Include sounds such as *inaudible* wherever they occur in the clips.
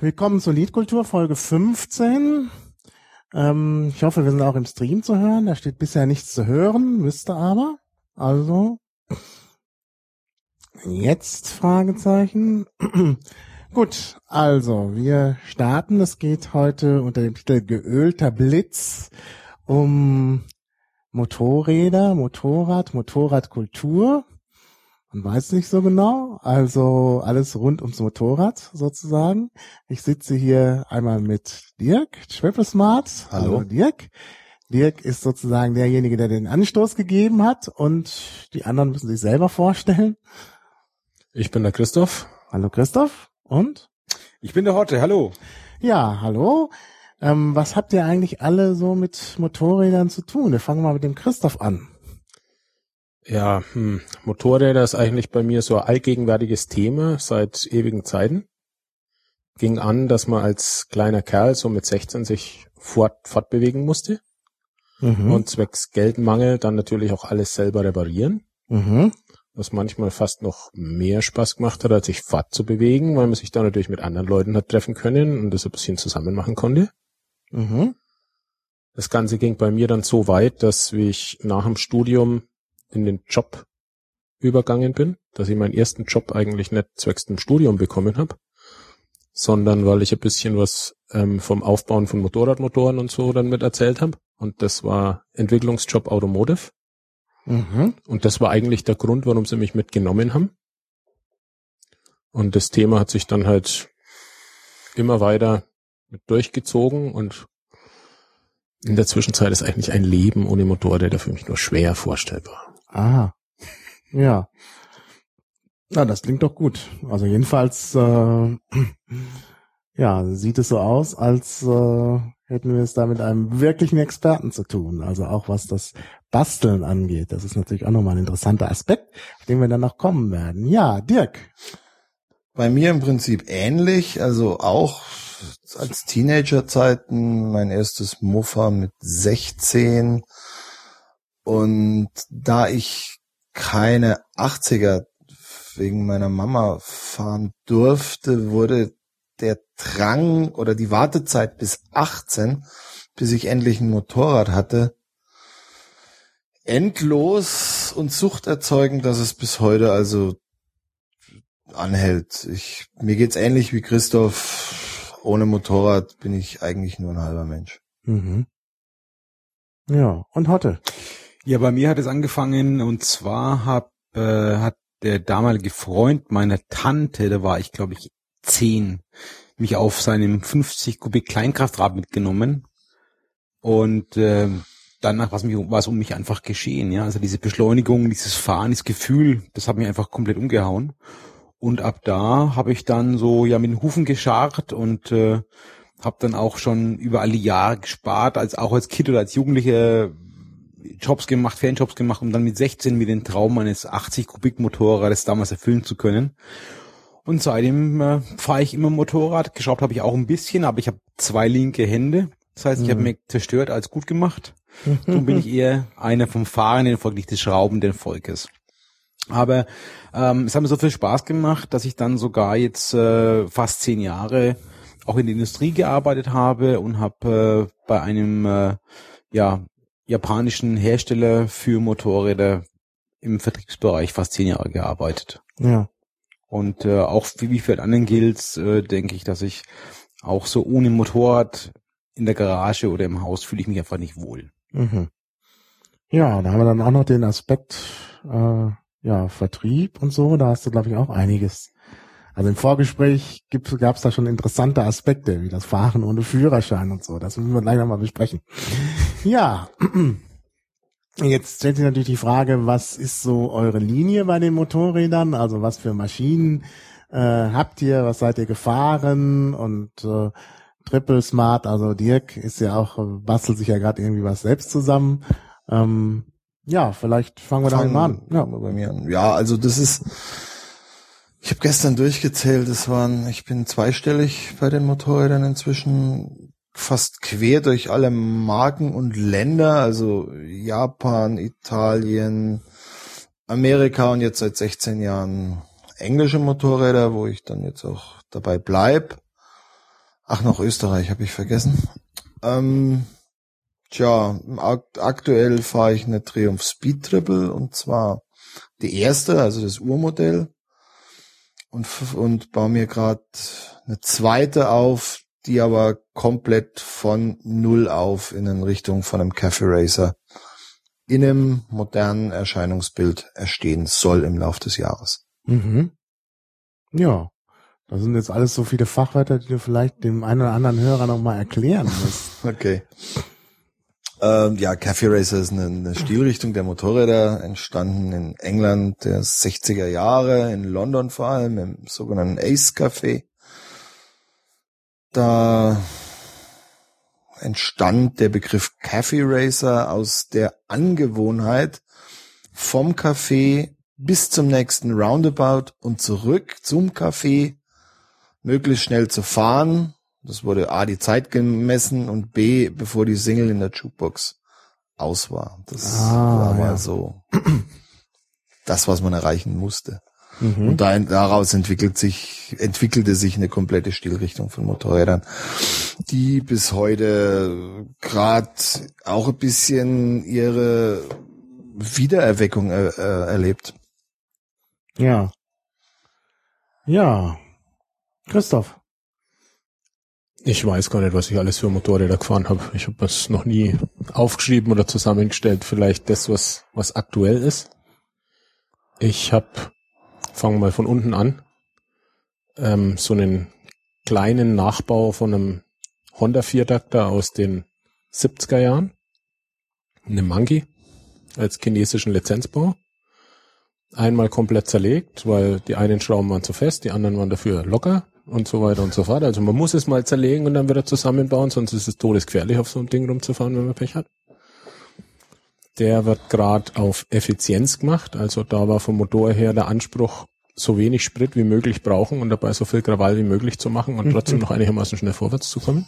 Willkommen zur Liedkultur Folge 15. Ähm, ich hoffe, wir sind auch im Stream zu hören. Da steht bisher nichts zu hören, müsste aber. Also jetzt Fragezeichen. *clears throat* Gut, also wir starten. Es geht heute unter dem Titel Geölter Blitz um Motorräder, Motorrad, Motorradkultur. Man weiß nicht so genau. Also alles rund ums Motorrad sozusagen. Ich sitze hier einmal mit Dirk, Triple Smart. Hallo. Hallo Dirk. Dirk ist sozusagen derjenige, der den Anstoß gegeben hat und die anderen müssen sich selber vorstellen. Ich bin der Christoph. Hallo Christoph. Und? Ich bin der Horte, hallo. Ja, hallo. Ähm, was habt ihr eigentlich alle so mit Motorrädern zu tun? Wir fangen mal mit dem Christoph an. Ja, hm, Motorräder ist eigentlich bei mir so ein allgegenwärtiges Thema seit ewigen Zeiten. Ging an, dass man als kleiner Kerl so mit 16 sich fort, fortbewegen musste Mhm. und zwecks Geldmangel dann natürlich auch alles selber reparieren, mhm. was manchmal fast noch mehr Spaß gemacht hat, als sich fortzubewegen, weil man sich da natürlich mit anderen Leuten hat treffen können und das ein bisschen zusammen machen konnte. Mhm. Das Ganze ging bei mir dann so weit, dass wie ich nach dem Studium in den Job übergangen bin, dass ich meinen ersten Job eigentlich nicht zwecks dem Studium bekommen habe, sondern weil ich ein bisschen was ähm, vom Aufbauen von Motorradmotoren und so dann mit erzählt habe. Und das war Entwicklungsjob Automotive. Mhm. Und das war eigentlich der Grund, warum sie mich mitgenommen haben. Und das Thema hat sich dann halt immer weiter mit durchgezogen und in der Zwischenzeit ist eigentlich ein Leben ohne Motorräder für mich nur schwer vorstellbar. Aha. Ja. Na, das klingt doch gut. Also jedenfalls, äh, *clears throat* ja, sieht es so aus, als äh, hätten wir es da mit einem wirklichen Experten zu tun. Also auch was das Basteln angeht. Das ist natürlich auch nochmal ein interessanter Aspekt, auf den wir dann noch kommen werden. Ja, Dirk. Bei mir im Prinzip ähnlich, also auch als Teenagerzeiten mein erstes Muffa mit 16 und da ich keine 80er wegen meiner Mama fahren durfte, wurde der Drang oder die Wartezeit bis 18, bis ich endlich ein Motorrad hatte, endlos und suchterzeugend, dass es bis heute also anhält. Ich, mir geht's ähnlich wie Christoph. Ohne Motorrad bin ich eigentlich nur ein halber Mensch. Mhm. Ja, und Hotte. Ja, bei mir hat es angefangen und zwar hab, äh, hat der damalige Freund meiner Tante, da war ich glaube ich zehn, mich auf seinem 50 Kubik Kleinkraftrad mitgenommen. Und äh, danach war es mich, um mich einfach geschehen, ja, also diese Beschleunigung, dieses Fahren, dieses Gefühl, das hat mich einfach komplett umgehauen. Und ab da habe ich dann so ja mit den Hufen gescharrt und äh, habe dann auch schon über alle Jahre gespart, als auch als Kind oder als Jugendliche Jobs gemacht, Fanjobs gemacht, um dann mit 16 mir den Traum eines 80 Kubik Motorrades damals erfüllen zu können. Und seitdem äh, fahre ich immer Motorrad. Geschraubt habe ich auch ein bisschen, aber ich habe zwei linke Hände. Das heißt, ich habe Mhm. mir zerstört als gut gemacht. *laughs* Darum bin ich eher einer vom Fahrenden, folglich des Schraubenden Volkes. Aber ähm, es hat mir so viel Spaß gemacht, dass ich dann sogar jetzt äh, fast zehn Jahre auch in der Industrie gearbeitet habe und habe äh, bei einem äh, ja, japanischen Hersteller für Motorräder im Vertriebsbereich fast zehn Jahre gearbeitet. Ja. Und äh, auch wie, wie für anderen gilt, äh, denke ich, dass ich auch so ohne Motorrad in der Garage oder im Haus fühle ich mich einfach nicht wohl. Mhm. Ja, da haben wir dann auch noch den Aspekt, äh, ja, Vertrieb und so. Da hast du, glaube ich, auch einiges. Also im Vorgespräch gab es da schon interessante Aspekte, wie das Fahren ohne Führerschein und so. Das müssen wir gleich nochmal besprechen. Ja, *clears throat* jetzt stellt sich natürlich die Frage, was ist so eure Linie bei den Motorrädern? Also was für Maschinen äh, habt ihr? Was seid ihr gefahren? Und äh, Triple Smart, also Dirk ist ja auch, bastelt sich ja gerade irgendwie was selbst zusammen. Ähm, ja, vielleicht fangen wir damit mal an. Ja. Bei mir an. ja, also das ist, ich habe gestern durchgezählt, es waren, ich bin zweistellig bei den Motorrädern inzwischen, fast quer durch alle Marken und Länder, also Japan, Italien, Amerika und jetzt seit 16 Jahren englische Motorräder, wo ich dann jetzt auch dabei bleib. Ach, noch Österreich habe ich vergessen. Ähm, tja, ak aktuell fahre ich eine Triumph Speed Triple und zwar die erste, also das Urmodell und, und baue mir gerade eine zweite auf, die aber komplett von Null auf in Richtung von einem Cafe Racer in einem modernen Erscheinungsbild erstehen soll im Laufe des Jahres. Mhm. Ja. Das sind jetzt alles so viele Fachwörter, die du vielleicht dem einen oder anderen Hörer nochmal erklären musst. *laughs* okay. Ähm, ja, Cafe Racer ist eine, eine Stilrichtung der Motorräder, entstanden in England der 60er Jahre, in London vor allem, im sogenannten Ace Café. Da entstand der Begriff Cafe Racer aus der Angewohnheit, vom Café bis zum nächsten Roundabout und zurück zum Café möglichst schnell zu fahren. Das wurde A, die Zeit gemessen und B, bevor die Single in der Jukebox aus war. Das Ah, war mal ja. so das, was man erreichen musste. Mhm. Und da, daraus entwickelt sich, entwickelte sich eine komplette Stilrichtung von Motorrädern, die bis heute gerade auch ein bisschen ihre Wiedererweckung äh, äh, erlebt. Ja. Ja. Christoph. Ich weiß gar nicht, was ich alles für Motorräder gefahren habe. Ich habe das noch nie aufgeschrieben oder zusammengestellt. Vielleicht das, was, was aktuell ist. Ich habe, fangen wir mal von unten an, ähm, so einen kleinen Nachbau von einem Honda Viertakter aus den 70er Jahren. Eine Monkey als chinesischen Lizenzbau. Einmal komplett zerlegt, weil die einen Schrauben waren zu fest, die anderen waren dafür locker und so weiter und so fort. Also man muss es mal zerlegen und dann wieder zusammenbauen, sonst ist es todesgefährlich, auf so ein Ding rumzufahren, wenn man Pech hat. Der wird gerade auf Effizienz gemacht, also da war vom Motor her der Anspruch, so wenig Sprit wie möglich brauchen und dabei so viel Krawall wie möglich zu machen und trotzdem noch einigermaßen schnell vorwärts zu kommen.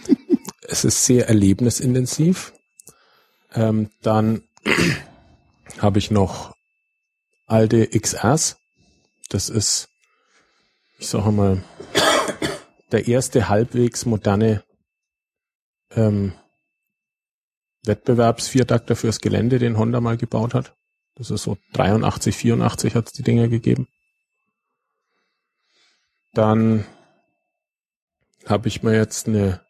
*laughs* es ist sehr erlebnisintensiv. Ähm, dann *clears throat* habe ich noch alte XRs. Das ist, ich sage mal, der erste halbwegs moderne ähm, Wettbewerbsviertakter fürs Gelände, den Honda mal gebaut hat. Das ist so 83, 84 hat es die Dinger gegeben. Dann habe ich mir jetzt eine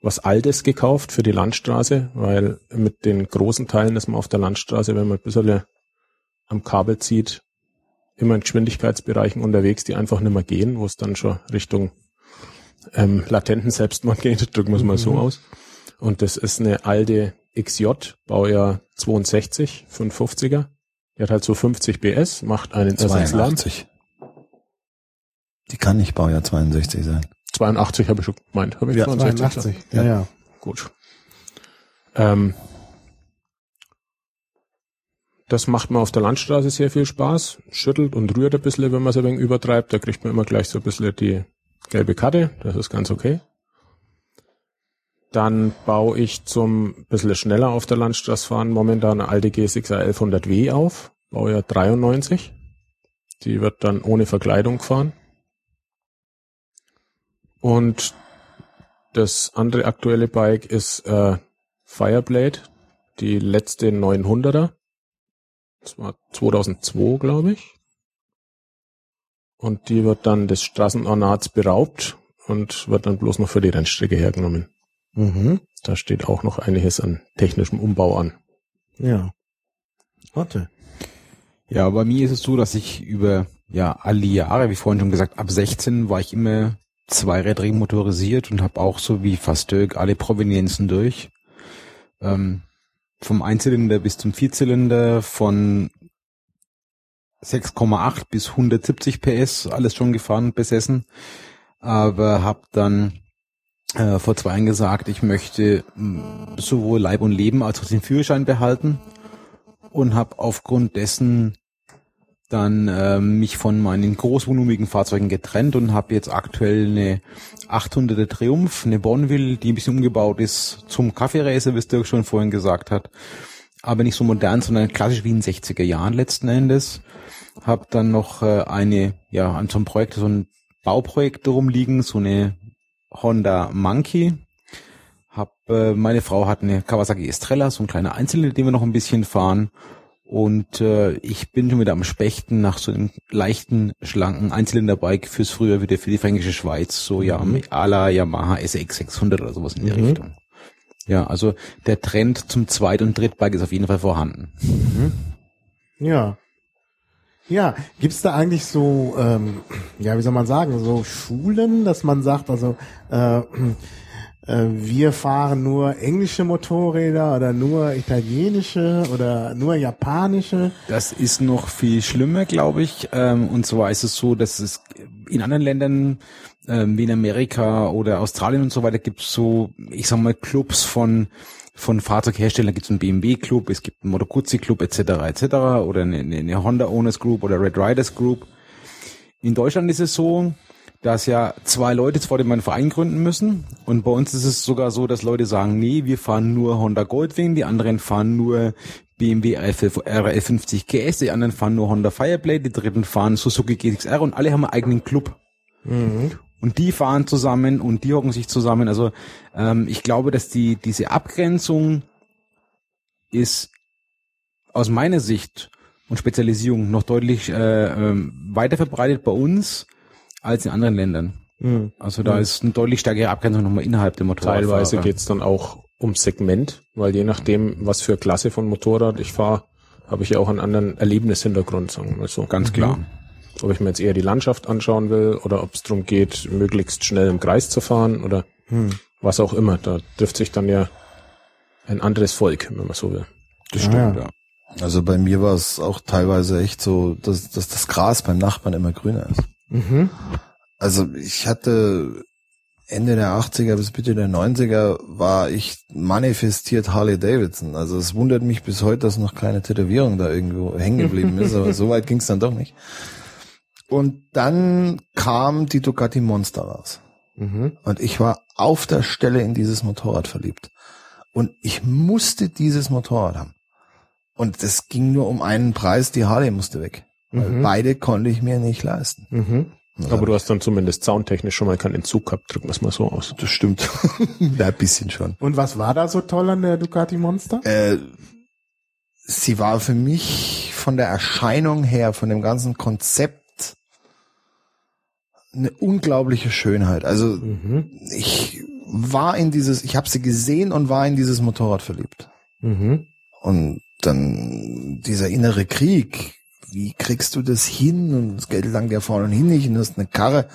was Altes gekauft für die Landstraße, weil mit den großen Teilen ist man auf der Landstraße, wenn man ein bisschen am Kabel zieht, immer in Geschwindigkeitsbereichen unterwegs, die einfach nicht mehr gehen, wo es dann schon Richtung ähm, latenten Selbstmord geht, *laughs* drücken wir es mal so aus. Und das ist eine alte XJ, Baujahr 62, 550er. Die hat halt so 50 PS, macht einen Ersatzlärm. 82. Die kann nicht Baujahr 62 sein. 82 habe ich schon gemeint. Habe ich Ja, 62 gesagt? 82. Ja, ja. Gut. Ähm, das macht mir auf der Landstraße sehr viel Spaß. Schüttelt und rührt ein bisschen, wenn man es ein wenig übertreibt. Da kriegt man immer gleich so ein bisschen die gelbe Karte. Das ist ganz okay. Dann baue ich zum bisschen schneller auf der Landstraße fahren momentan eine alte G6R 1100W auf. Baujahr 93. Die wird dann ohne Verkleidung gefahren. Und das andere aktuelle Bike ist äh, Fireblade, die letzte 900er. Das war 2002, glaube ich. Und die wird dann des Straßenornats beraubt und wird dann bloß noch für die Rennstrecke hergenommen. Mhm. Da steht auch noch einiges an technischem Umbau an. Ja. Warte. Ja, bei mir ist es so, dass ich über ja alle Jahre, wie vorhin schon gesagt, ab 16 war ich immer zweirädrig motorisiert und habe auch so wie fast Dirk alle Provenienzen durch. Ähm, vom Einzylinder bis zum Vierzylinder, von 6,8 bis 170 PS, alles schon gefahren besessen. Aber habe dann äh, vor zwei Jahren gesagt, ich möchte mh, sowohl Leib und Leben als auch den Führerschein behalten und habe aufgrund dessen dann äh, mich von meinen großvolumigen Fahrzeugen getrennt und habe jetzt aktuell eine 800er Triumph, eine Bonville, die ein bisschen umgebaut ist zum Kaffeeracer, wie es Dirk schon vorhin gesagt hat. Aber nicht so modern, sondern klassisch wie in den 60er Jahren letzten Endes. Hab dann noch äh, eine, ja, an so einem Projekt, so ein Bauprojekt darum liegen, so eine Honda Monkey. Hab, äh, meine Frau hat eine Kawasaki Estrella, so ein kleiner Einzelne, den wir noch ein bisschen fahren. Und äh, ich bin schon wieder am Spechten nach so einem leichten, schlanken Einzylinderbike fürs Frühjahr wieder für die fränkische Schweiz, so ja Mhm. à la Yamaha SX 600 oder sowas in die Mhm. Richtung. Ja, also der Trend zum Zweit- und Drittbike ist auf jeden Fall vorhanden. Ja. Ja, gibt's da eigentlich so, ähm, ja, wie soll man sagen, so Schulen, dass man sagt, also äh, äh, wir fahren nur englische Motorräder oder nur italienische oder nur japanische? Das ist noch viel schlimmer, glaube ich. Ähm, und zwar ist es so, dass es in anderen Ländern ähm, wie in Amerika oder Australien und so weiter gibt es so, ich sag mal, Clubs von von Fahrzeugherstellern gibt es einen BMW-Club, es gibt einen Moto Guzzi-Club etc. etc. oder eine, eine Honda Owners Group oder Red Riders Group. In Deutschland ist es so, dass ja zwei Leute zwar den einen Verein gründen müssen und bei uns ist es sogar so, dass Leute sagen, nee, wir fahren nur Honda Goldwing, die anderen fahren nur BMW RL50 GS, die anderen fahren nur Honda Fireblade, die dritten fahren Suzuki GXR und alle haben einen eigenen Club. Und die fahren zusammen und die hocken sich zusammen. Also ähm, ich glaube, dass die diese Abgrenzung ist aus meiner Sicht und Spezialisierung noch deutlich äh, ähm, weiter verbreitet bei uns als in anderen Ländern. Hm. Also da ist eine deutlich stärkere Abgrenzung nochmal innerhalb der Motorradfahrer. Teilweise geht's dann auch ums Segment, weil je nachdem, was für Klasse von Motorrad ich fahre, habe ich ja auch einen anderen Erlebnishintergrund, sagen wir mal so. ganz klar. Ob ich mir jetzt eher die Landschaft anschauen will oder ob es darum geht, möglichst schnell im Kreis zu fahren oder was auch immer. Da trifft sich dann ja ein anderes Volk, wenn man so will. Das Ah, stimmt, ja. ja. Also bei mir war es auch teilweise echt so, dass, dass das Gras beim Nachbarn immer grüner ist. Mhm. Also ich hatte Ende der 80er bis Mitte der 90er war ich manifestiert Harley Davidson. Also es wundert mich bis heute, dass noch keine Tätowierung da irgendwo hängen geblieben ist, aber *laughs* so weit ging es dann doch nicht. Und dann kam die Ducati Monster raus. Mhm. Und ich war auf der Stelle in dieses Motorrad verliebt. Und ich musste dieses Motorrad haben. Und es ging nur um einen Preis, die Harley musste weg. Mhm. beide konnte ich mir nicht leisten. Mhm. Aber du hast dann zumindest soundtechnisch schon mal keinen Entzug gehabt, drücken wir es mal so aus. Das stimmt. *laughs* ja, ein bisschen schon. Und was war da so toll an der Ducati Monster? Äh, sie war für mich von der Erscheinung her, von dem ganzen Konzept eine unglaubliche Schönheit. Also Mhm. ich war in dieses, ich habe sie gesehen und war in dieses Motorrad verliebt. Mhm. Und dann dieser innere Krieg, wie kriegst du das hin? Und das Geld langt ja vorne und hin nicht. Und du hast eine Karre,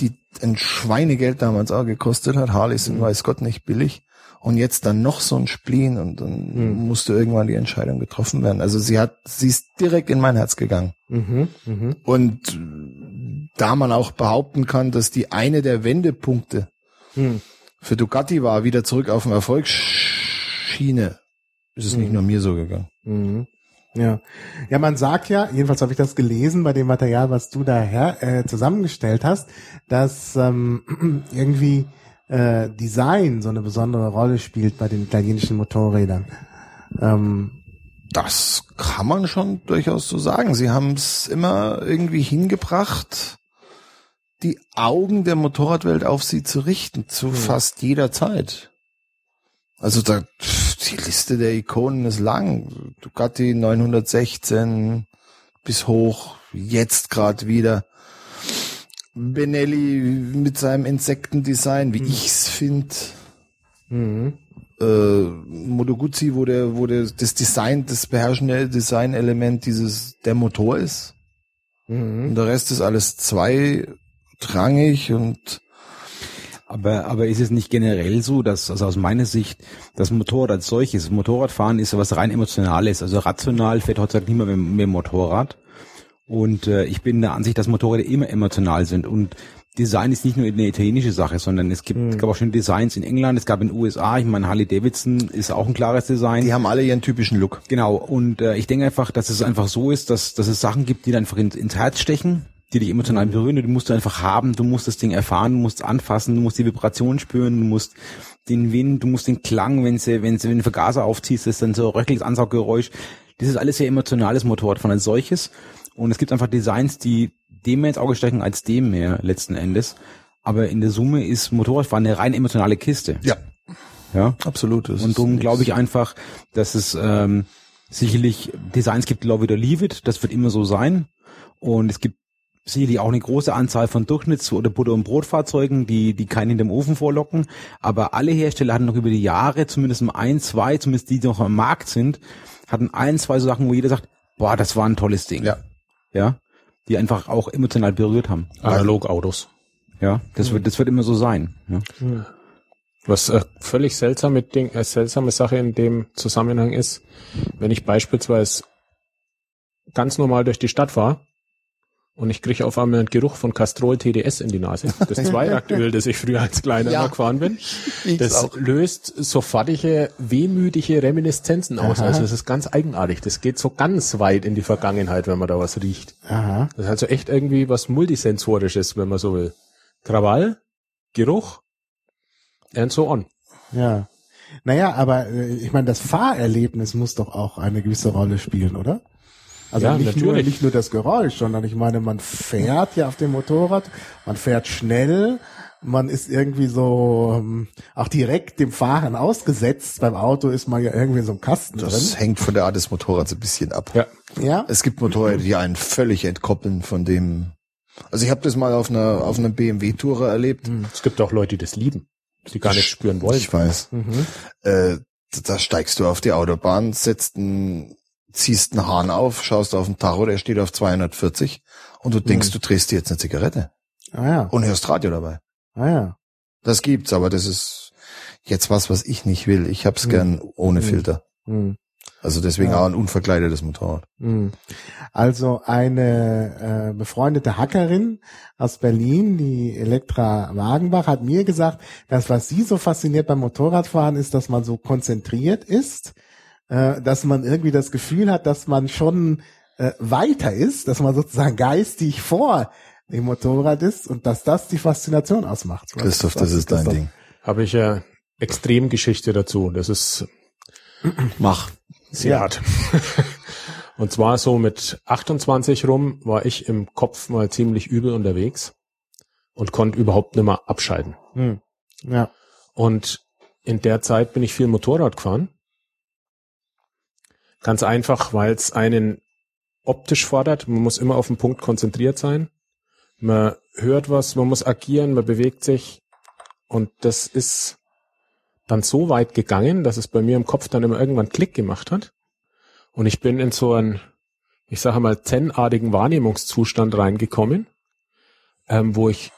die ein Schweinegeld damals auch gekostet hat. Harley sind weiß Gott nicht billig. Und jetzt dann noch so ein Spleen und dann musste irgendwann die Entscheidung getroffen werden. Also sie hat, sie ist direkt in mein Herz gegangen. Mhm. Mhm. Und äh, da man auch behaupten kann, dass die eine der Wendepunkte Mhm. für Ducati war, wieder zurück auf den Erfolgsschiene, ist es nicht nur mir so gegangen. Ja. Ja, man sagt ja, jedenfalls habe ich das gelesen bei dem Material, was du daher äh, zusammengestellt hast, dass ähm, *clears throat* irgendwie äh, Design so eine besondere Rolle spielt bei den italienischen Motorrädern. Ähm, Das kann man schon durchaus so sagen. Sie haben es immer irgendwie hingebracht, die Augen der Motorradwelt auf sie zu richten, zu fast jeder Zeit. Also da, die Liste der Ikonen ist lang. Ducati 916 bis hoch, jetzt gerade wieder. Benelli mit seinem Insektendesign, wie ich's finde mhm. äh, Moto Guzzi, wo der, wo der, das Design, das beherrschende Designelement dieses, der Motor ist. Mhm. Und der Rest ist alles zweitrangig und Aber, aber ist es nicht generell so, dass, also aus meiner Sicht, das Motorrad als solches, Motorradfahren ist was rein Emotionales, also rational fährt heutzutage niemand mehr, mehr Motorrad. Und äh, ich bin der Ansicht, dass Motorräder immer emotional sind. Und Design ist nicht nur eine italienische Sache, sondern es gibt, es gab auch schon Designs in England, es gab in den USA, ich meine, Harley Davidson ist auch ein klares Design. die haben alle ihren typischen Look. Genau, und äh, ich denke einfach, dass es einfach so ist, dass, dass es Sachen gibt, die dann einfach ins, ins Herz stechen, die dich emotional berühren, die musst du einfach haben, du musst das Ding erfahren, du musst anfassen, du musst die Vibration spüren, du musst den Wind, du musst den Klang, wenn sie, wenn sie, wenn du Vergaser aufziehst, das ist dann so röchliches Ansauggeräusch. Das ist alles sehr emotionales Motorrad von als solches. Und es gibt einfach Designs, die dem mehr ins Auge stechen als dem mehr letzten Endes. aber in der Summe ist Motorradfahren eine rein emotionale Kiste. Ja, Ja. absolut. Und darum glaube ich einfach, dass es ähm, sicherlich Designs gibt, Love it or leave it, das wird immer so sein. Und es gibt sicherlich auch eine große Anzahl von Durchschnitts- oder Butter- und Brotfahrzeugen, die, die keinen hinterm Ofen vorlocken. Aber alle Hersteller hatten noch über die Jahre, zumindest mal ein, zwei, zumindest die, die noch am Markt sind, hatten ein, zwei so Sachen, wo jeder sagt, boah, das war ein tolles Ding. Ja. Ja. Die einfach auch emotional berührt haben. Analogautos. Ja. Das wird, das wird immer so sein. Ja. Was äh, völlig seltsame Ding, äh, seltsame Sache in dem Zusammenhang ist, wenn ich beispielsweise ganz normal durch die Stadt fahre und ich kriege auf einmal einen Geruch von Castrol TDS in die Nase. Das *laughs* Zweiaktöl, das ich früher als Kleiner Ja. gefahren bin. *laughs* Das auch. löst sofortige, wehmütige Reminiszenzen aus. Aha. Also es ist ganz eigenartig. Das geht so ganz weit in die Vergangenheit, wenn man da was riecht. Aha. Das ist also echt irgendwie was Multisensorisches, wenn man so will. Krawall, Geruch and so on. Ja. Naja, aber äh, ich meine, das Fahrerlebnis muss doch auch eine gewisse Rolle spielen, oder? Also Ja, nicht, nur, nicht nur das Geräusch, sondern ich meine, man fährt ja auf dem Motorrad, man fährt schnell, man ist irgendwie so ähm, auch direkt dem Fahren ausgesetzt. Beim Auto ist man ja irgendwie in so einem Kasten Das drin. hängt von der Art des Motorrads ein bisschen ab. Ja. Ja. Es gibt Motorräder, die einen völlig entkoppeln von dem. Also ich habe das mal auf einer auf einer BMW-Tourer erlebt. Es gibt auch Leute, die das lieben, die gar nicht spüren wollen. Ich weiß. Mhm. Äh, da steigst du auf die Autobahn, setzt einen, ziehst einen Hahn auf, schaust auf den Tacho, der steht auf 240 und du denkst, du drehst dir jetzt eine Zigarette Ah ja. und hörst Radio dabei. Ah ja. Das gibt's, aber das ist jetzt was, was ich nicht will. Ich hab's Hm. gern ohne Hm. Filter. Hm. Also deswegen Ja. auch ein unverkleidetes Motorrad. Hm. Also eine äh, befreundete Hackerin aus Berlin, die Elektra Wagenbach, hat mir gesagt, dass was sie so fasziniert beim Motorradfahren ist, dass man so konzentriert ist, äh, dass man irgendwie das Gefühl hat, dass man schon äh, weiter ist, dass man sozusagen geistig vor dem Motorrad ist und dass das die Faszination ausmacht. Was- Christoph, was das ist dein? Ding. Habe ich ja Extremgeschichte dazu. Das ist Mach. sehr Ja. hart. *laughs* Und zwar so mit 28 rum war ich im Kopf mal ziemlich übel unterwegs und konnte überhaupt nicht mehr abschalten. Hm. Ja. Und in der Zeit bin ich viel Motorrad gefahren. Ganz einfach, weil es einen optisch fordert. Man muss immer auf den Punkt konzentriert sein. Man hört was, man muss agieren, man bewegt sich. Und das ist dann so weit gegangen, dass es bei mir im Kopf dann immer irgendwann Klick gemacht hat. Und ich bin in so einen, ich sage mal, zen-artigen Wahrnehmungszustand reingekommen, ähm, wo ich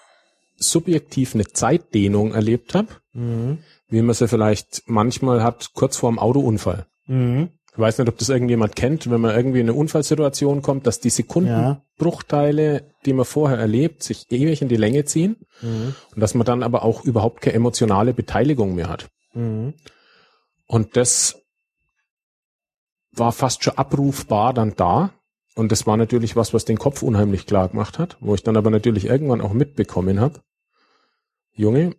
subjektiv eine Zeitdehnung erlebt habe, Mhm. wie man sie vielleicht manchmal hat kurz vor dem Autounfall. Mhm. Ich weiß nicht, ob das irgendjemand kennt, wenn man irgendwie in eine Unfallsituation kommt, dass die Sekundenbruchteile, die man vorher erlebt, sich ewig in die Länge ziehen Mhm. und dass man dann aber auch überhaupt keine emotionale Beteiligung mehr hat. Mhm. Und das war fast schon abrufbar dann da. Und das war natürlich was, was den Kopf unheimlich klar gemacht hat, wo ich dann aber natürlich irgendwann auch mitbekommen habe, Junge,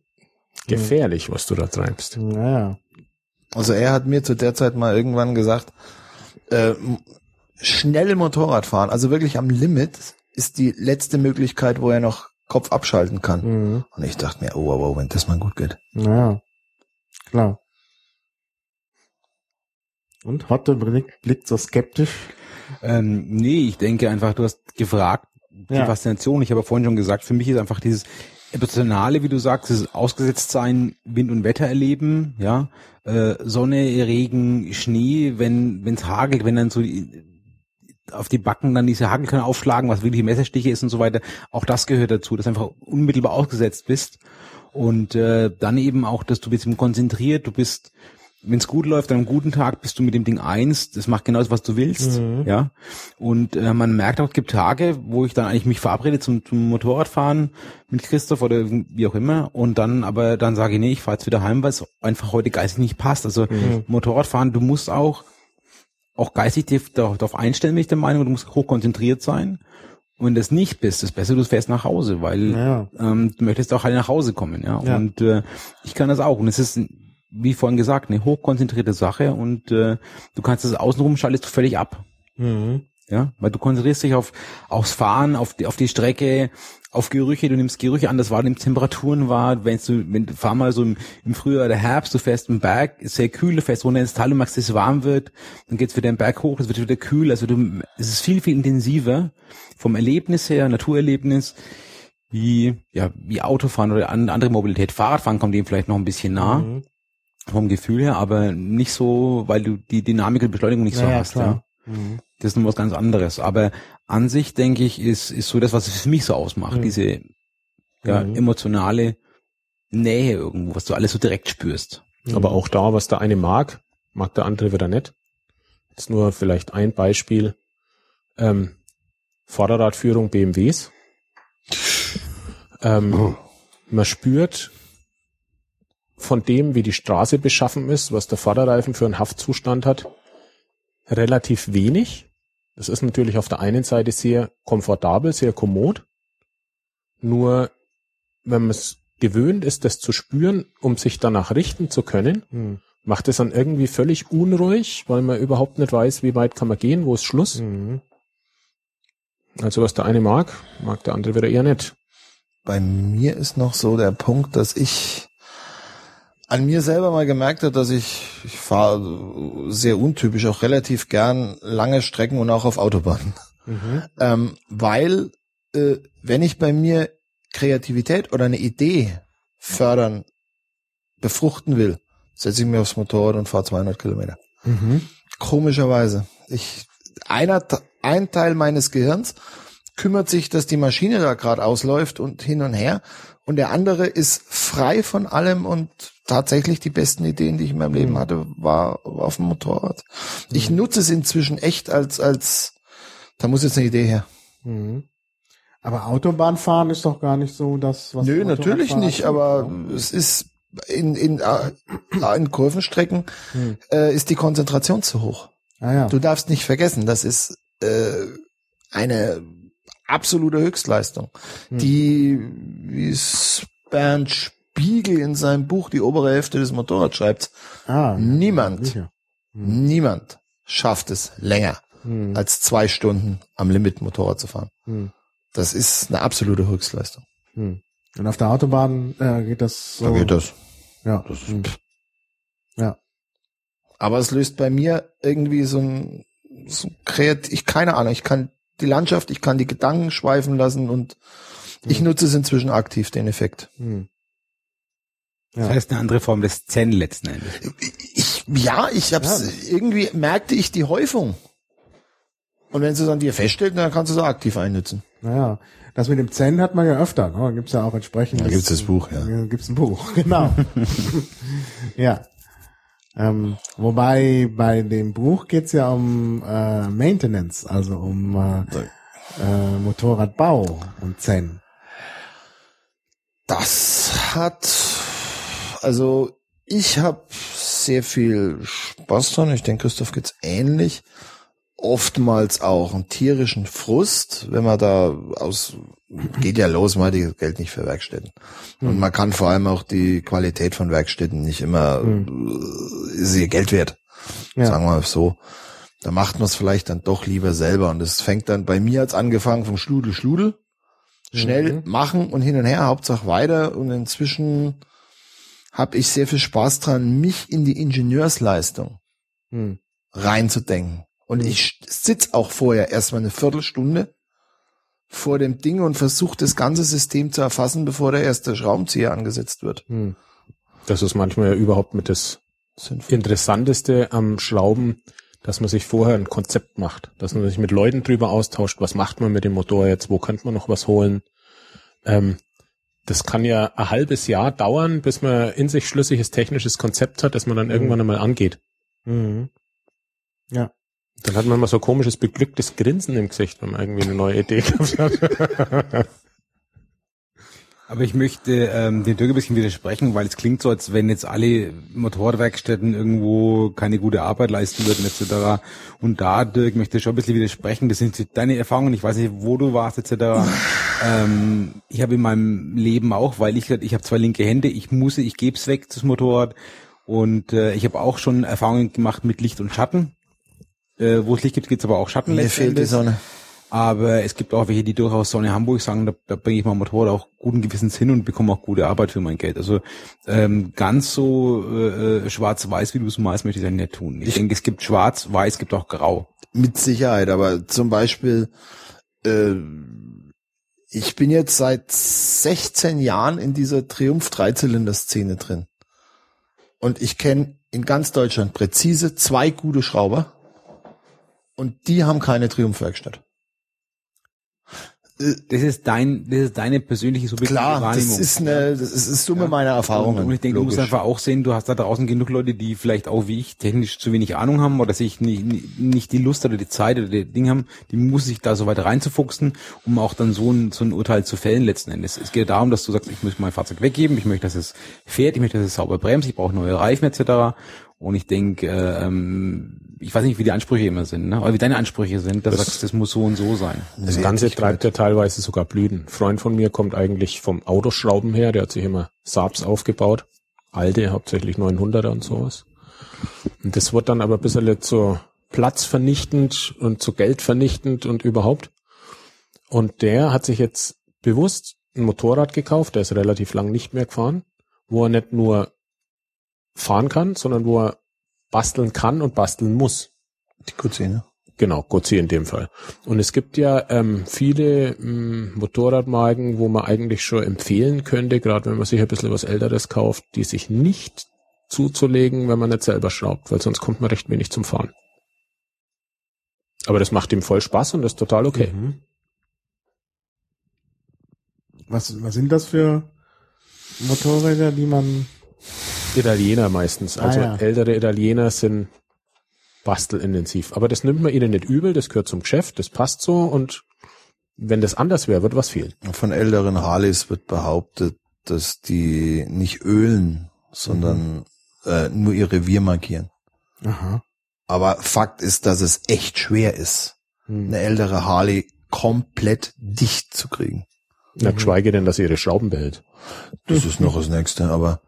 gefährlich, was du da treibst. Naja. Also er hat mir zu der Zeit mal irgendwann gesagt, äh, schnell Motorrad fahren, also wirklich am Limit, ist die letzte Möglichkeit, wo er noch Kopf abschalten kann. Mhm. Und ich dachte mir, oh, wow, wow, wenn das mal gut geht. Naja, klar. Und Hotte blickt, blickt so skeptisch. Ähm, nee, ich denke einfach, du hast gefragt, die Ja. Faszination. Ich habe ja vorhin schon gesagt, für mich ist einfach dieses emotionale, wie du sagst, dieses Ausgesetztsein, Wind und Wetter erleben, ja, äh, Sonne, Regen, Schnee, wenn wenn's hagelt, wenn dann so die, auf die Backen dann diese Hagelkörner aufschlagen, was wirklich Messerstiche ist und so weiter. Auch das gehört dazu, dass du einfach unmittelbar ausgesetzt bist. Und äh, dann eben auch, dass du bist konzentriert, du bist, wenn es gut läuft, an einem guten Tag bist du mit dem Ding eins, das macht genau das, was du willst, Mhm. ja. Und äh, man merkt auch, es gibt Tage, wo ich dann eigentlich mich verabrede zum, zum Motorradfahren mit Christoph oder wie auch immer und dann aber dann sage ich, nee, ich fahre jetzt wieder heim, weil es einfach heute geistig nicht passt. Also Mhm. Motorradfahren, du musst auch auch geistig darauf einstellen, bin ich der Meinung, du musst hochkonzentriert sein. Und wenn das nicht bist, ist besser, du fährst nach Hause, weil Ja. ähm, du möchtest auch alle nach Hause kommen, ja. Ja. Und äh, ich kann das auch. Und es ist, wie vorhin gesagt, eine hochkonzentrierte Sache und äh, du kannst das außenrum schaltest du völlig ab. Mhm. Ja, weil du konzentrierst dich auf aufs Fahren, auf die, auf die Strecke, auf Gerüche, du nimmst Gerüche an, das war nimmst Temperaturen wahr, wenn du, wenn du fahr mal so im, im Frühjahr oder Herbst, du fährst im Berg, ist sehr kühl, du fährst runter ins Tal und machst, dass es warm wird, dann geht's wieder im Berg hoch, es wird wieder kühl, also du, es ist viel, viel intensiver vom Erlebnis her, Naturerlebnis, wie, ja, wie Autofahren oder an- andere Mobilität. Fahrradfahren kommt dem vielleicht noch ein bisschen nah, Mhm. Vom Gefühl her, aber nicht so, weil du die Dynamik und Beschleunigung nicht so Ja, ja, hast, klar. ja. Mhm. Das ist noch was ganz anderes. Aber an sich, denke ich, ist, ist so das, was es für mich so ausmacht. Mhm. Diese ja, Mhm. emotionale Nähe irgendwo, was du alles so direkt spürst. Aber auch da, was der eine mag, mag der andere wieder nicht. Jetzt nur vielleicht ein Beispiel. Ähm, Vorderradführung BMWs. Ähm, Man spürt von dem, wie die Straße beschaffen ist, was der Vorderreifen für einen Haftzustand hat, relativ wenig. Das ist natürlich auf der einen Seite sehr komfortabel, sehr kommod. Nur wenn man es gewöhnt ist, das zu spüren, um sich danach richten zu können, Mhm. macht es dann irgendwie völlig unruhig, weil man überhaupt nicht weiß, wie weit kann man gehen, wo ist Schluss. Mhm. Also was der eine mag, mag der andere wieder eher nicht. Bei mir ist noch so der Punkt, dass ich an mir selber mal gemerkt habe, dass ich, ich fahre sehr untypisch, auch relativ gern lange Strecken und auch auf Autobahnen. Mhm. Ähm, weil, äh, wenn ich bei mir Kreativität oder eine Idee fördern, befruchten will, setze ich mir aufs Motorrad und fahre 200 Kilometer. Mhm. Komischerweise. Ich, einer, ein Teil meines Gehirns kümmert sich, dass die Maschine da gerade ausläuft und hin und her. Und der andere ist frei von allem und tatsächlich die besten Ideen, die ich in meinem Leben hatte, war, auf dem Motorrad. Ich nutze es inzwischen echt als, als, da muss jetzt eine Idee her. Mhm. Aber Autobahnfahren ist doch gar nicht so das, was Nö, natürlich nicht, aber es ist in, in, äh, in Kurvenstrecken Hm. äh, ist die Konzentration zu hoch. Ah, ja. Du darfst nicht vergessen, das ist äh, eine absolute Höchstleistung, Hm. die, wie es Bernd Spiegel in seinem Buch Die obere Hälfte des Motorrads schreibt, ah, niemand. Hm. niemand schafft es länger Hm. als zwei Stunden am Limit Motorrad zu fahren. Hm. Das ist eine absolute Höchstleistung. Hm. Und auf der Autobahn äh, geht das so. Da geht das. Ja. Das ist- Hm. Ja. Aber es löst bei mir irgendwie so ein, so ein Kreat, ich keine Ahnung, ich kann die Landschaft, ich kann die Gedanken schweifen lassen und ich Hm. nutze es inzwischen aktiv, den Effekt. Hm. Das Ja. heißt eine andere Form des Zen letzten Endes. Ich, ja, ich hab's, irgendwie merkte ich die Häufung. Und wenn sie dann dir feststellt, dann kannst du es auch aktiv einnützen. Naja, das mit dem Zen hat man ja öfter. Ne? Da gibt's ja auch entsprechend. Da gibt's das Buch, ja. Da gibt's ein Buch, *laughs* genau. *laughs* ja. Ähm, wobei bei dem Buch geht's ja um äh, Maintenance, also um äh, äh, Motorradbau und Zen. Das hat, also ich habe sehr viel Spaß dran. Ich denke, Christoph geht's ähnlich. Oftmals auch einen tierischen Frust, wenn man da aus, geht ja los, man hat das Geld nicht für Werkstätten. Und man kann vor allem auch die Qualität von Werkstätten nicht immer, äh, ist ihr Geld wert. Ja. Sagen wir mal so. Da macht man es vielleicht dann doch lieber selber. Und es fängt dann bei mir als angefangen vom Schludel, Schludel. Schnell machen und hin und her, Hauptsache weiter. Und inzwischen habe ich sehr viel Spaß dran, mich in die Ingenieursleistung Hm. reinzudenken. Und ich sitz auch vorher erstmal eine Viertelstunde vor dem Ding und versuche das ganze System zu erfassen, bevor der erste Schraubenzieher angesetzt wird. Hm. Das ist manchmal ja überhaupt mit das Sinnvoll. Interessanteste am Schlauben, dass man sich vorher ein Konzept macht, dass man sich mit Leuten drüber austauscht, was macht man mit dem Motor jetzt, wo könnte man noch was holen. Ähm, das kann ja ein halbes Jahr dauern, bis man in sich schlüssiges technisches Konzept hat, das man dann irgendwann einmal angeht. Mhm. Ja. Dann hat man mal so ein komisches, beglücktes Grinsen im Gesicht, wenn man irgendwie eine neue Idee gehabt hat. *laughs* Aber ich möchte ähm, den Dirk ein bisschen widersprechen, weil es klingt so, als wenn jetzt alle Motorradwerkstätten irgendwo keine gute Arbeit leisten würden etc. Und da, Dirk, möchte ich schon ein bisschen widersprechen. Das sind deine Erfahrungen. Ich weiß nicht, wo du warst etc. *laughs* ähm, ich habe in meinem Leben auch, weil ich ich habe zwei linke Hände, ich muss, ich gebe es weg, das Motorrad. Und äh, ich habe auch schon Erfahrungen gemacht mit Licht und Schatten. Äh, wo es Licht gibt, gibt es aber auch Schatten. Mir fehlt die. Sonne. Aber es gibt auch welche, die durchaus Sonne Hamburg sagen, da, da bringe ich mein Motorrad auch guten Gewissens hin und bekomme auch gute Arbeit für mein Geld. Also ähm, ganz so äh, äh, schwarz-weiß, wie du es malst, möchte ich das nicht tun. Ich, denke, es gibt schwarz, weiß, es gibt auch grau. Mit Sicherheit, aber zum Beispiel, äh, ich bin jetzt seit 16 Jahren in dieser Triumph Dreizylinder-Szene drin. Und ich kenne in ganz Deutschland präzise zwei gute Schrauber. Und die haben keine Triumph-Werkstatt. Das ist dein, das ist deine persönliche subjektive Klar, Wahrnehmung. das ist eine, das ist, ist Summe meiner Erfahrungen. Und ich denke, du musst logisch. einfach auch sehen, du hast da draußen genug Leute, die vielleicht auch wie ich technisch zu wenig Ahnung haben oder sich nicht, nicht die Lust oder die Zeit oder die Dinge haben, die muss sich da so weit reinzufuchsen, um auch dann so ein, so ein Urteil zu fällen letzten Endes. Es geht darum, dass du sagst, ich muss mein Fahrzeug weggeben, ich möchte, dass es fährt, ich möchte, dass es sauber bremst, ich brauche neue Reifen etc. Und ich denke, äh, ähm, ich weiß nicht, wie die Ansprüche immer sind, ne? aber wie deine Ansprüche sind, da sagst du, das muss so und so sein. Das Ganze treibt ja teilweise sogar Blüten. Ein Freund von mir kommt eigentlich vom Autoschrauben her, der hat sich immer Saabs aufgebaut. Alte, hauptsächlich 900er und sowas. Und das wird dann aber ein bisschen zu platzvernichtend und zu geldvernichtend und überhaupt. Und der hat sich jetzt bewusst ein Motorrad gekauft, der ist relativ lang nicht mehr gefahren, wo er nicht nur fahren kann, sondern wo er basteln kann und basteln muss. Die Kurzine. Genau, Gozzi in dem Fall. Und es gibt ja ähm, viele ähm, Motorradmarken, wo man eigentlich schon empfehlen könnte, gerade wenn man sich ein bisschen was Älteres kauft, die sich nicht zuzulegen, wenn man nicht selber schraubt, weil sonst kommt man recht wenig zum Fahren. Aber das macht ihm voll Spaß und das ist total okay. Mhm. Was, was sind das für Motorräder, die man Italiener meistens. Also Ah, ja. ältere Italiener sind bastelintensiv. Aber das nimmt man ihnen nicht übel, das gehört zum Geschäft, das passt so und wenn das anders wäre, wird was fehlen. Von älteren Harleys wird behauptet, dass die nicht ölen, sondern äh, nur ihr Revier markieren. Aha. Aber Fakt ist, dass es echt schwer ist, Hm. eine ältere Harley komplett dicht zu kriegen. Na, geschweige denn, dass sie ihre Schrauben behält. Das ist noch das Nächste, aber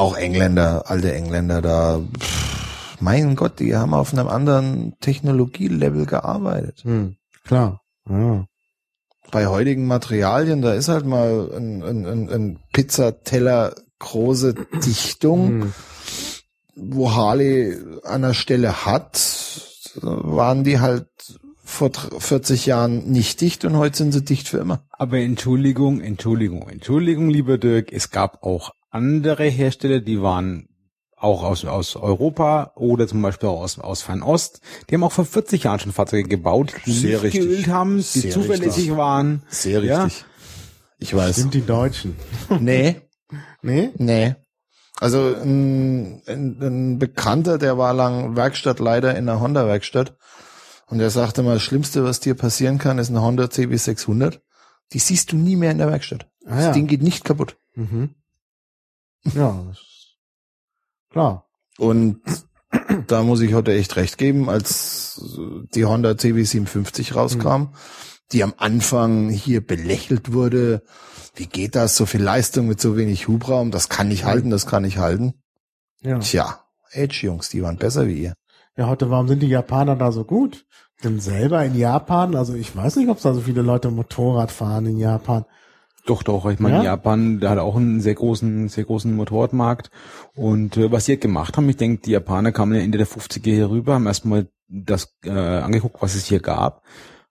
auch Engländer, alte Engländer da, pff, mein Gott, die haben auf einem anderen Technologielevel gearbeitet. Hm. Klar. Ja. Bei heutigen Materialien, da ist halt mal ein, ein, ein, Pizzateller große Dichtung, Hm. wo Harley an der Stelle hat, waren die halt vor 40 Jahren nicht dicht und heute sind sie dicht für immer. Aber Entschuldigung, Entschuldigung, Entschuldigung, lieber Dirk, es gab auch andere Hersteller, die waren auch aus, aus Europa oder zum Beispiel auch aus, aus Fernost. Die haben auch vor 40 Jahren schon Fahrzeuge gebaut, die Sehr nicht richtig. geölt haben, die Sehr zuverlässig richtig. waren. Sehr Ja. richtig. Ich weiß. Sind die Deutschen. *laughs* Nee, Nee? nee. Also ein, ein, ein Bekannter, der war lang Werkstattleiter in einer Honda-Werkstatt und der sagte mal, das Schlimmste, was dir passieren kann, ist ein Honda CB600. Die siehst du nie mehr in der Werkstatt. Ah, Das ja. Ding geht nicht kaputt. Mhm. Ja, das ist klar. Und da muss ich heute echt recht geben, als die Honda CB57 rauskam, die am Anfang hier belächelt wurde. Wie geht das? So viel Leistung mit so wenig Hubraum? Das kann nicht halten, das kann nicht halten. Ja. Tja, Edge-Jungs, die waren besser wie ihr. Ja, heute, warum sind die Japaner da so gut? Denn selber in Japan, also ich weiß nicht, ob da so viele Leute Motorrad fahren in Japan. Doch, doch. Ich meine, Ja? Japan, der hat auch einen sehr großen, sehr großen Motorradmarkt. Und äh, was sie halt gemacht haben, ich denke, die Japaner kamen ja Ende der 50er hier rüber, haben erstmal das äh, angeguckt, was es hier gab,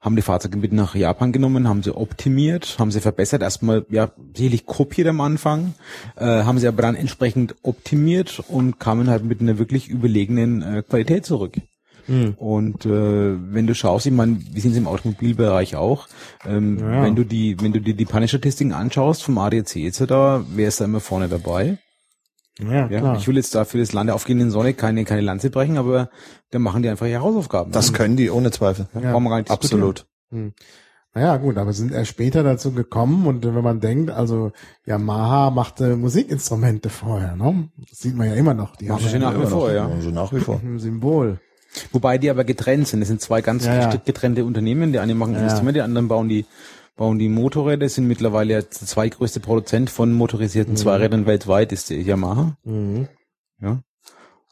haben die Fahrzeuge mit nach Japan genommen, haben sie optimiert, haben sie verbessert, erstmal ja sicherlich kopiert am Anfang, äh, haben sie aber dann entsprechend optimiert und kamen halt mit einer wirklich überlegenen äh, Qualität zurück. Hm. Und äh, wenn du schaust, ich meine, wir sind im Automobilbereich auch, ähm, Ja. wenn du die, wenn du dir die Panne-Statistiken anschaust vom ADAC etc., wer ist da immer vorne dabei? Ja, Ja, klar. ich will jetzt da für das Land der aufgehenden Sonne keine, keine Lanze brechen, aber da machen die einfach ihre Hausaufgaben. Das Ja. können die ohne Zweifel. Ja, brauchen wir gar nicht diskutieren. Absolut. Hm. Naja, gut, aber sind erst später dazu gekommen und wenn man denkt, also Yamaha machte Musikinstrumente vorher, ne? Das sieht man ja immer noch. Die Machen haben sie nach wie Immer noch. vor, ja. Also nach wie vor. ein *laughs* Symbol. Wobei die aber getrennt sind. Das sind zwei ganz Ja, getrennte Unternehmen. Die einen machen Ja. Instrumente, die anderen bauen die, bauen die Motorräder, sind mittlerweile der zweitgrößte Produzent von motorisierten Zweirädern weltweit, ist der Yamaha. Mhm. Ja.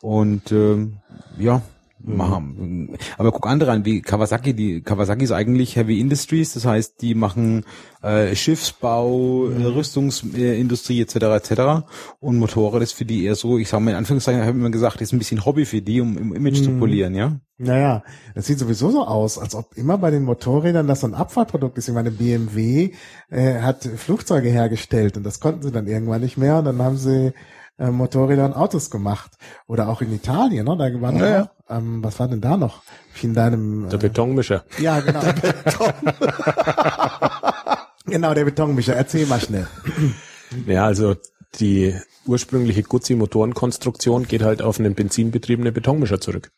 Und ähm, ja, machen. Aber guck andere an, wie Kawasaki, die Kawasaki ist eigentlich Heavy Industries, das heißt, die machen äh, Schiffsbau, äh, Rüstungsindustrie etc. etc. Und Motorrad ist für die eher so, ich sage mal in Anführungszeichen, habe ich immer gesagt, ist ein bisschen Hobby für die, um im Image zu polieren, ja. Naja, das sieht sowieso so aus, als ob immer bei den Motorrädern das so ein Abfallprodukt ist. Ich meine, BMW äh, hat Flugzeuge hergestellt und das konnten sie dann irgendwann nicht mehr und dann haben sie äh, Motorräder und Autos gemacht. Oder auch in Italien, ne? Da war noch, Ja, ja. ähm, was war denn da noch? In deinem Der äh, Betonmischer. Ja, genau. *laughs* *laughs* genau, der Betonmischer. Erzähl mal schnell. Ja, also die ursprüngliche Guzzi-Motorenkonstruktion geht halt auf einen benzinbetriebenen Betonmischer zurück.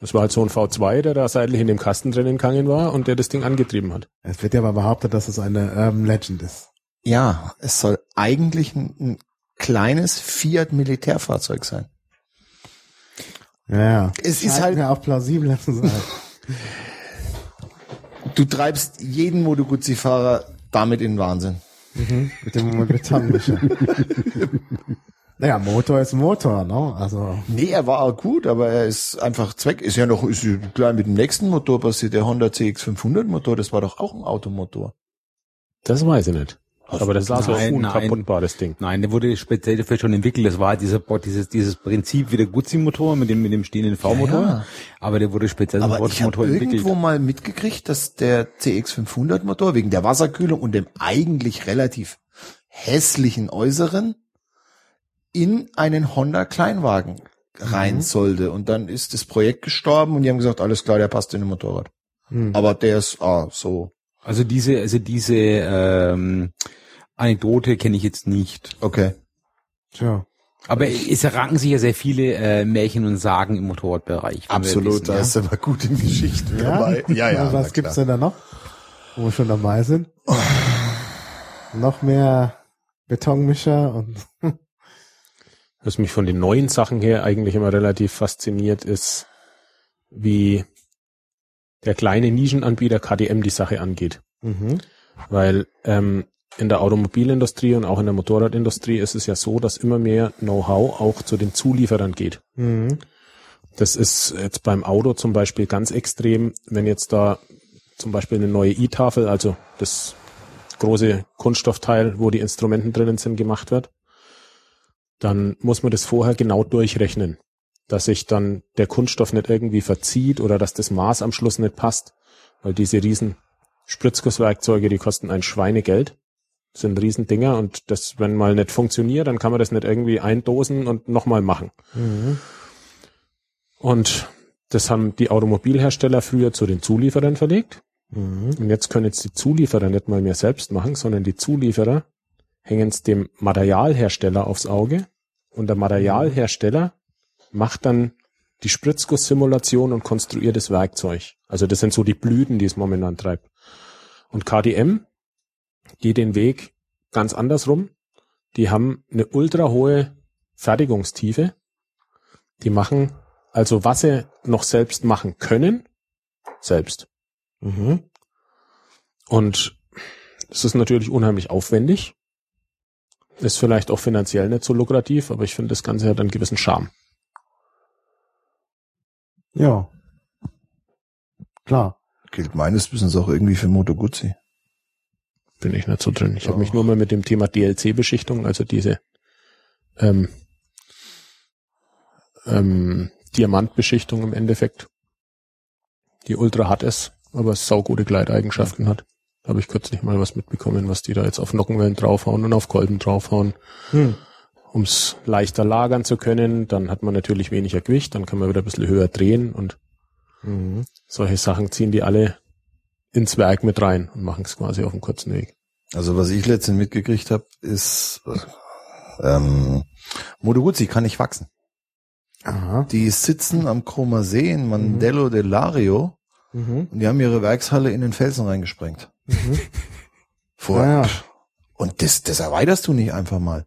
Das war halt so ein V2, der da seitlich in dem Kasten drinnen gegangen war und der das Ding angetrieben hat. Es wird ja aber behauptet, dass es eine Urban Legend ist. Ja, es soll eigentlich ein, ein kleines Fiat Militärfahrzeug sein. Ja, ja. Es ist halt- mir auch zu sein. Du treibst jeden Moto Guzzi-Fahrer damit in den Wahnsinn. Mit dem Betonmischer. naja, Motor ist Motor, ne? Also, Nee, er war auch gut, aber er ist einfach Zweck. Ist ja noch, ist gleich mit dem nächsten Motor passiert. Der Honda CX500 Motor, das war doch auch ein Automotor. Das weiß ich nicht. Aber das war so nein. unkaputtbares Ding. Nein, der wurde speziell dafür schon entwickelt. Das war halt dieser, dieses, dieses Prinzip wie der Guzzi-Motor mit dem, mit dem stehenden V-Motor. Ja, ja. Aber der wurde speziell zum Aber ich habe Motor entwickelt. irgendwo mal mitgekriegt, dass der CX500 Motor wegen der Wasserkühlung und dem eigentlich relativ hässlichen Äußeren in einen Honda Kleinwagen rein sollte. Und dann ist das Projekt gestorben und die haben gesagt, alles klar, der passt in ein Motorrad. hm. Aber der ist ah, so. Also diese, also diese ähm, Anekdote kenne ich jetzt nicht. Okay. tja. Aber es ranken sich ja sehr viele äh, Märchen und Sagen im Motorradbereich. Absolut, wissen, da ja. ist aber gut in Geschichten Ja? dabei. Ja, ja. *laughs* Was gibt's denn da noch? Wo wir schon dabei sind? noch mehr Betonmischer und *laughs* Was mich von den neuen Sachen her eigentlich immer relativ fasziniert, ist, wie der kleine Nischenanbieter KDM die Sache angeht. mhm. Weil ähm, in der Automobilindustrie und auch in der Motorradindustrie ist es ja so, dass immer mehr Know-how auch zu den Zulieferern geht. Mhm. Das ist jetzt beim Auto zum Beispiel ganz extrem, wenn jetzt da zum Beispiel eine neue i-Tafel, also das große Kunststoffteil, wo die Instrumenten drinnen sind, gemacht wird, dann muss man das vorher genau durchrechnen, dass sich dann der Kunststoff nicht irgendwie verzieht oder dass das Maß am Schluss nicht passt, weil diese riesen Spritzgusswerkzeuge, die kosten ein Schweinegeld, sind Riesendinger und das, wenn mal nicht funktioniert, dann kann man das nicht irgendwie eindosen und nochmal machen. Mhm. Und das haben die Automobilhersteller früher zu den Zulieferern verlegt. Mhm. Und jetzt können es die Zulieferer nicht mal mehr selbst machen, sondern die Zulieferer hängen es dem Materialhersteller aufs Auge. Und der Materialhersteller macht dann die Spritzgusssimulation und konstruiert das Werkzeug. Also das sind so die Blüten, die es momentan treibt. Und KDM geht den Weg ganz andersrum. Die haben eine ultra hohe Fertigungstiefe. Die machen also was sie noch selbst machen können, selbst. Mhm. Und es ist natürlich unheimlich aufwendig. Ist vielleicht auch finanziell nicht so lukrativ, aber ich finde, das Ganze hat einen gewissen Charme. Ja. Klar. Gilt meines Wissens auch irgendwie für Moto Guzzi. Bin ich nicht so drin. Ich habe Ja. mich nur mal mit dem Thema DLC-Beschichtung, also diese ähm, ähm, Diamantbeschichtung im Endeffekt, die ultra hart ist, aber saugute Gleiteigenschaften hat. Da habe ich kürzlich mal was mitbekommen, was die da jetzt auf Nockenwellen draufhauen und auf Kolben draufhauen. Hm. um es leichter lagern zu können. Dann hat man natürlich weniger Gewicht, dann kann man wieder ein bisschen höher drehen und Mhm. solche Sachen ziehen die alle ins Werk mit rein und machen es quasi auf einem kurzen Weg. Also was ich letztens mitgekriegt habe, ist ähm, Moto Guzzi kann nicht wachsen. Aha. Die sitzen am Chroma See in Mandello del Lario Mhm. und die haben ihre Werkshalle in den Felsen reingesprengt. Mhm. *laughs* Vor, Ja. Und das, das erweiterst du nicht einfach mal.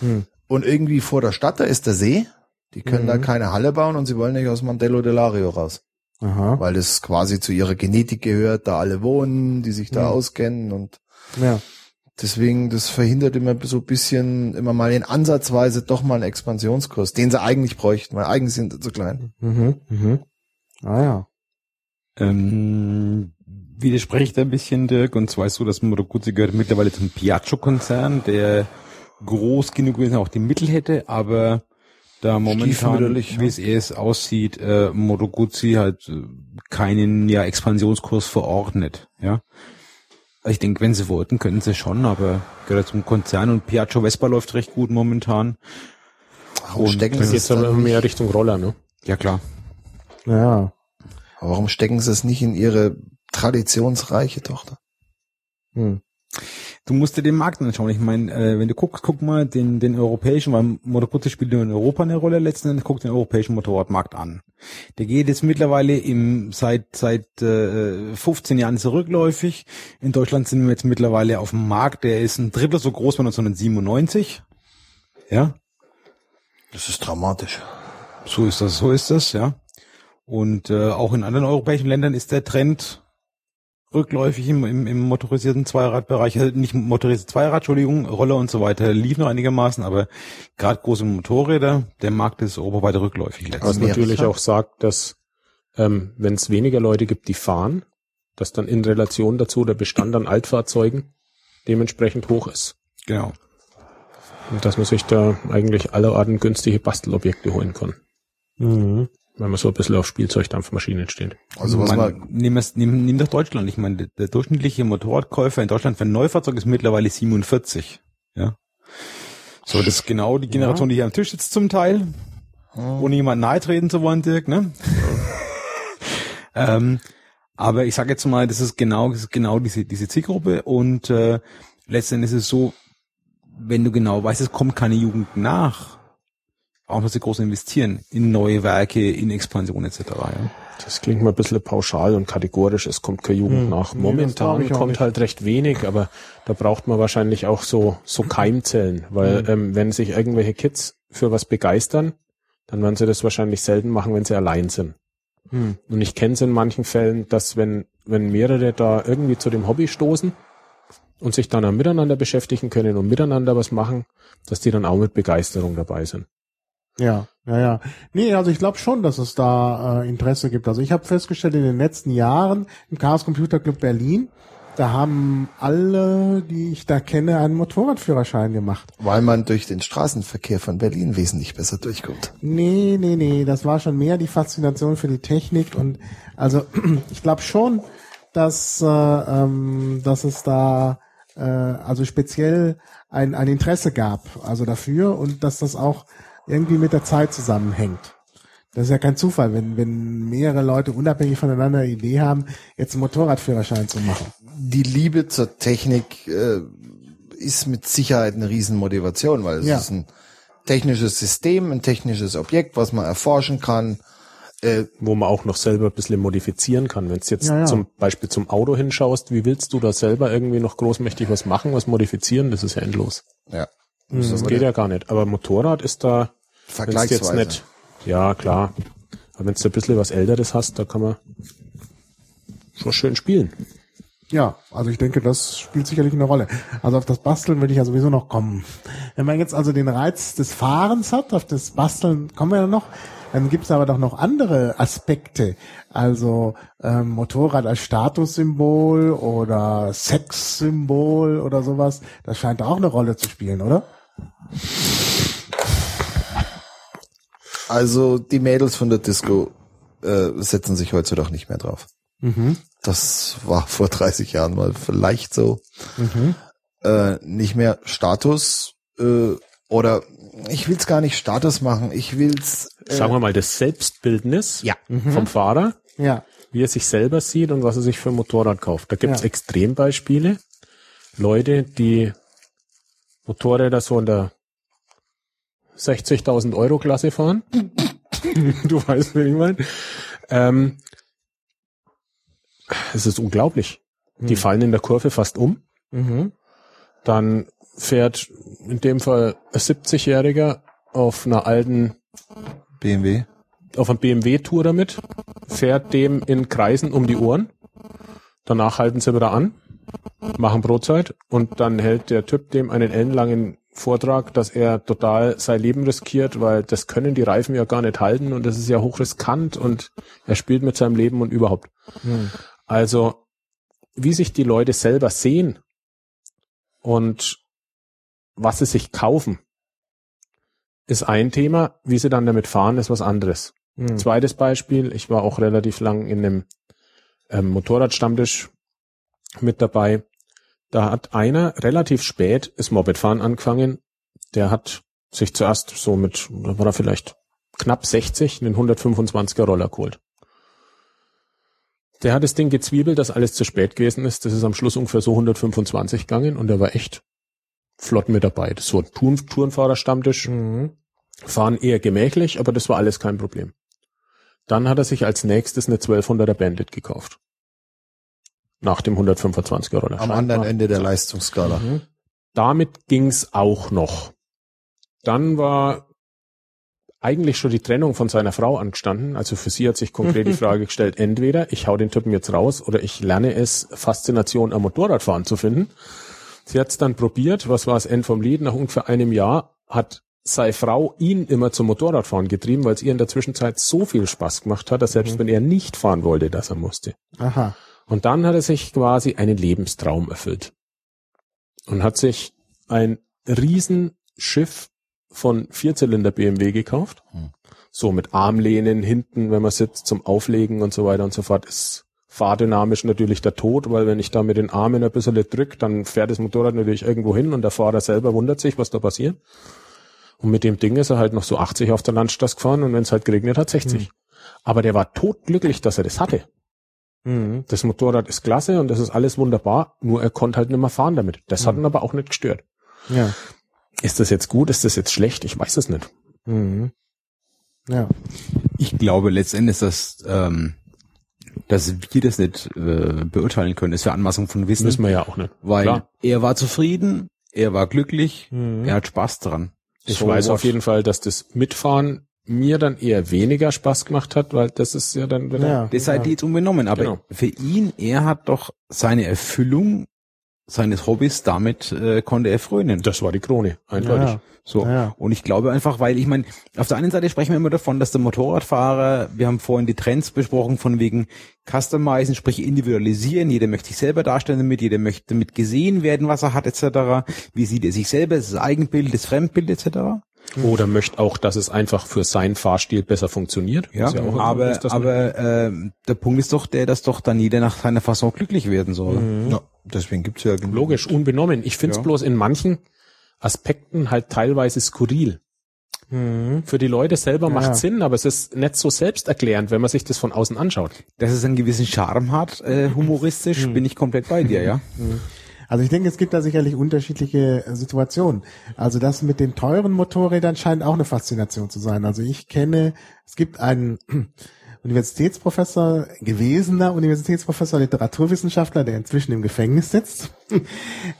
Hm. Und irgendwie vor der Stadt, da ist der See. Die können Mhm. da keine Halle bauen und sie wollen nicht aus Mandello del Lario raus. Aha. Weil das quasi zu ihrer Genetik gehört, da alle wohnen, die sich da Mhm. auskennen und Ja. deswegen, das verhindert immer so ein bisschen, immer mal in Ansatzweise doch mal einen Expansionskurs, den sie eigentlich bräuchten, weil eigentlich sind sie zu klein. Mhm. Mhm. Ah ja. Ähm, widerspreche ich da ein bisschen, Dirk, und zwar ist so, dass Moto Guzzi gehört mittlerweile zum Piaggio-Konzern, der groß genug gewesen auch die Mittel hätte, aber da momentan, wie es erst aussieht, äh, Moto Guzzi halt äh, keinen ja, Expansionskurs verordnet, ja. Ich denke, wenn sie wollten, könnten sie schon, aber gehört zum Konzern und Piaggio Vespa läuft recht gut momentan. Warum Und stecken sie dann aber mehr nicht, Richtung Roller, ne? Ja, klar. Ja. warum stecken sie es nicht in ihre traditionsreiche Tochter? Hm. Du musst dir den Markt anschauen. Ich meine, äh, wenn du guckst, guck mal den, den europäischen, weil Moto Guzzi spielt nur in Europa eine Rolle letzten Endes, guck den europäischen Motorradmarkt an. Der geht jetzt mittlerweile im seit seit äh, 15 Jahren zurückläufig. In Deutschland sind wir jetzt mittlerweile auf dem Markt, der ist ein Drittel so groß wie 1997. Ja, Das ist dramatisch. so ist das, so ist das, ja. Und äh, auch in anderen europäischen Ländern ist der Trend rückläufig im, im, im motorisierten Zweiradbereich, also nicht motorisierte Zweirad, Entschuldigung, Roller und so weiter lief noch einigermaßen, aber gerade große Motorräder, der Markt ist europaweit rückläufig. Was natürlich auch sagt, dass ähm, wenn es weniger Leute gibt, die fahren, dass dann in Relation dazu der Bestand an Altfahrzeugen dementsprechend hoch ist. Genau. Und dass man sich da eigentlich allerorten günstige Bastelobjekte holen kann. Mhm. Wenn man so ein bisschen auf Spielzeugdampfmaschinen steht. Also was man, man, nimm, es, nimm, nimm doch Deutschland. Ich meine, der, durchschnittliche Motorradkäufer in Deutschland für ein Neufahrzeug ist mittlerweile 47. Ja. So, das ist genau die Generation, die hier am Tisch sitzt zum Teil. Ohne jemand nahe treten zu wollen, Dirk, ne? *laughs* ähm, aber ich sage jetzt mal, das ist genau, das ist genau diese, diese Zielgruppe und äh, letztendlich ist es so, wenn du genau weißt, es kommt keine Jugend nach, auch muss sie groß investieren in neue Werke, in Expansion etc. Ja. Das klingt mal ein bisschen pauschal und kategorisch, es kommt keine Jugend Hm. nach. Nee, Momentan auch kommt nicht. halt recht wenig, aber da braucht man wahrscheinlich auch so, so Keimzellen, weil Hm. ähm, wenn sich irgendwelche Kids für was begeistern, dann werden sie das wahrscheinlich selten machen, wenn sie allein sind. Hm. Und ich kenne es in manchen Fällen, dass wenn, wenn mehrere da irgendwie zu dem Hobby stoßen und sich dann auch miteinander beschäftigen können und miteinander was machen, dass die dann auch mit Begeisterung dabei sind. Ja, ja, ja. Nee, also ich glaube schon, dass es da äh, Interesse gibt. Also ich habe festgestellt, in den letzten Jahren im Chaos Computer Club Berlin, da haben alle, die ich da kenne, einen Motorradführerschein gemacht. weil man durch den Straßenverkehr von Berlin wesentlich besser durchkommt. Nee, nee, nee, das war schon mehr die Faszination für die Technik und also *clears throat* ich glaube schon, dass, äh, ähm, dass es da äh, also speziell ein, ein Interesse gab, also dafür und dass das auch irgendwie mit der Zeit zusammenhängt. Das ist ja kein Zufall, wenn, wenn mehrere Leute unabhängig voneinander eine Idee haben, jetzt einen Motorradführerschein zu machen. Die Liebe zur Technik äh, ist mit Sicherheit eine Riesenmotivation, weil es Ja. ist ein technisches System, ein technisches Objekt, was man erforschen kann. Äh, wo man auch noch selber ein bisschen modifizieren kann. Wenn du jetzt Ja, ja. zum Beispiel zum Auto hinschaust, wie willst du da selber irgendwie noch großmächtig was machen, was modifizieren? Das ist ja endlos. ja, Das geht ja gar nicht. Aber Motorrad ist da, du jetzt vergleichsweise. nicht, ja klar. Aber wenn du ein bisschen was Älteres hast, da kann man schon schön spielen. Ja, also ich denke, das spielt sicherlich eine Rolle. Also auf das Basteln will ich ja sowieso noch kommen. Wenn man jetzt also den Reiz des Fahrens hat, auf das Basteln kommen wir ja noch, dann gibt es aber doch noch andere Aspekte. Also ähm, Motorrad als Statussymbol oder Sexsymbol oder sowas. Das scheint auch eine Rolle zu spielen, oder? Also die Mädels von der Disco äh, setzen sich heutzutage nicht mehr drauf. Mhm. Das war *laughs* vor 30 Jahren mal vielleicht so. Mhm. Äh, nicht mehr Status äh, oder ich will's gar nicht Status machen. Ich will's Sagen wir mal, das Selbstbildnis Ja. vom Fahrer, Ja. wie er sich selber sieht und was er sich für ein Motorrad kauft. Da gibt's Ja. Extrembeispiele. Leute, die Motorräder so in der 60.000 Euro Klasse fahren. *laughs* du weißt, wie ich meine. Ähm, es ist unglaublich. Die fallen in der Kurve fast um. Mhm. Dann fährt in dem Fall ein 70-Jähriger auf einer alten BMW. auf einem BMW-Tour damit, fährt dem in Kreisen um die Ohren. Danach halten sie wieder an, machen Brotzeit und dann hält der Typ dem einen ellenlangen Vortrag, dass er total sein Leben riskiert, weil das können die Reifen ja gar nicht halten und das ist ja hochriskant und er spielt mit seinem Leben und überhaupt. Hm. Also, wie sich die Leute selber sehen und was sie sich kaufen, ist ein Thema. Wie sie dann damit fahren, ist was anderes. Hm. Zweites Beispiel, ich war auch relativ lang in einem ähm, Motorradstammtisch mit dabei. Da hat einer relativ spät das Mopedfahren angefangen. Der hat sich zuerst so mit, da war er vielleicht knapp 60, einen 125er Roller geholt. Der hat das Ding gezwiebelt, dass alles zu spät gewesen ist. Das ist am Schluss ungefähr so 125 gegangen und der war echt flott mit dabei. Das ist so ein Touren Tourenfahrerstammtisch. Mhm. Fahren eher gemächlich, aber das war alles kein Problem. Dann hat er sich als nächstes eine 1200er Bandit gekauft. Nach dem 125er Roller. Am anderen Ende der Leistungsskala. Mhm. Damit ging's auch noch. Dann war eigentlich schon die Trennung von seiner Frau angestanden. Also für sie hat sich konkret die *laughs* Frage gestellt, entweder ich hau den Typen jetzt raus oder ich lerne es, Faszination am Motorradfahren zu finden. Sie hat's dann probiert. Was war das End vom Lied? Nach ungefähr einem Jahr hat seine Frau ihn immer zum Motorradfahren getrieben, weil es ihr in der Zwischenzeit so viel Spaß gemacht hat, dass selbst wenn er nicht fahren wollte, dass er musste. Aha. Und dann hat er sich quasi einen Lebenstraum erfüllt. Und hat sich ein Riesenschiff von Vierzylinder BMW gekauft. Hm. So mit Armlehnen hinten, wenn man sitzt, zum Auflegen und so weiter und so fort. Ist fahrdynamisch natürlich der Tod, weil wenn ich da mit den Armen ein bisschen drück, dann fährt das Motorrad natürlich irgendwo hin und der Fahrer selber wundert sich, was da passiert. Und mit dem Ding ist er halt noch so 80 auf der Landstraße gefahren und wenn es halt geregnet hat, 60. Aber der war todglücklich, dass er das hatte. Mhm. Das Motorrad ist klasse und das ist alles wunderbar, nur er konnte halt nicht mehr fahren damit. Das hat ihn aber auch nicht gestört. Ja. Ist das jetzt gut? Ist das jetzt schlecht? Ich weiß es nicht. Mhm. Ja. Ich glaube letztendlich, dass, ähm, dass wir das nicht äh, beurteilen können, ist ja Anmaßung von Wissen, Wissen wir ja auch nicht. weil Klar. er war zufrieden, er war glücklich, Mhm. er hat Spaß dran. Ich So weiß what? auf jeden Fall, dass das Mitfahren mir dann eher weniger Spaß gemacht hat, weil das ist ja dann wieder Ja. Das seid ihr jetzt unbenommen, aber Genau. für ihn, er hat doch seine Erfüllung seines Hobbys, damit äh, konnte er frönen. das war die Krone, eindeutig. Ja. So. Ja. Und ich glaube einfach, weil ich meine, auf der einen Seite sprechen wir immer davon, dass der Motorradfahrer, wir haben vorhin die Trends besprochen, von wegen Customizen, sprich individualisieren, jeder möchte sich selber darstellen damit, jeder möchte damit gesehen werden, was er hat, etc. Wie sieht er sich selber, das Eigenbild, das Fremdbild, etc. Oder möchte auch, dass es einfach für seinen Fahrstil besser funktioniert. Ja, immer aber, aber äh, der Punkt ist doch der, dass doch dann jeder nach seiner Fasson glücklich werden soll. Ja, deswegen gibt's ja genug. logisch, unbenommen. Ich finde es Ja. bloß in manchen Aspekten halt teilweise skurril. Mhm. Für die Leute selber Ja. macht Sinn, aber es ist nicht so selbsterklärend, wenn man sich das von außen anschaut. Dass es einen gewissen Charme hat, äh, humoristisch, bin ich komplett bei dir, ja. Also ich denke, es gibt da sicherlich unterschiedliche äh, Situationen. Also das mit den teuren Motorrädern scheint auch eine Faszination zu sein. Also ich kenne, es gibt einen *clears throat* Universitätsprofessor, gewesener Universitätsprofessor, Literaturwissenschaftler, der inzwischen im Gefängnis sitzt, *laughs*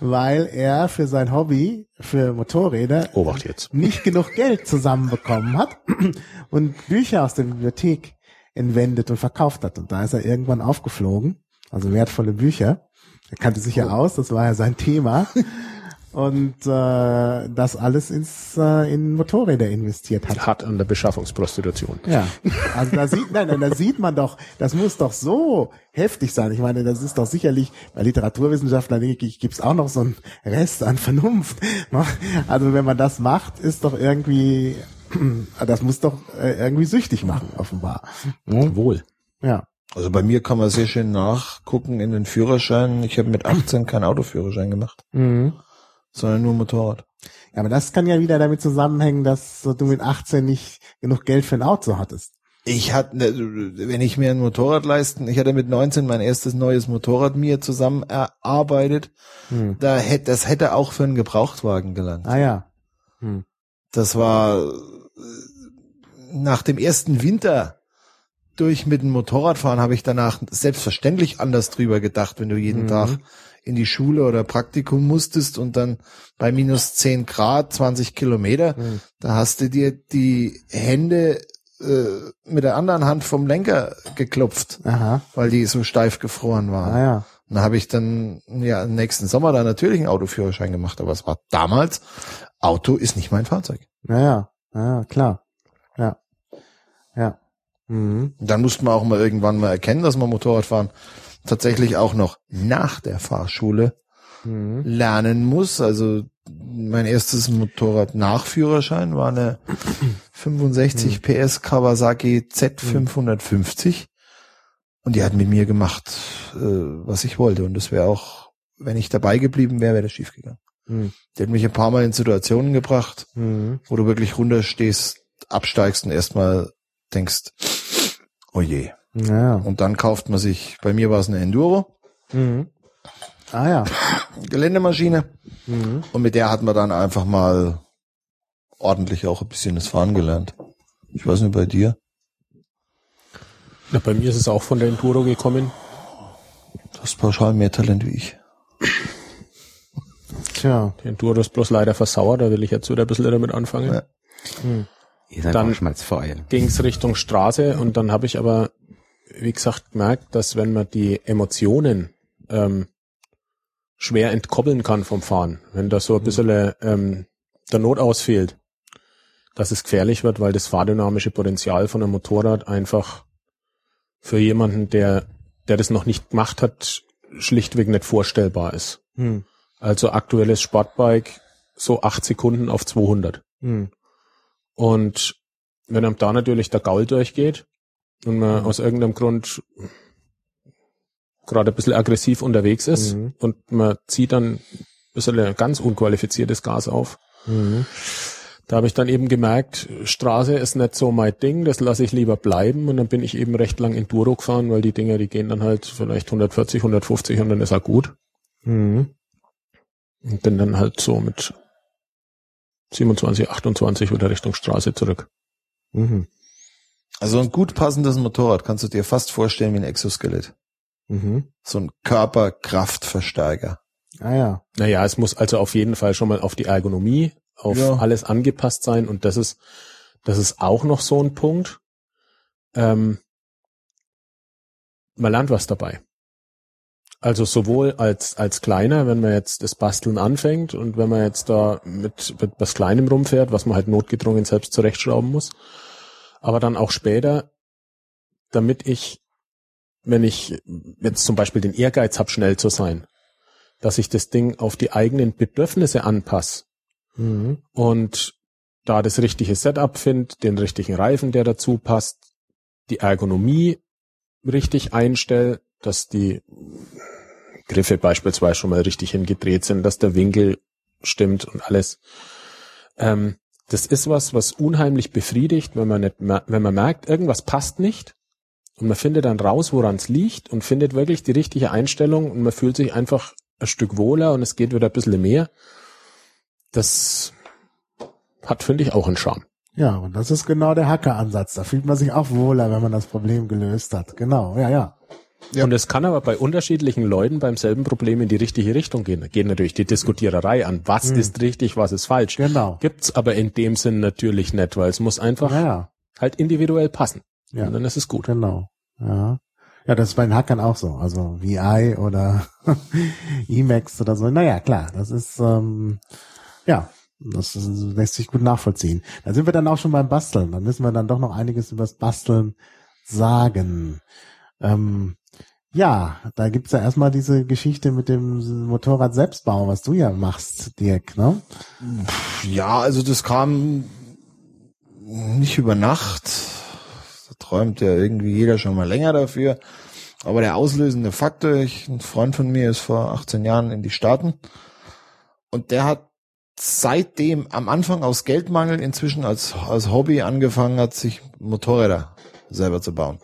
weil er für sein Hobby, für Motorräder, Obacht jetzt. *laughs* nicht genug Geld zusammenbekommen hat *clears throat* und Bücher aus der Bibliothek entwendet und verkauft hat. Und da ist er irgendwann aufgeflogen, also wertvolle Bücher. Er kannte sich ja aus, das war ja sein Thema. Und äh, das alles ins, äh, in Motorräder investiert hat. Hat an der Beschaffungsprostitution. Ja, also da sieht, nein, nein, da sieht man doch, das muss doch so heftig sein. Ich meine, das ist doch sicherlich bei Literaturwissenschaftlern, denke ich, gibt's auch noch so einen Rest an Vernunft. *laughs* Also wenn man das macht, ist doch irgendwie, *clears throat* das muss doch äh, irgendwie süchtig machen, offenbar. Wohl. Ja. Also bei mir kann man sehr schön nachgucken in den Führerscheinen. Ich habe mit 18 keinen Autoführerschein gemacht, Mhm. sondern nur Motorrad. Ja, aber das kann ja wieder damit zusammenhängen, dass du mit 18 nicht genug Geld für ein Auto hattest. Ich hatte, wenn ich mir ein Motorrad leisten, ich hatte mit 19 mein erstes neues Motorrad mir zusammen erarbeitet. Hm. Da hätte, das hätte auch für einen Gebrauchtwagen gelangt. Ah ja. Das war äh, nach dem ersten Winter durch mit dem Motorradfahren habe ich danach selbstverständlich anders drüber gedacht, wenn du jeden Mhm. Tag in die Schule oder Praktikum musstest und dann bei minus 10 Grad 20 Kilometer, Mhm. da hast du dir die Hände äh, mit der anderen Hand vom Lenker geklopft, Aha. weil die so steif gefroren waren. Ah ja. Und da habe ich dann ja nächsten Sommer dann natürlich einen Autoführerschein gemacht, aber es war damals, Auto ist nicht mein Fahrzeug. Naja, ja, klar. Ja. Ja. Mhm. Dann musste man auch mal irgendwann mal erkennen, dass man Motorradfahren tatsächlich auch noch nach der Fahrschule Mhm. lernen muss. Also mein erstes Motorrad-Nachführerschein war eine *clears throat* 65 PS Kawasaki Z550 und die hat mit mir gemacht, äh, was ich wollte. Und das wäre auch, wenn ich dabei geblieben wäre, wäre das schiefgegangen. Mhm. Die hat mich ein paar Mal in Situationen gebracht, Mhm. wo du wirklich runterstehst, absteigst und erstmal denkst, oh je. Ja. Und dann kauft man sich, bei mir war es eine Enduro, Mhm. Ah ja. *laughs* Geländemaschine. Mhm. Und mit der hat man dann einfach mal ordentlich auch ein bisschen das Fahren gelernt. Ich weiß nicht, bei dir? Ja, bei mir ist es auch von der Enduro gekommen. Du hast pauschal mehr Talent wie ich. Tja. Die Enduro ist bloß leider versauert, da will ich jetzt wieder ein bisschen damit anfangen. Ja. Seid Dann- schmalzfrei. Ging's Richtung Straße und dann habe ich aber, wie gesagt, gemerkt, dass wenn man die Emotionen ähm, schwer entkoppeln kann vom Fahren, wenn da so ein bisschen ähm, der Notaus fehlt, dass es gefährlich wird, weil das fahrdynamische Potenzial von einem Motorrad einfach für jemanden, der, der das noch nicht gemacht hat, schlichtweg nicht vorstellbar ist. Hm. Also aktuelles Sportbike so acht Sekunden auf 200. Hm. Und wenn einem da natürlich der Gaul durchgeht und man aus irgendeinem Grund gerade ein bisschen aggressiv unterwegs ist Mhm. und man zieht dann ein bisschen ein ganz unqualifiziertes Gas auf, Mhm. da habe ich dann eben gemerkt, Straße ist nicht so mein Ding, das lasse ich lieber bleiben und dann bin ich eben recht lang Enduro gefahren, weil die Dinger, die gehen dann halt vielleicht 140, 150 und dann ist er gut. Mhm. Und bin dann halt so mit 27, 28 wieder Richtung Straße zurück. Mhm. Also ein gut passendes Motorrad kannst du dir fast vorstellen wie ein Exoskelett. Mhm. So ein Körperkraftverstärker. Ah ja. Naja, es muss also auf jeden Fall schon mal auf die Ergonomie, auf Ja. alles angepasst sein und das ist, das ist auch noch so ein Punkt. Ähm, man lernt was dabei. Also sowohl als, als Kleiner, wenn man jetzt das Basteln anfängt und wenn man jetzt da mit, mit was Kleinem rumfährt, was man halt notgedrungen selbst zurechtschrauben muss. Aber dann auch später, damit ich, wenn ich jetzt zum Beispiel den Ehrgeiz habe, schnell zu sein, dass ich das Ding auf die eigenen Bedürfnisse anpasse Mhm. und da das richtige Setup finde, den richtigen Reifen, der dazu passt, die Ergonomie richtig einstelle, dass die Griffe beispielsweise schon mal richtig hingedreht sind, dass der Winkel stimmt und alles. Ähm, das ist was, was unheimlich befriedigt, wenn man nicht, wenn man merkt, irgendwas passt nicht und man findet dann raus, woran es liegt und findet wirklich die richtige Einstellung und man fühlt sich einfach ein Stück wohler und es geht wieder ein bisschen mehr. Das hat, finde ich, auch einen Charme. Ja, und das ist genau der Hacker-Ansatz. Da fühlt man sich auch wohler, wenn man das Problem gelöst hat. Genau, ja, ja. Ja. Und es kann aber bei unterschiedlichen Leuten beim selben Problem in die richtige Richtung gehen. Da geht natürlich die Diskutiererei an. Was Hm. ist richtig, was ist falsch? Genau. Gibt's aber in dem Sinn natürlich nicht, weil es muss einfach Ja, halt individuell passen. Ja. Und dann ist es gut. Genau. Ja. Ja, das ist bei den Hackern auch so. Also VI oder *laughs* Emacs oder so. Naja, klar, das ist, ähm, ja, das lässt sich gut nachvollziehen. Da sind wir dann auch schon beim Basteln. Da müssen wir dann doch noch einiges übers Basteln sagen. Ähm, ja, da gibt's ja erstmal diese Geschichte mit dem Motorrad Selbstbau, was du ja machst, Dirk, ne? Ja, also das kam nicht über Nacht. Da träumt ja irgendwie jeder schon mal länger dafür. Aber der auslösende Faktor, ich, ein Freund von mir ist vor 18 Jahren in die Staaten und der hat seitdem am Anfang aus Geldmangel inzwischen als, als Hobby angefangen hat, sich Motorräder selber zu bauen.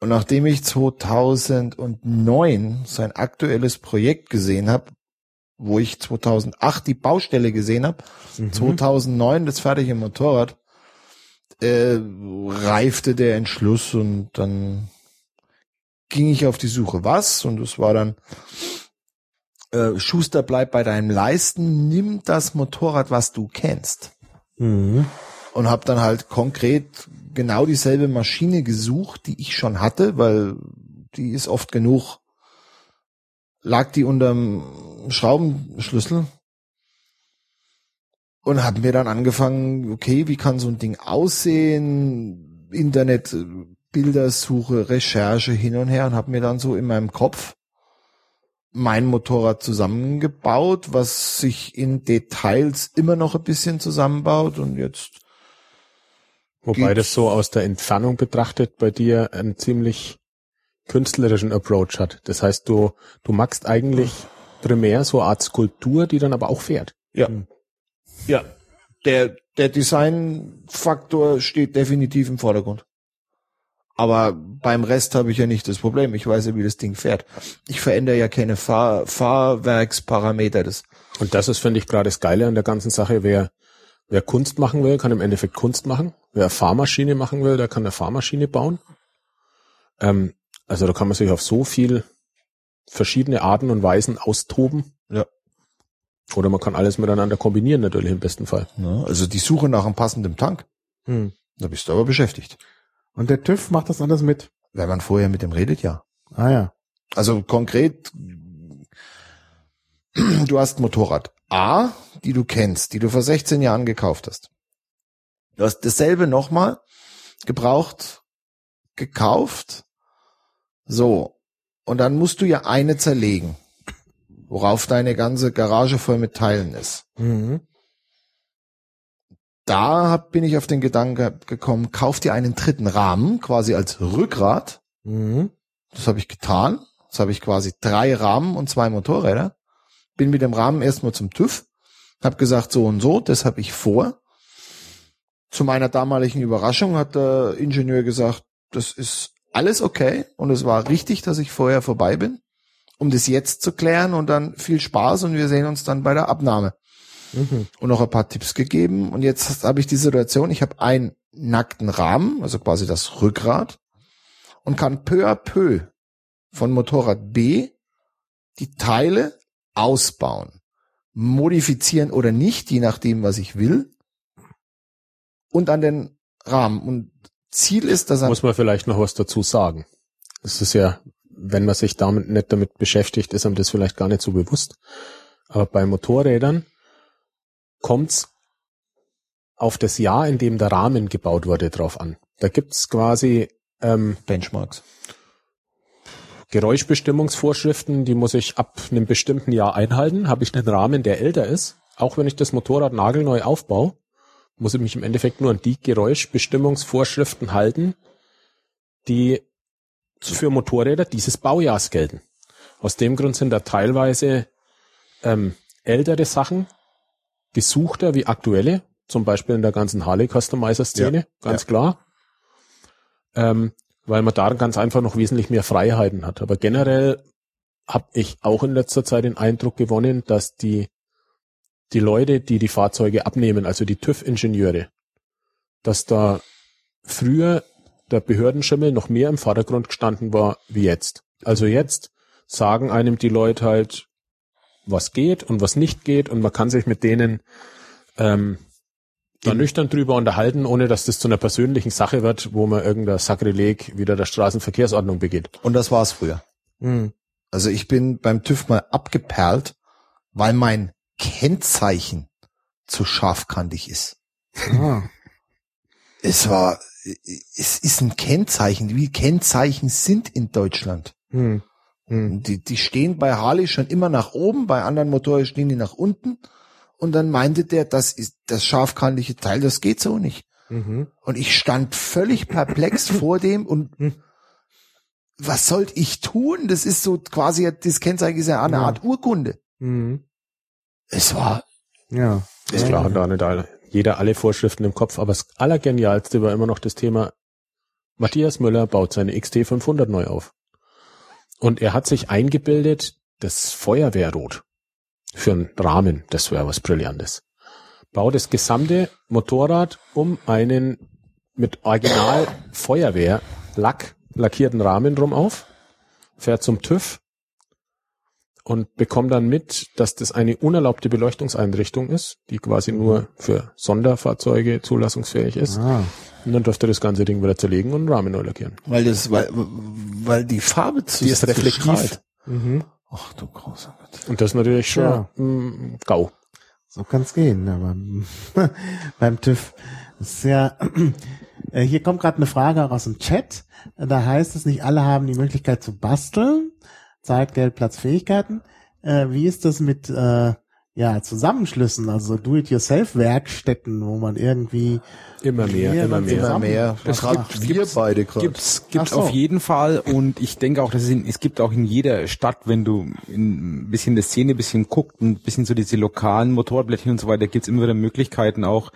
Und nachdem ich 2009 sein aktuelles Projekt gesehen habe, wo ich 2008 die Baustelle gesehen habe, Mhm. 2009 das fertige Motorrad, äh, reifte der Entschluss und dann ging ich auf die Suche. Was? Und es war dann äh, Schuster, bleib bei deinem Leisten, nimm das Motorrad, was du kennst. Mhm. Und habe dann halt konkret genau dieselbe Maschine gesucht, die ich schon hatte, weil die ist oft genug lag die unterm Schraubenschlüssel und haben mir dann angefangen, okay, wie kann so ein Ding aussehen? Internet, äh, Bildersuche, Recherche hin und her und habe mir dann so in meinem Kopf mein Motorrad zusammengebaut, was sich in Details immer noch ein bisschen zusammenbaut und jetzt Wobei das so aus der Entfernung betrachtet bei dir einen ziemlich künstlerischen Approach hat. Das heißt, du, du magst eigentlich primär so eine Art Skulptur, die dann aber auch fährt. Ja. Ja. Der, der Designfaktor steht definitiv im Vordergrund. Aber beim Rest habe ich ja nicht das Problem. Ich weiß ja, wie das Ding fährt. Ich verändere ja keine Fahr Fahrwerksparameter. Das, Und das ist, finde ich, gerade das Geile an der ganzen Sache. Wer, wer Kunst machen will, kann im Endeffekt Kunst machen. Wer Fahrmaschine machen will, der kann eine Fahrmaschine bauen. Ähm, also da kann man sich auf so viel verschiedene Arten und Weisen austoben. Ja. Oder man kann alles miteinander kombinieren, natürlich im besten Fall. ne? Also die Suche nach einem passenden Tank, Hm. da bist du aber beschäftigt. Und der TÜV macht das alles mit. Wenn man vorher mit dem redet, ja. Ah ja. Also konkret, du hast Motorrad A, die du kennst, die du vor 16 Jahren gekauft hast. Du hast dasselbe nochmal gebraucht, gekauft. So. Und dann musst du ja eine zerlegen, worauf deine ganze Garage voll mit Teilen ist. Mhm. Da hab, bin ich auf den Gedanken gekommen, kauf dir einen dritten Rahmen, quasi als Rückgrat. Mhm. Das habe ich getan. Jetzt habe ich quasi drei Rahmen und zwei Motorräder. Bin mit dem Rahmen erstmal zum TÜV. Hab gesagt, so und so, das habe ich vor. Zu meiner damaligen Überraschung hat der Ingenieur gesagt, das ist alles okay und es war richtig, dass ich vorher vorbei bin, um das jetzt zu klären und dann viel Spaß und wir sehen uns dann bei der Abnahme Mhm. und noch ein paar Tipps gegeben. Und jetzt habe ich die Situation, ich habe einen nackten Rahmen, also quasi das Rückgrat, und kann peu à peu von Motorrad B die Teile ausbauen, modifizieren oder nicht, je nachdem, was ich will, und an den Rahmen. Und Ziel ist, dass er Muss man vielleicht noch was dazu sagen. Das ist ja, wenn man sich damit nicht damit beschäftigt, ist einem das vielleicht gar nicht so bewusst. Aber bei Motorrädern kommt's auf das Jahr, in dem der Rahmen gebaut wurde, drauf an. Da gibt's quasi ähm, Benchmarks. Geräuschbestimmungsvorschriften, die muss ich ab einem bestimmten Jahr einhalten. Habe ich einen Rahmen, der älter ist, auch wenn ich das Motorrad nagelneu aufbaue, muss ich mich im Endeffekt nur an die Geräuschbestimmungsvorschriften halten, die für Motorräder dieses Baujahrs gelten. Aus dem Grund sind da teilweise ähm, ältere Sachen gesuchter wie aktuelle, zum Beispiel in der ganzen Harley Customizer Szene, ganz klar. Ähm, weil man da ganz einfach noch wesentlich mehr Freiheiten hat. Aber generell habe ich auch in letzter Zeit den Eindruck gewonnen, dass die die Leute, die die Fahrzeuge abnehmen, also die TÜV-Ingenieure, dass da früher der Behördenschimmel noch mehr im Vordergrund gestanden war wie jetzt. Also jetzt sagen einem die Leute halt, was geht und was nicht geht und man kann sich mit denen ähm, da nüchtern drüber unterhalten, ohne dass das zu einer persönlichen Sache wird, wo man irgendein Sakrileg wieder der Straßenverkehrsordnung begeht. Und das war's früher. Mhm. Also ich bin beim TÜV mal abgeperlt, weil mein Kennzeichen zu scharfkantig ist. Ah. Es war, es ist ein Kennzeichen. Wie Kennzeichen sind in Deutschland? Mhm. Mhm. Die, die stehen bei Harley schon immer nach oben, bei anderen Motoren stehen die nach unten. Und dann meinte der, das ist das scharfkantige Teil, das geht so nicht. Mhm. Und ich stand völlig perplex *laughs* vor dem und was sollte ich tun? Das ist so quasi, das Kennzeichen ist ja eine Ja. Art Urkunde. Mhm. Es war, Ja. Ist klar, da nicht alle, jeder alle Vorschriften im Kopf, aber das Allergenialste war immer noch das Thema, Matthias Müller baut seine XT 500 neu auf. Und er hat sich eingebildet, das Feuerwehrrot für einen Rahmen, das wäre was Brillantes. Baut das gesamte Motorrad um einen mit Original Feuerwehr Lack lackierten Rahmen drum auf, fährt zum TÜV und bekommt dann mit, dass das eine unerlaubte Beleuchtungseinrichtung ist, die quasi nur für Sonderfahrzeuge zulassungsfähig ist. Ah. Und dann dürfte das ganze Ding wieder zerlegen und Rahmen neu lackieren. weil das, weil, weil die Farbe zu, Die ist reflektiv. Mhm. Ach du großer Gott. Und das ist natürlich schon Ja. mm, GAU. So kann's gehen, aber *laughs* beim TÜV ist ja. Äh, Hier kommt gerade eine Frage aus dem Chat. Da heißt es, nicht alle haben die Möglichkeit zu basteln. Zeit, Geld, Platz, Fähigkeiten. Äh, wie ist das mit äh, ja Zusammenschlüssen, also Do-it-yourself-Werkstätten, wo man irgendwie Immer mehr, immer mehr. Immer mehr. Das Gerade gibt- wir beide gerade. Gibt's, gibt's so. auf jeden Fall und ich denke auch, dass es, in, es gibt auch in jeder Stadt, wenn du in, ein bisschen der Szene ein bisschen guckt und ein bisschen so diese lokalen Motorradblättchen und so weiter, gibt's immer wieder Möglichkeiten auch,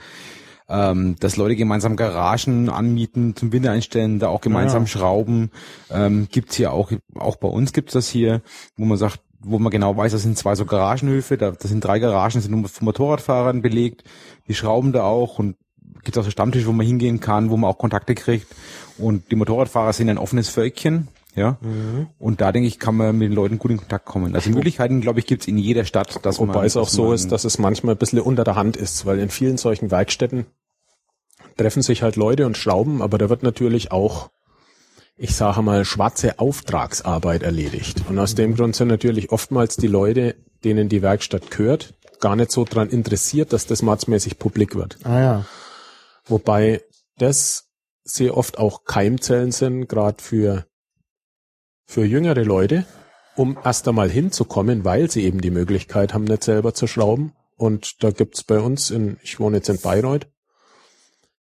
ähm, dass Leute gemeinsam Garagen anmieten, zum Winter einstellen, da auch gemeinsam Ja. schrauben. Ähm, gibt's hier auch, auch bei uns gibt's das hier, wo man sagt, wo man genau weiß, das sind zwei so Garagenhöfe, da, das sind drei Garagen, sind nur von Motorradfahrern belegt, die schrauben da auch und gibt auch so Stammtische, wo man hingehen kann, wo man auch Kontakte kriegt. Und die Motorradfahrer sind ein offenes Völkchen, ja. Und da denke ich, kann man mit den Leuten gut in Kontakt kommen. Also Möglichkeiten, glaube ich, gibt's in jeder Stadt, dass man. Wobei es auch so ist, dass es manchmal ein bisschen unter der Hand ist, weil in vielen solchen Werkstätten treffen sich halt Leute und schrauben, aber da wird natürlich auch, ich sage mal, schwarze Auftragsarbeit erledigt. Und aus dem Grund sind natürlich oftmals die Leute, denen die Werkstatt gehört, gar nicht so dran interessiert, dass das maßmäßig publik wird. Ah ja. Wobei das sehr oft auch Keimzellen sind, gerade für, für jüngere Leute, um erst einmal hinzukommen, weil sie eben die Möglichkeit haben, nicht selber zu schrauben. Und da gibt's bei uns, in, ich wohne jetzt in Bayreuth,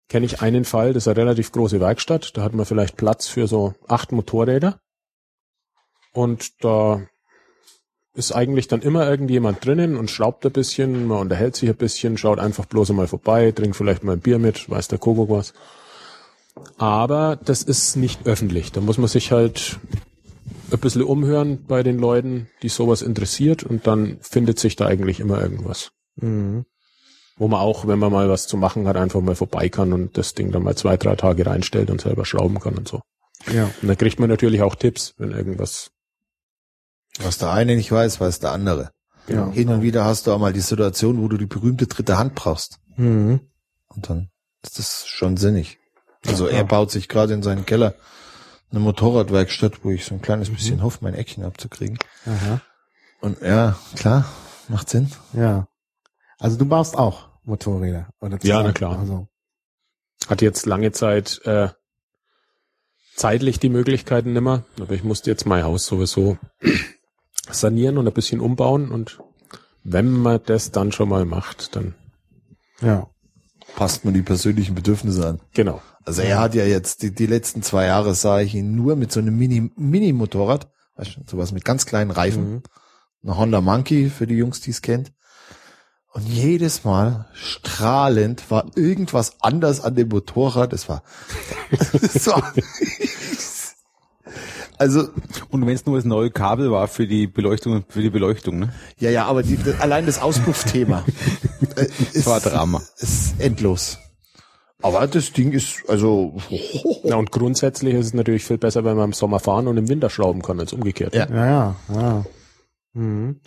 kenne ich einen Fall, das ist eine relativ große Werkstatt, da hat man vielleicht Platz für so acht Motorräder. Und da ist eigentlich dann immer irgendjemand drinnen und schraubt ein bisschen, man unterhält sich ein bisschen, schaut einfach bloß einmal vorbei, trinkt vielleicht mal ein Bier mit, weiß der Kuckuck was. Aber das ist nicht öffentlich. Da muss man sich halt ein bisschen umhören bei den Leuten, die sowas interessiert und dann findet sich da eigentlich immer irgendwas. Mhm. Wo man auch, wenn man mal was zu machen hat, einfach mal vorbei kann und das Ding dann mal zwei, drei Tage reinstellt und selber schrauben kann und so. Ja. Und dann kriegt man natürlich auch Tipps, wenn irgendwas. Was der eine nicht weiß, weiß der andere. Ja. Hin und wieder hast du auch mal die Situation, wo du die berühmte dritte Hand brauchst. Mhm. Und dann ist das schon sinnig. Also Ja. er baut sich gerade in seinen Keller eine Motorradwerkstatt, wo ich so ein kleines bisschen hoffe, mein Eckchen abzukriegen. Aha. Und ja, klar, macht Sinn. Ja. Also du baust auch Motorräder, oder? Ja, na klar. Also, Hat jetzt lange Zeit äh, zeitlich die Möglichkeiten nimmer, aber ich musste jetzt mein Haus sowieso *clears throat* sanieren und ein bisschen umbauen und wenn man das dann schon mal macht, dann ja. Passt man die persönlichen Bedürfnisse an. genau. Also er hat ja jetzt, die, die letzten zwei Jahre sah ich ihn nur mit so einem Mini, Mini-Motorrad, weißt du, sowas mit ganz kleinen Reifen. Mhm. Eine Honda Monkey, für die Jungs, die es kennt. Und jedes Mal strahlend war irgendwas anders an dem Motorrad. Es war, *laughs* es war *laughs* also, Und wenn es nur das neue Kabel war für die Beleuchtung, für die Beleuchtung, ne? ja, ja, aber die, allein das Auspuffthema *laughs* äh, ist, war Drama. ist endlos. Aber das Ding ist, also, *laughs* Ja, und grundsätzlich ist es natürlich viel besser, wenn man im Sommer fahren und im Winter schrauben kann, als umgekehrt. Ja. Ja, ja, ja. Mhm.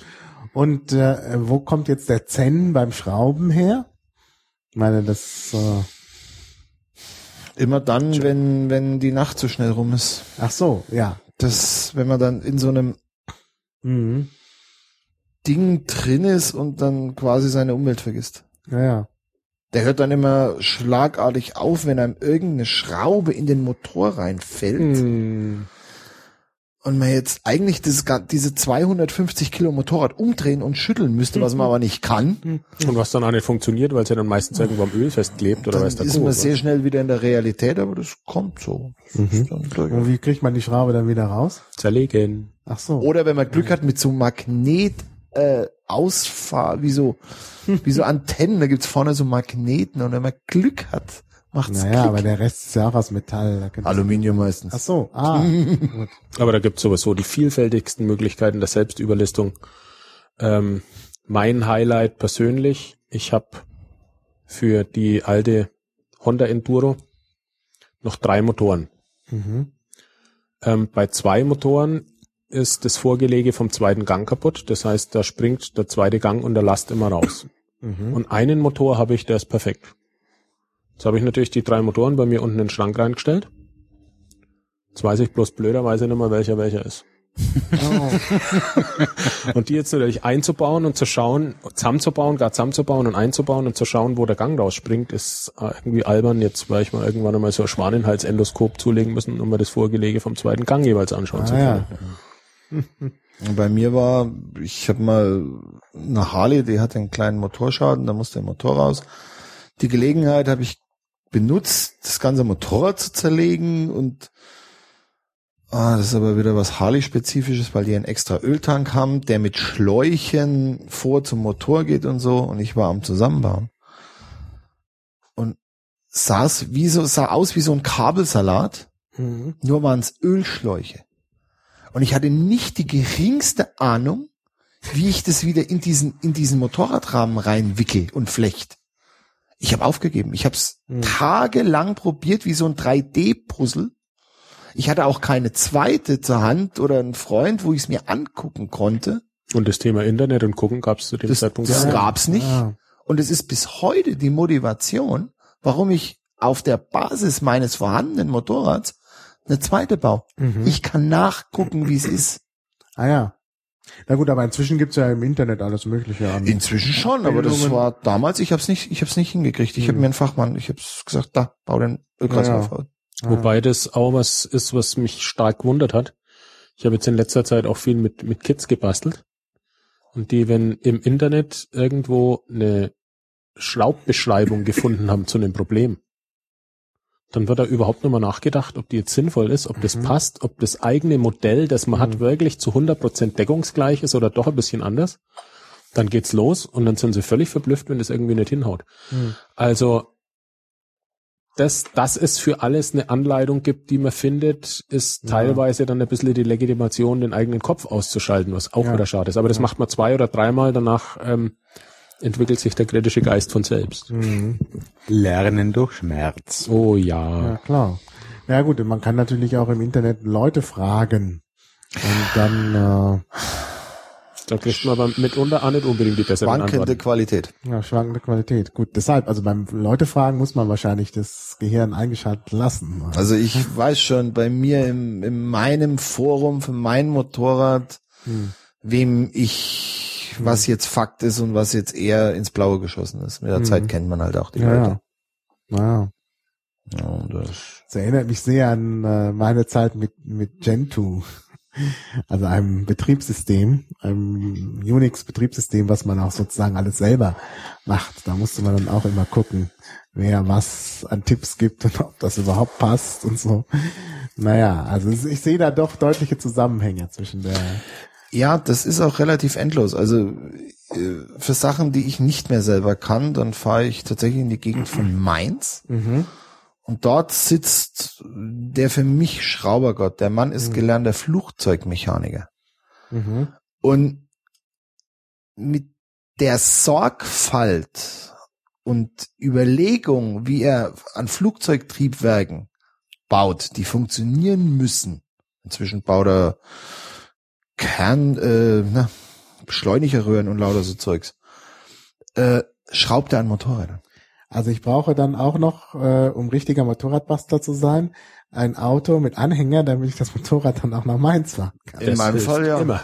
Und äh, wo kommt jetzt der Zen beim Schrauben her? Ich meine, das, äh, immer dann, wenn, wenn die Nacht so schnell rum ist. ach so, ja. Das, wenn man dann in so einem Mhm. Ding drin ist und dann quasi seine Umwelt vergisst. Ja, ja. Der hört dann immer schlagartig auf, wenn einem irgendeine Schraube in den Motor reinfällt Hm, und man jetzt eigentlich das, diese 250 Kilo Motorrad umdrehen und schütteln müsste, was man aber nicht kann. Und was dann auch nicht funktioniert, weil es ja dann meistens irgendwo am Öl festklebt oder Dann weiß der ist Kuckuck man was. sehr schnell wieder in der Realität, aber das kommt so. Das Mhm. Und wie kriegt man die Schraube dann wieder raus? Zerlegen. Ach so. Oder wenn man Glück hat mit so Magnet äh, Ausfahr, wie so, wie so *laughs* Antennen, da gibt's vorne so Magneten und wenn man Glück hat, macht's naja, aber Klick. der Rest ist ja auch aus Metall. Da gibt's- Aluminium meistens. Ach so, ah. *laughs* gut. Aber da gibt es sowieso die vielfältigsten Möglichkeiten der Selbstüberlistung. Ähm, mein Highlight persönlich, ich habe für die alte Honda Enduro noch drei Motoren. Mhm. Ähm, bei zwei Motoren ist das Vorgelege vom zweiten Gang kaputt. Das heißt, da springt der zweite Gang unter Last immer raus. Mhm. Und einen Motor habe ich, der ist perfekt. Jetzt habe ich natürlich die drei Motoren bei mir unten in den Schrank reingestellt. Jetzt weiß ich bloß blöderweise nicht mehr, welcher welcher ist. *laughs* Und die jetzt natürlich einzubauen und zu schauen, zusammenzubauen, gar zusammenzubauen und einzubauen und zu schauen, wo der Gang rausspringt, ist äh, irgendwie albern. Jetzt weil ich mal irgendwann einmal so ein Schwanenhals-Endoskop zulegen müssen, um mir das Vorgelege vom zweiten Gang jeweils anschauen Ah, zu ja. können. Und Bei mir war, ich habe mal eine Harley, die hatte einen kleinen Motorschaden, da musste der Motor raus. Die Gelegenheit habe ich benutzt, das ganze Motorrad zu zerlegen und ah, das ist aber wieder was Harley-spezifisches, weil die einen extra Öltank haben, der mit Schläuchen vor zum Motor geht und so und ich war am Zusammenbauen. Und saß wie so, sah aus wie so ein Kabelsalat, Mhm. nur waren es Ölschläuche. Und ich hatte nicht die geringste Ahnung, wie ich das wieder in diesen, in diesen Motorradrahmen reinwickel und flecht. Ich habe aufgegeben. Ich habe es Hm. tagelang probiert, wie so ein 3D-Puzzle. Ich hatte auch keine zweite zur Hand oder einen Freund, wo ich es mir angucken konnte. Und das Thema Internet und gucken gab es zu dem Das, Zeitpunkt das nicht. gab's nicht. Ah. Und es ist bis heute die Motivation, warum ich auf der Basis meines vorhandenen Motorrads eine zweite baue. Mhm. Ich kann nachgucken, wie es ist. Ah ja. Na gut, aber inzwischen gibt's ja im Internet alles Mögliche an. Inzwischen schon, aber das war damals, ich habe es nicht, ich habe es nicht hingekriegt. Ich habe Hm. mir einen Fachmann, ich habe gesagt, da, bau den Ölkreislauf Ja, aus. Ah. Wobei das auch was ist, was mich stark gewundert hat. Ich habe jetzt in letzter Zeit auch viel mit, mit Kids gebastelt. Und die, wenn im Internet irgendwo eine Schraubbeschreibung gefunden haben zu einem Problem, dann wird da überhaupt nicht mal nachgedacht, ob die jetzt sinnvoll ist, ob das Mhm. passt, ob das eigene Modell, das man hat, Mhm. wirklich zu 100% deckungsgleich ist oder doch ein bisschen anders. Dann geht's los und dann sind sie völlig verblüfft, wenn das irgendwie nicht hinhaut. Hm. Also, dass, dass es für alles eine Anleitung gibt, die man findet, ist Ja. teilweise dann ein bisschen die Legitimation, den eigenen Kopf auszuschalten, was auch Ja. wieder schade ist. Aber das Ja. macht man zwei oder dreimal, danach ähm, entwickelt sich der kritische Geist von selbst. Mhm. Lernen durch Schmerz. Oh ja. Ja, klar. Ja gut, man kann natürlich auch im Internet Leute fragen. Und dann Da kriegt man aber mitunter auch nicht unbedingt die besseren Schwankende Antworten. Qualität. äh, ja, schwankende Qualität. Gut, deshalb, also beim Leute fragen muss man wahrscheinlich das Gehirn eingeschaltet lassen. Also ich weiß schon, bei mir im, in meinem Forum für mein Motorrad, Hm. wem ich, was jetzt Fakt ist und was jetzt eher ins Blaue geschossen ist. Mit der Mhm. Zeit kennt man halt auch die Ja, Leute. ja. Ja. Ja, das, Das erinnert mich sehr an äh, meine Zeit mit, mit Gentoo. *laughs* Also einem Betriebssystem, einem Unix-Betriebssystem, was man auch sozusagen alles selber macht. Da musste man dann auch immer gucken, wer was an Tipps gibt und ob das überhaupt passt und so. Naja, also ich sehe da doch deutliche Zusammenhänge zwischen der. Ja, das ist auch relativ endlos. Also äh, für Sachen, die ich nicht mehr selber kann, dann fahre ich tatsächlich in die Gegend von Mainz Mhm. und dort sitzt der für mich Schraubergott. Der Mann ist Mhm. gelernter Flugzeugmechaniker. Mhm. Und mit der Sorgfalt und Überlegung, wie er an Flugzeugtriebwerken baut, die funktionieren müssen. Inzwischen baut er Kern, äh, na, Beschleunigerröhren und lauter so Zeugs. Äh, schraubt er an Motorrädern. Also ich brauche dann auch noch, äh, um richtiger Motorradbastler zu sein, ein Auto mit Anhänger, damit ich das Motorrad dann auch nach Mainz fahren kann. In Das meinem Fall ja. Immer.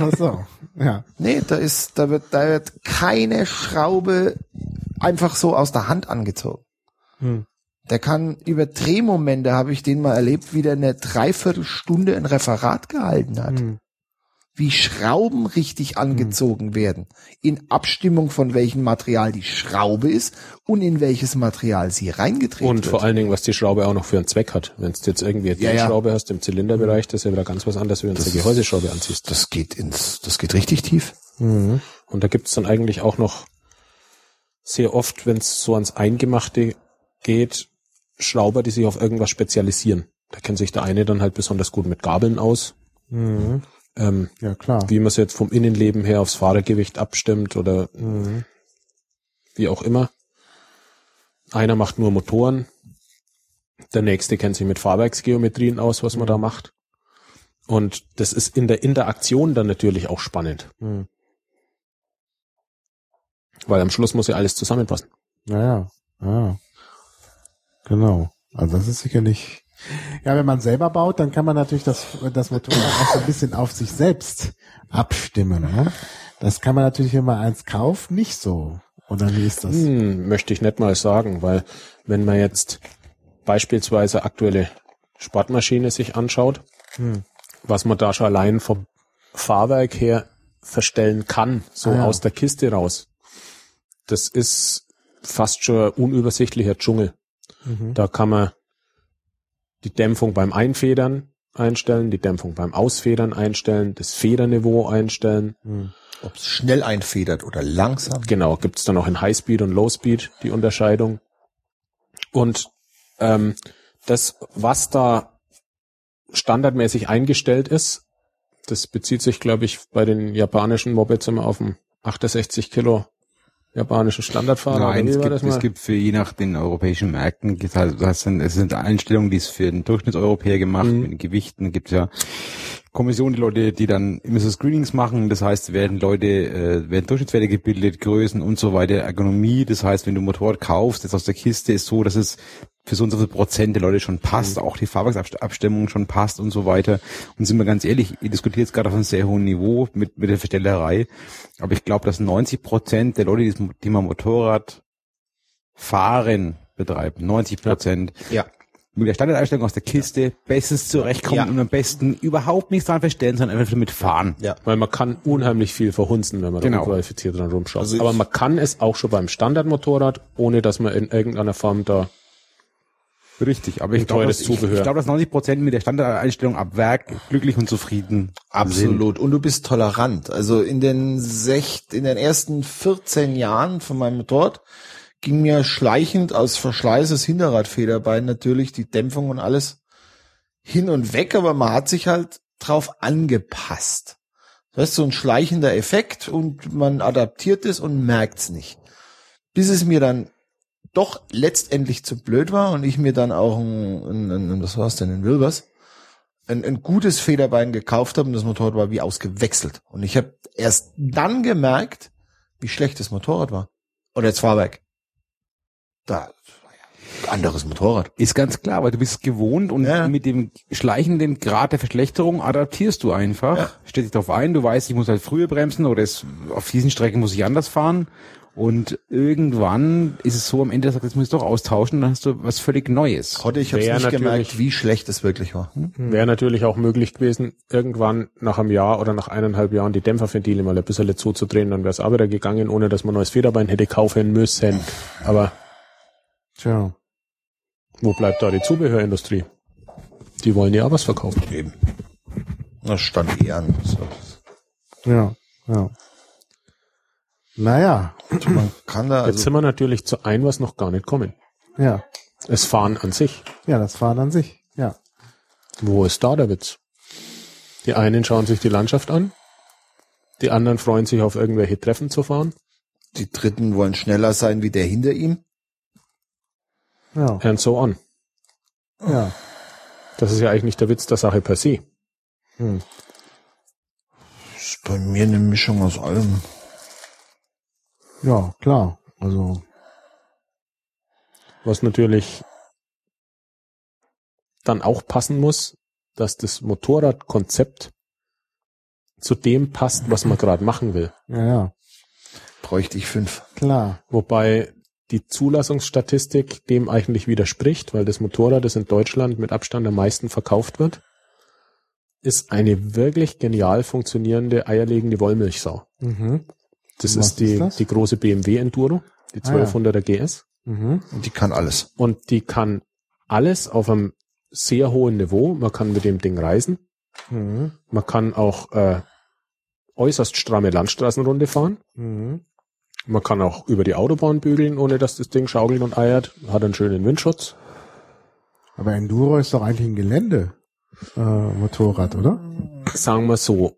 Ach so, ja. Nee, da ist, da wird, da wird keine Schraube einfach so aus der Hand angezogen. Hm. Der kann über Drehmomente, habe ich den mal erlebt, wie der eine Dreiviertelstunde ein Referat gehalten hat. Hm. Wie Schrauben richtig angezogen werden. In Abstimmung von welchem Material die Schraube ist und in welches Material sie reingedreht Und wird. vor allen Dingen, was die Schraube auch noch für einen Zweck hat. Wenn du jetzt irgendwie eine Ja, ja. Schraube hast im Zylinderbereich, das ist ja wieder ganz was anderes, wie wenn du eine Gehäuseschraube anziehst. das geht ins, das geht richtig tief. Mhm. Und da gibt's dann eigentlich auch noch sehr oft, wenn es so ans Eingemachte geht, Schrauber, die sich auf irgendwas spezialisieren. Da kennt sich der eine dann halt besonders gut mit Gabeln aus, Mhm. Ähm, Ja, klar. wie man es jetzt vom Innenleben her aufs Fahrergewicht abstimmt oder Mhm. wie auch immer. Einer macht nur Motoren, der nächste kennt sich mit Fahrwerksgeometrien aus, was man Mhm. da macht. Und das ist in der Interaktion dann natürlich auch spannend, Mhm. weil am Schluss muss ja alles zusammenpassen. Ja, ja, ja. Genau. Also das ist sicherlich Ja, wenn man selber baut, dann kann man natürlich das, das Motorrad auch so ein bisschen auf sich selbst abstimmen. Ne? Das kann man natürlich, wenn man eins kauft, nicht so. Oder wie ist das? Hm, möchte ich nicht mal sagen, weil wenn man jetzt beispielsweise aktuelle Sportmaschine sich anschaut, Hm. was man da schon allein vom Fahrwerk her verstellen kann, so Ah, ja. aus der Kiste raus. Das ist fast schon ein unübersichtlicher Dschungel. Mhm. Da kann man die Dämpfung beim Einfedern einstellen, die Dämpfung beim Ausfedern einstellen, das Federniveau einstellen. Hm. Ob es schnell einfedert oder langsam. Genau, gibt's dann auch in Highspeed und Lowspeed die Unterscheidung. Und ähm, das, was da standardmäßig eingestellt ist, das bezieht sich, glaube ich, bei den japanischen Mopeds immer auf den 68 Kilo japanischen Standardfahrer. Nein, es gibt, es gibt für je nach den europäischen Märkten, das sind, es sind Einstellungen, die es für den Durchschnittseuropäer gemacht, Mhm. mit den Gewichten, gibt ja Kommissionen, die Leute, die dann immer so Screenings machen, das heißt, werden Leute, äh, werden Durchschnittswerte gebildet, Größen und so weiter, Ergonomie, das heißt, wenn du Motorrad kaufst, das aus der Kiste ist so, dass es für so und so viel Prozent der Leute schon passt, auch die Fahrwerksabstimmung schon passt und so weiter. Und sind wir ganz ehrlich, ihr diskutiert jetzt gerade auf einem sehr hohen Niveau mit, mit der Verstellerei, aber ich glaube, dass 90 Prozent der Leute, die das Thema Motorrad fahren betreiben, 90 Prozent, Ja. Mit der Standardeinstellung aus der Kiste bestens zurechtkommen Ja. und am besten überhaupt nichts dran verstellen, sondern einfach damit fahren. Ja. Weil man kann unheimlich viel verhunzen, wenn man Genau. da qualifiziert dran rumschaut. Also Aber man kann es auch schon beim Standardmotorrad, ohne dass man in irgendeiner Form da Richtig, aber ich glaube, dass, ich, Zubehör. ich glaube, dass 90 Prozent mit der Standardeinstellung ab Werk glücklich und zufrieden sind. Absolut. Und du bist tolerant. Also in den sech, in den ersten 14 Jahren von meinem Motorrad ging mir schleichend aus Verschleiß des Hinterradfederbein natürlich die Dämpfung und alles hin und weg, aber man hat sich halt drauf angepasst. Das ist so ein schleichender Effekt und man adaptiert es und merkt's nicht. Bis es mir dann doch letztendlich zu blöd war und ich mir dann auch ein, ein, ein was war's denn, ein Wilbers, ein, ein gutes Federbein gekauft habe und das Motorrad war wie ausgewechselt. Und ich habe erst dann gemerkt, wie schlecht das Motorrad war. Oder das Fahrwerk. Da, anderes Motorrad. Ist ganz klar, weil du bist gewohnt und Ja. mit dem schleichenden Grad der Verschlechterung adaptierst du einfach. Ja. Stellst dich darauf ein, du weißt, ich muss halt früher bremsen oder es, auf diesen Strecken muss ich anders fahren. Und irgendwann ist es so am Ende, sagt, jetzt muss ich doch austauschen, dann hast du was völlig Neues. Heute, ich habe nicht gemerkt, wie schlecht es wirklich war. Hm? Wäre natürlich auch möglich gewesen, irgendwann nach einem Jahr oder nach eineinhalb Jahren die Dämpferventile mal ein bisschen zuzudrehen, dann wäre es auch wieder gegangen, ohne dass man neues Federbein hätte kaufen müssen. Aber Tja. wo bleibt da die Zubehörindustrie? Die wollen ja auch was verkaufen. Eben. Das stand eh an. So. Ja. Ja. Naja. Man kann da, Jetzt also, sind wir natürlich zu ein, was noch gar nicht kommen. Ja. Es Fahren an sich. Ja, das Fahren an sich. Ja. Wo ist da der Witz? Die einen schauen sich die Landschaft an, die anderen freuen sich auf irgendwelche Treffen zu fahren, die Dritten wollen schneller sein wie der hinter ihm. Ja. and so on. Ja. Das ist ja eigentlich nicht der Witz der Sache per se. Hm. ist bei mir eine Mischung aus allem. Ja, klar. Also, Was natürlich dann auch passen muss, dass das Motorradkonzept zu dem passt, was man gerade machen will. ja, ja. Bräuchte ich fünf. Klar. Wobei die Zulassungsstatistik dem eigentlich widerspricht, weil das Motorrad, das in Deutschland mit Abstand am meisten verkauft wird, ist eine wirklich genial funktionierende eierlegende Wollmilchsau. Mhm. Das Was ist die, ist das? die große BMW Enduro, die Ah, ja. 1200er GS. Mhm. Und die kann alles. Und die kann alles auf einem sehr hohen Niveau. Man kann mit dem Ding reisen. Mhm. Man kann auch äh, äußerst stramme Landstraßenrunde fahren. Mhm. Man kann auch über die Autobahn bügeln, ohne dass das Ding schaukelt und eiert. Hat einen schönen Windschutz. Aber Enduro ist doch eigentlich ein Gelände. Äh, Motorrad, oder? Sagen wir so,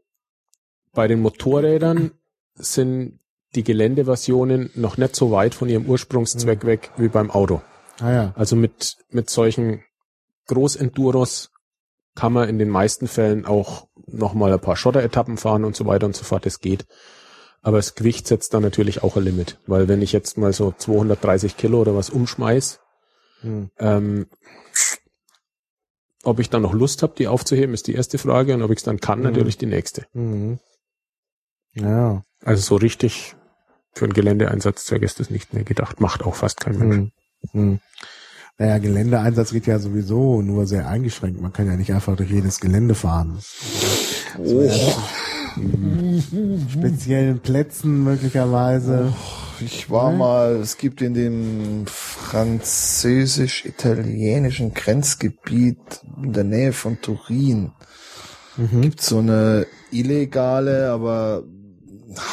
bei den Motorrädern sind die Geländeversionen noch nicht so weit von ihrem Ursprungszweck weg wie beim Auto. Ah ja. Also mit, mit solchen Großenduros kann man in den meisten Fällen auch nochmal ein paar Schotteretappen fahren und so weiter und so fort. Das geht. Aber das Gewicht setzt da natürlich auch ein Limit. Weil wenn ich jetzt mal so 230 Kilo oder was umschmeiß, Hm. ähm, ob ich dann noch Lust habe, die aufzuheben, ist die erste Frage und ob ich es dann kann, Mhm. natürlich die nächste. Mhm. Ja. Also so richtig für einen Geländeeinsatzzweck ist das nicht mehr gedacht. Macht auch fast kein Mensch. Hm. Hm. Naja, Geländeeinsatz geht ja sowieso nur sehr eingeschränkt. Man kann ja nicht einfach durch jedes Gelände fahren. Oh. Speziellen Plätzen möglicherweise. Ich war Mhm. mal, es gibt in dem französisch-italienischen Grenzgebiet in der Nähe von Turin Mhm. gibt so eine illegale, aber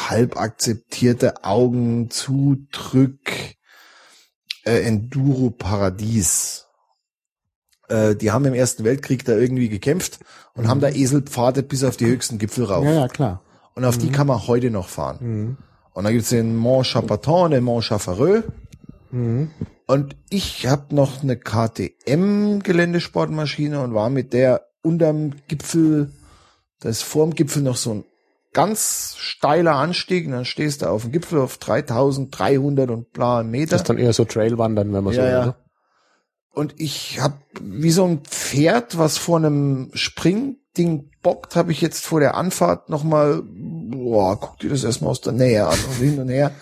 halb akzeptierte Augen zudrück äh, Enduro Paradies. Äh, die haben im Ersten Weltkrieg da irgendwie gekämpft und haben da Eselpfade bis auf die höchsten Gipfel rauf. Mhm. Ja, ja, klar. Und auf die kann man heute noch fahren. Mhm. Und dann gibt's den Mont Chapaton, den Mont Chaffareux. Mhm. Und ich habe noch eine KTM Geländesportmaschine und war mit der unterm Gipfel, da ist vorm Gipfel noch so ein ganz steiler Anstieg und dann stehst du auf dem Gipfel auf 3300 und bla Meter. Das ist dann eher so Trailwandern, wenn man so Ja, will. ja. Und ich habe wie so ein Pferd, was vor einem Springding bockt, habe ich jetzt vor der Anfahrt nochmal, boah, guck dir das erstmal aus der Nähe an und hin und her.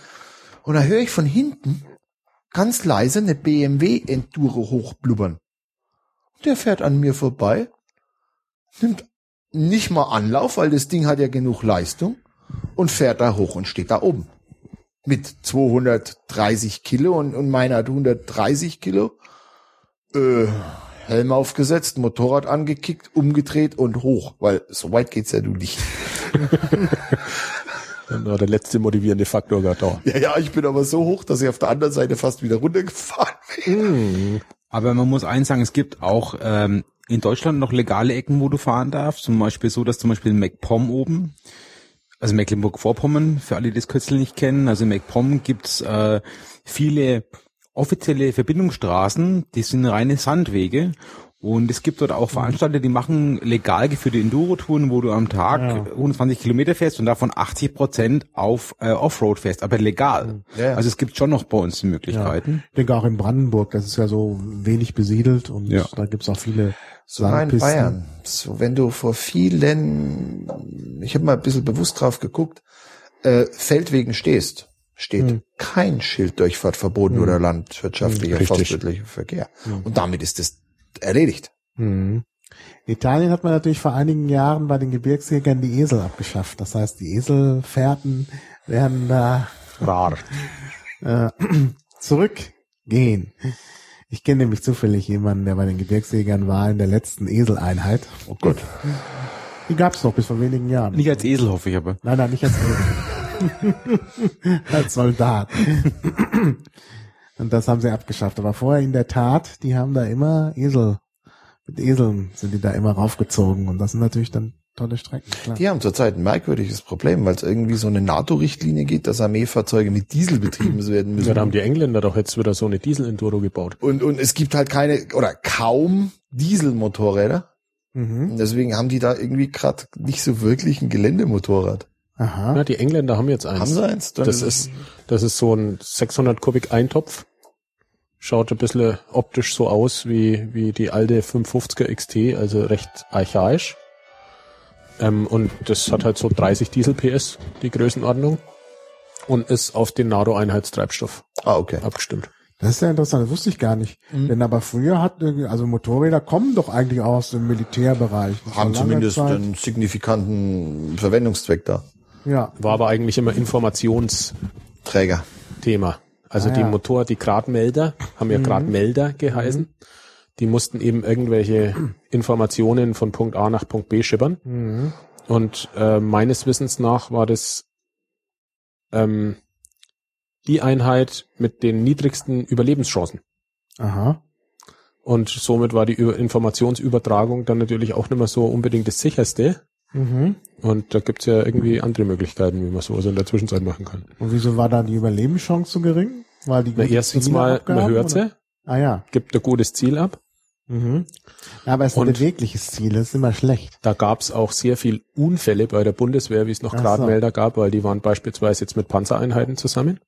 Und da höre ich von hinten ganz leise eine BMW Enduro hochblubbern. Und der fährt an mir vorbei, nimmt nicht mal Anlauf, weil das Ding hat ja genug Leistung und fährt da hoch und steht da oben. Mit 230 Kilo und, und meiner hat 130 Kilo. Äh, Helm aufgesetzt, Motorrad angekickt, umgedreht und hoch, weil so weit geht's ja du nicht. *laughs* Dann war der letzte motivierende Faktor gerade da. Ja, ja, ich bin aber so hoch, dass ich auf der anderen Seite fast wieder runtergefahren bin. Aber man muss eins sagen, es gibt auch ähm, in Deutschland noch legale Ecken, wo du fahren darfst. Zum Beispiel so, dass zum Beispiel in MacPom oben, also Mecklenburg-Vorpommern, für alle, die das Kürzel nicht kennen, also in MacPom gibt's äh, viele offizielle Verbindungsstraßen, die sind reine Sandwege. Und es gibt dort auch Veranstalter, die machen legal geführte Enduro-Touren, wo du am Tag Ja. 120 Kilometer fährst und davon 80 Prozent auf äh, Offroad fährst, aber legal. Ja, ja. Also es gibt schon noch bei uns die Möglichkeiten. Ich denke auch in Brandenburg, das ist ja so wenig besiedelt und Ja. da gibt's auch viele Sogar in Sandpisten. Bayern. So, wenn du vor vielen, ich habe mal ein bisschen bewusst drauf geguckt, äh, Feldwegen stehst, steht Hm. kein Schild Durchfahrt verboten oder landwirtschaftlicher, Richtig. forstwirtschaftlicher Verkehr. Und damit ist es erledigt. Mhm. In Italien hat man natürlich vor einigen Jahren bei den Gebirgsjägern die Esel abgeschafft. Das heißt, die Eselfährten werden da Rar. *laughs* äh, *clears throat* zurückgehen. Ich kenne nämlich zufällig jemanden, der bei den Gebirgsjägern war in der letzten Eseleinheit. Oh Gott. Die gab's noch bis vor wenigen Jahren. Nicht als Esel, hoffe ich aber. Nein, nein, nicht als Esel. *laughs* als Soldat. *clears throat* Und das haben sie abgeschafft. Aber vorher in der Tat, die haben da immer Esel, mit Eseln sind die da immer raufgezogen. Und das sind natürlich dann tolle Strecken. Klar. Die haben zurzeit ein merkwürdiges Problem, weil es irgendwie so eine NATO-Richtlinie gibt, dass Armeefahrzeuge mit Diesel betrieben werden müssen. Ja, da haben die Engländer doch jetzt wieder so eine Diesel-Enduro gebaut. und, und es gibt halt keine oder kaum Dieselmotorräder. Mhm. Und deswegen haben die da irgendwie gerade nicht so wirklich ein Geländemotorrad. Aha. Ja, die Engländer haben jetzt eins. Haben sie eins? Dann Das ist, das ist so ein 600 Kubik Eintopf. Schaut ein bisschen optisch so aus wie, wie die alte 550er XT, also recht archaisch. Ähm, und das hat halt so 30 Diesel PS, die Größenordnung. Und ist auf den NATO-Einheitstreibstoff Ah, okay. abgestimmt. Das ist ja interessant, das wusste ich gar nicht. Mhm. Denn aber früher hat, also Motorräder kommen doch eigentlich auch aus dem Militärbereich. Das Haben zumindest Zeit- einen signifikanten Verwendungszweck da. Ja, War aber eigentlich immer Informationsthema. Träger. Also Ah, die ja. Mhm. Motor, die Gradmelder, haben ja Gradmelder geheißen. Die mussten eben irgendwelche Informationen von Punkt A nach Punkt B schippern. mhm. Und äh, meines Wissens nach war das ähm, die Einheit mit den niedrigsten Überlebenschancen. aha. Und somit war die Über Informationsübertragung dann natürlich auch nicht mehr so unbedingt das sicherste. Mhm. Und da gibt's ja irgendwie andere Möglichkeiten, wie man sowas in der Zwischenzeit machen kann. Und wieso war da die Überlebenschance so gering? Weil die Na, erstens Ziele mal, abgaben, man hört sie, Ah ja. gibt ein gutes Ziel ab. Mhm. Ja, aber es ist ein bewegliches Ziel, das ist immer schlecht. Da gab's auch sehr viel Unfälle bei der Bundeswehr, wie es noch Ach so. Gradmelder gab, weil die waren beispielsweise jetzt mit Panzereinheiten zusammen.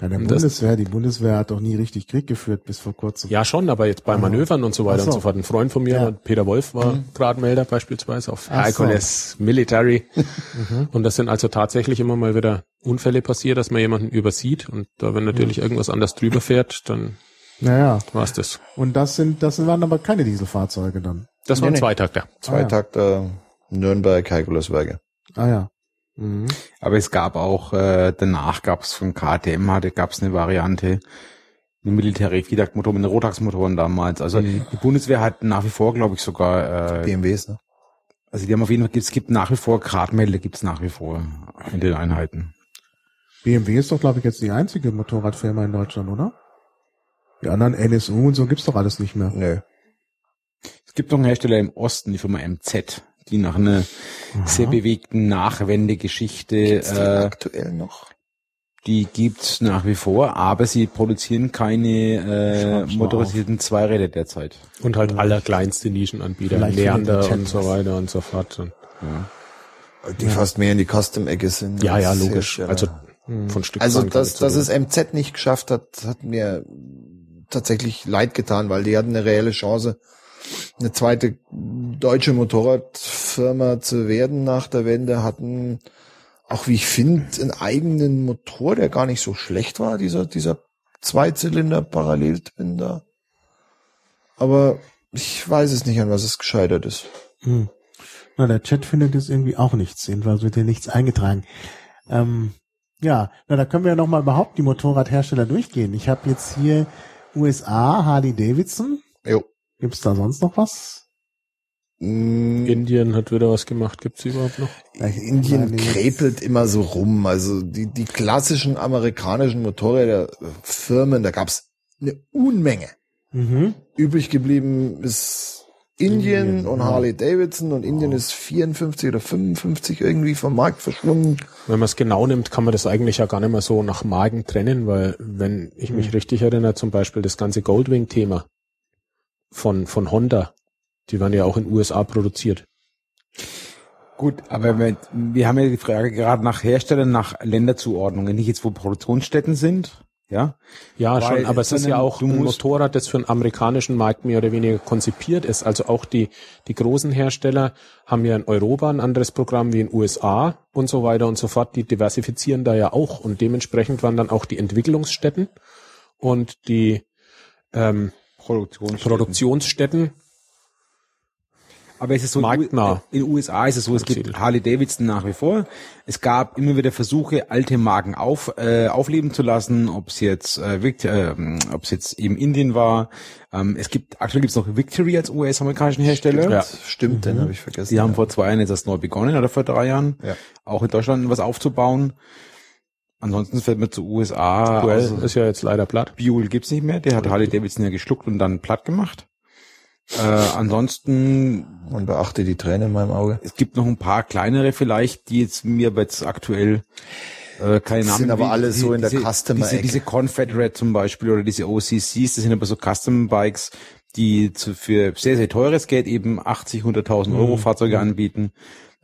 Ja, der Bundeswehr, die Bundeswehr hat doch nie richtig Krieg geführt bis vor kurzem. Ja, schon, aber jetzt bei Ah. Manövern und so weiter so. und so fort. Ein Freund von mir, Ja. Peter Wolf, war Gradmelder beispielsweise auf Ach so. Hercules Military. *laughs* Und das sind also tatsächlich immer mal wieder Unfälle passiert, dass man jemanden übersieht. Und da, wenn natürlich irgendwas anders drüber fährt, dann Naja. war's das. Und das sind, das waren aber keine Dieselfahrzeuge dann. Das war ein nee. Zweitakter. Zweitakter Nürnberg Herkuleswerke. Ah ja. Mhm. Aber es gab auch, äh, danach gab es von KTM, hatte, gab es eine Variante, eine militäre Viertaktmotor mit den Rotaxmotoren damals. Also die Bundeswehr hat nach wie vor, glaube ich, sogar, äh, BMWs, ne? also die haben auf jeden Fall, es gibt nach wie vor Gradmelder, gibt es nach wie vor in den Einheiten. BMW ist doch, glaube ich, jetzt die einzige Motorradfirma in Deutschland, oder? Die anderen NSU und so gibt's doch alles nicht mehr. Nö. Es gibt noch einen Hersteller im Osten, die Firma MZ, die nach einer sehr bewegten Nachwendegeschichte, äh, aktuell noch? die gibt's nach wie vor, aber sie produzieren keine äh, motorisierten Zweiräder derzeit. Und halt allerkleinste Nischenanbieter, Vielleicht Leander und so weiter und so fort. Und, Die fast mehr in die Custom-Ecke sind. ja, ja, logisch. Hersteller. Also von Stück Also, dass, dass es MZ nicht geschafft hat, hat mir tatsächlich leid getan, weil die hatten eine reelle Chance, eine zweite deutsche Motorradfirma zu werden nach der Wende, hatten auch, wie ich finde, einen eigenen Motor, der gar nicht so schlecht war, dieser, dieser Zweizylinder Paralleltwin da. Aber ich weiß es nicht, an was es gescheitert ist. Hm. Na, der Chat findet jetzt irgendwie auch nichts, jedenfalls wird hier nichts eingetragen. Ähm, ja, na, da können wir ja nochmal überhaupt die Motorradhersteller durchgehen. Ich habe jetzt hier USA, Harley Davidson. Jo. Gibt's da sonst noch was? Mm, Indien hat wieder was gemacht. Gibt's überhaupt noch? Indien krepelt immer so rum. Also die, die klassischen amerikanischen Motorräderfirmen, da gab's eine Unmenge. Mhm. Übrig geblieben ist Indien, Indien, und ja. Harley Davidson und Indien ist 54 oder 55 irgendwie vom Markt verschwunden. Wenn man es genau nimmt, kann man das eigentlich ja gar nicht mehr so nach Magen trennen, weil wenn ich mich richtig erinnere, zum Beispiel das ganze Goldwing-Thema von, von Honda, die werden ja auch in den USA produziert. Gut, aber wir, wir haben ja die Frage gerade nach Herstellern, nach Länderzuordnungen, nicht jetzt wo Produktionsstätten sind, ja? Ja, Weil, schon, aber es ist ja auch ein Motorrad, das für den amerikanischen Markt mehr oder weniger konzipiert ist. Also auch die, die großen Hersteller haben ja in Europa ein anderes Programm wie in USA und so weiter und so fort. Die diversifizieren da ja auch und dementsprechend waren dann auch die Entwicklungsstätten und die ähm, Produktionsstätten. Produktionsstätten Aber es ist so, Marktnah. in den USA ist es so, es gibt. Harley Davidson nach wie vor. Es gab immer wieder Versuche, alte Marken auf, äh, aufleben zu lassen, ob es jetzt, äh, äh, ob es jetzt eben Indien war. Ähm, es gibt, aktuell gibt es noch Victory als US-amerikanischen Hersteller. Ja. Stimmt, den habe ich vergessen. Die haben ja. vor zwei Jahren jetzt erst neu begonnen oder vor drei Jahren, Ja. auch in Deutschland was aufzubauen. Ansonsten fällt mir zu USA. Duell also ist ja jetzt leider platt. Buell gibt's nicht mehr, der hat Harley Davidson ja geschluckt und dann platt gemacht. Äh, ansonsten, Man beachte die Träne in meinem Auge. es gibt noch ein paar kleinere vielleicht, die jetzt mir aber jetzt aktuell äh, keine Das Namen sind aber wie- alle so in der diese, Customer-Ecke. diese, diese Confederate zum Beispiel oder diese OCCs, das sind aber so Custom Bikes, die zu, für sehr, sehr teures Geld eben 80, 100.000 Mhm. Euro Fahrzeuge anbieten.